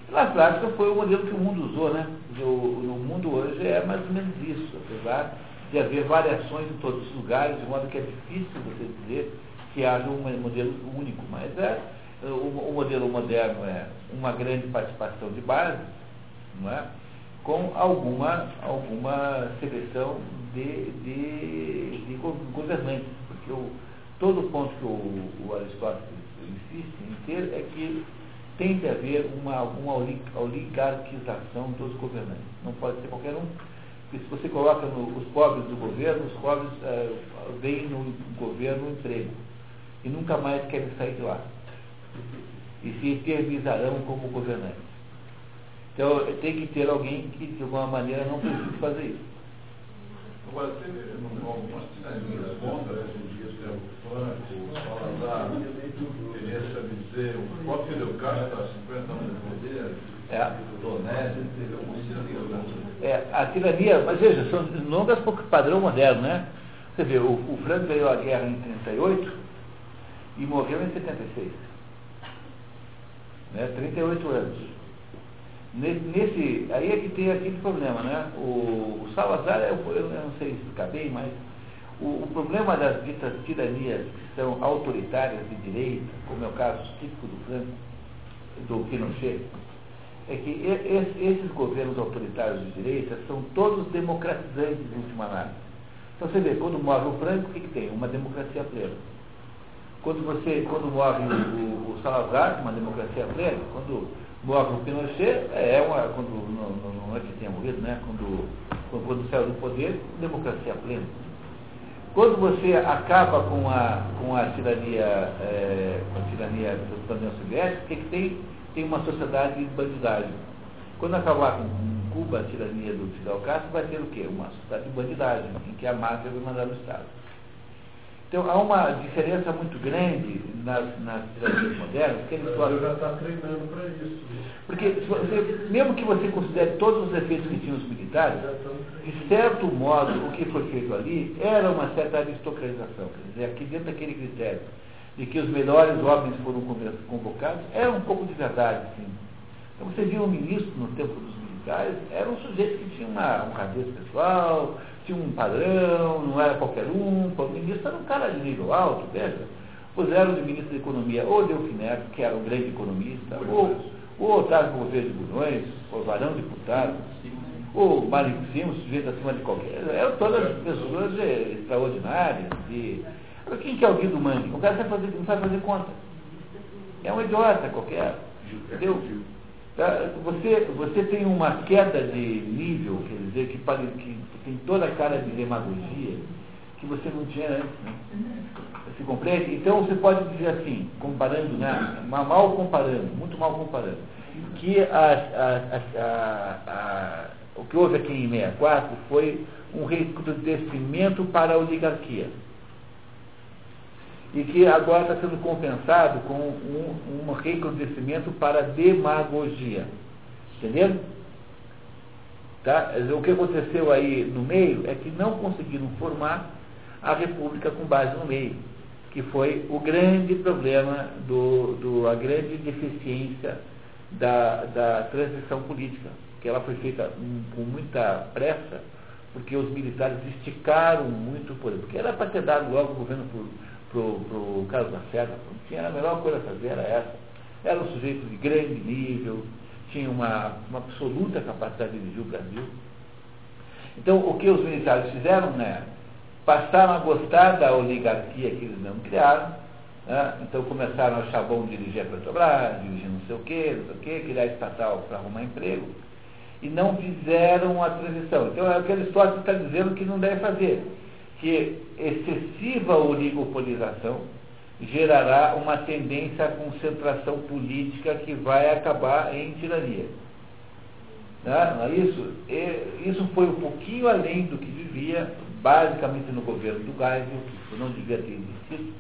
Speaker 1: E na prática foi o modelo que o mundo usou, né? O, mundo hoje é mais ou menos isso, apesar de haver variações em todos os lugares, de modo que é difícil você dizer que haja um modelo único, mas é o, o modelo moderno é uma grande participação de base, não é? Com alguma, alguma seleção de, de, de governantes. Porque o, todo o ponto que o, o Aristóteles insiste em ter é que tem de haver uma, uma oligarquização dos governantes. Não pode ser qualquer um. Porque se você coloca no, os pobres do governo, os pobres é, veem no governo emprego e nunca mais querem sair de lá. E se eternizarão como governantes. Então tem que ter alguém que de alguma maneira não precise fazer isso.
Speaker 2: Agora, teve algumas tiraninhas contra hoje em dia, tem o Franco, o Salazar, queria dizer, o próprio Fidel Castro está 50 anos de poder,
Speaker 1: é.
Speaker 2: o Donésio, teve algumas tiranias.
Speaker 1: É, a tirania, mas veja, são longas por padrão moderno, né? Você vê, o, o Franco ganhou a guerra em 38 e morreu em 76. Né? 38 anos. Nesse, aí é que tem aquele problema, né? O, o Salazar, eu, eu não sei explicar bem, mas o, o, problema das ditas tiranias que são autoritárias de direita, como é o caso típico do Franco, do Pinochet, é que esses governos autoritários de direita são todos democratizantes em última análise. Então você vê, quando morre o Franco, o que, que tem? Uma democracia plena. Quando, você, quando morre o, o Salazar, uma democracia plena, quando o Pinochet, é uma, quando, não, não é que tenha morrido, né? quando, quando, quando saiu do poder, democracia plena. Quando você acaba com a, com a tirania, é, com a tirania da União Soviética, o que, que tem? Tem uma sociedade de bandidagem. Quando acabar com Cuba, a tirania do Fidel Castro, vai ter o quê? Uma sociedade de bandidagem, em que a máfia vai mandar no Estado. Então, há uma diferença muito grande nas, nas tiranias modernas.
Speaker 3: Que eles podem... já está treinando para isso.
Speaker 1: Porque, você, mesmo que você considere todos os efeitos que tinham os militares, de certo modo, o que foi feito ali era uma certa aristocratização. Quer dizer, aqui dentro daquele critério de que os melhores homens foram convocados, era um pouco de verdade, sim. Então, você viu um ministro no tempo dos militares, era um sujeito que tinha uma, um cabeça pessoal, tinha um padrão, não era qualquer um, o ministro era um cara de nível alto, veja. Puseram de ministro da Economia ou Delfim Neto, que era um grande economista, ou o Otávio Gouveia de Bulhões, o Varão Deputado, o Mário Simos, sujeito acima de qualquer. Eram todas pessoas extraordinárias. E... Quem que é o Guido Mangue? O cara fazer, não sabe fazer conta. É um idiota qualquer. Entendeu? Tá? Você, você tem uma queda de nível, quer dizer, que, que tem toda a cara de demagogia que você não tinha antes. Né? Se compreende? Então você pode dizer assim, comparando, né? mal comparando, muito mal comparando, que a, a, a, o que houve aqui em 64 foi um recrudescimento para a oligarquia. E que agora está sendo compensado com um, um recrudescimento para demagogia. Entendeu? Tá? O que aconteceu aí no meio é que não conseguiram formar a república com base no meio, que foi o grande problema, do, do, a grande deficiência da, da transição política, que ela foi feita com muita pressa, porque os militares esticaram muito o poder, porque era para ter dado logo o governo para o Carlos Lacerda, não tinha a melhor coisa a fazer, era essa. Era um sujeito de grande nível, tinha uma, uma absoluta capacidade de dirigir o Brasil. Então, o que os militares fizeram, né? Passaram a gostar da oligarquia que eles não criaram, né? então começaram a achar bom dirigir a Petrobras, dirigir não sei o quê, não sei o quê, criar estatal para arrumar emprego, e não fizeram a transição. Então, é o que Aristóteles está dizendo que não deve fazer, que excessiva oligopolização gerará uma tendência à concentração política que vai acabar em tirania. Não é isso? Isso foi um pouquinho além do que vivia, basicamente no governo do Geisel, que não devia ter existido.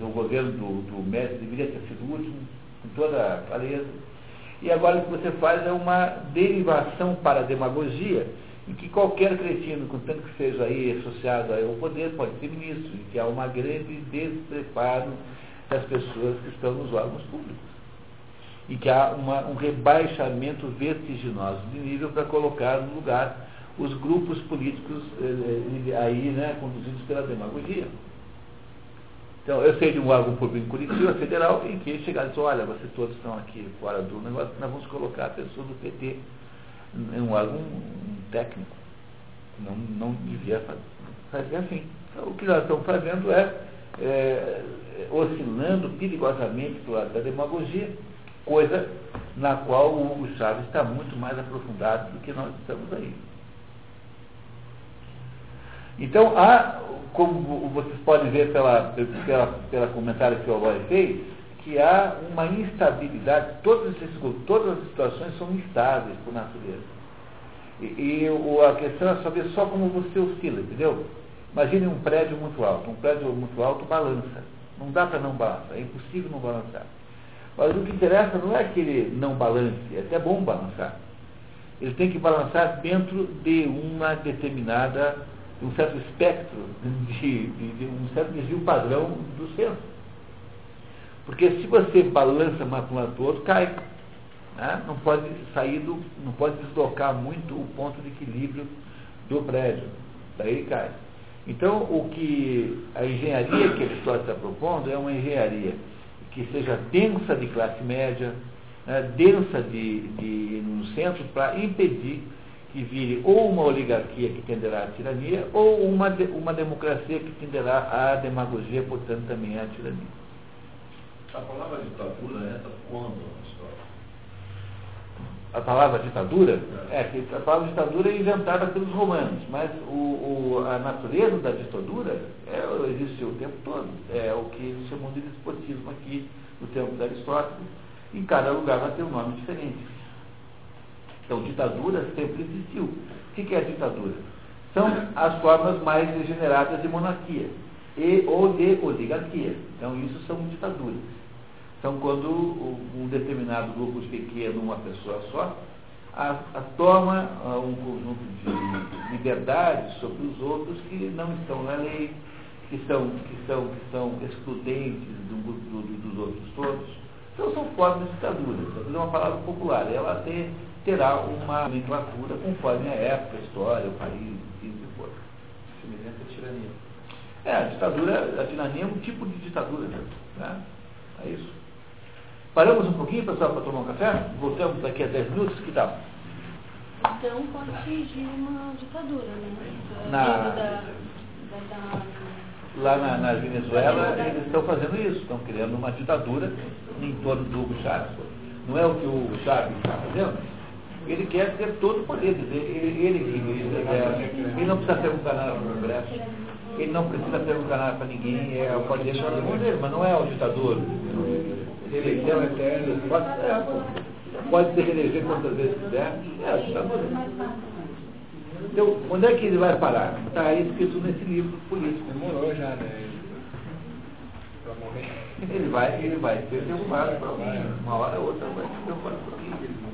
Speaker 1: O governo do, do Médici deveria ter sido o último, com toda a clareza. E agora o que você faz é uma derivação para a demagogia, em que qualquer cretino, contanto que seja aí associado ao poder, pode ser ministro, e que há uma grande despreparo das pessoas que estão nos órgãos públicos. E que há uma, um rebaixamento vertiginoso de nível para colocar no lugar os grupos políticos eh, eh aí, né, conduzidos pela demagogia. Então, eu sei de um órgão público em Curitiba, federal, em que chegaram e disseram, olha, vocês todos estão aqui fora do negócio, nós vamos colocar a pessoa do PT em um órgão técnico. Não, não devia fazer assim. Então, o que nós estamos fazendo é, é oscilando perigosamente para o lado da demagogia, coisa na qual o Hugo Chávez está muito mais aprofundado do que nós estamos aí. Então, há, como vocês podem ver pela, pela, pela comentário que o Aloy fez, que há uma instabilidade, todas, esses, todas as situações são instáveis por natureza. E, e o, a questão é saber só como você oscila, entendeu? Imagine um prédio muito alto. Um prédio muito alto balança. Não dá para não balançar, é impossível não balançar. Mas o que interessa não é que ele não balance, é até bom balançar. Ele tem que balançar dentro de uma determinada um certo espectro, [LAUGHS] de, de, de um certo desvio padrão do centro. Porque se você balança mais para um lado para o outro, cai. Né? Não pode sair do, não pode deslocar muito o ponto de equilíbrio do prédio. Daí ele cai. Então, o que a engenharia que Aristóteles está propondo é uma engenharia que seja densa de classe média, né, densa de, de, no centro, para impedir que vire ou uma oligarquia que tenderá à tirania, ou uma, uma democracia que tenderá à demagogia, portanto também à tirania.
Speaker 2: A palavra ditadura entra quando?
Speaker 1: A palavra ditadura? É, que a palavra ditadura é inventada pelos romanos, mas o, o, a natureza da ditadura é, existe o tempo todo. É o que eles chamam de despotismo aqui no tempo de Aristóteles. Em cada lugar vai ter um nome diferente. Então, ditadura sempre existiu. O que é ditadura? São as formas mais degeneradas de monarquia e ou de oligarquia. Então, isso são ditaduras. São quando um determinado grupo pequeno, uma pessoa só, a, a toma a, um conjunto de liberdades sobre os outros que não estão na lei, que são, que são, que são excludentes do, do, dos outros todos. Então são formas de ditadura. É uma palavra popular. Ela tem terá uma nomenclatura conforme a época, a história, o país, o que for.
Speaker 3: Semelhante à tirania.
Speaker 1: É, a ditadura, a tirania é um tipo de ditadura, né? É isso. Paramos um pouquinho, pessoal, para tomar um café? Voltamos daqui a 10 minutos, que tal?
Speaker 5: Então pode surgir uma ditadura, né?
Speaker 1: Na...
Speaker 5: Da, da, da,
Speaker 1: Lá na, na Venezuela, eles estão fazendo isso, estão criando uma ditadura em torno do Hugo Chávez. Não é o que o Chávez está fazendo? Ele quer ter todo o poder. Ele, ele, ele, é, ele não precisa perguntar nada para o Congresso. Ele não precisa perguntar nada para ninguém. É, pode deixar de poder, mas não é o ditador. Eleição eterna. Pode, é, pode se reeleger quantas vezes quiser. É o ditador. Então, onde é que ele vai parar? Está escrito nesse livro político.
Speaker 3: Demorou já, né?
Speaker 1: Ele vai, ele vai ser derrubado. Uma hora ou outra vai ser derrubado.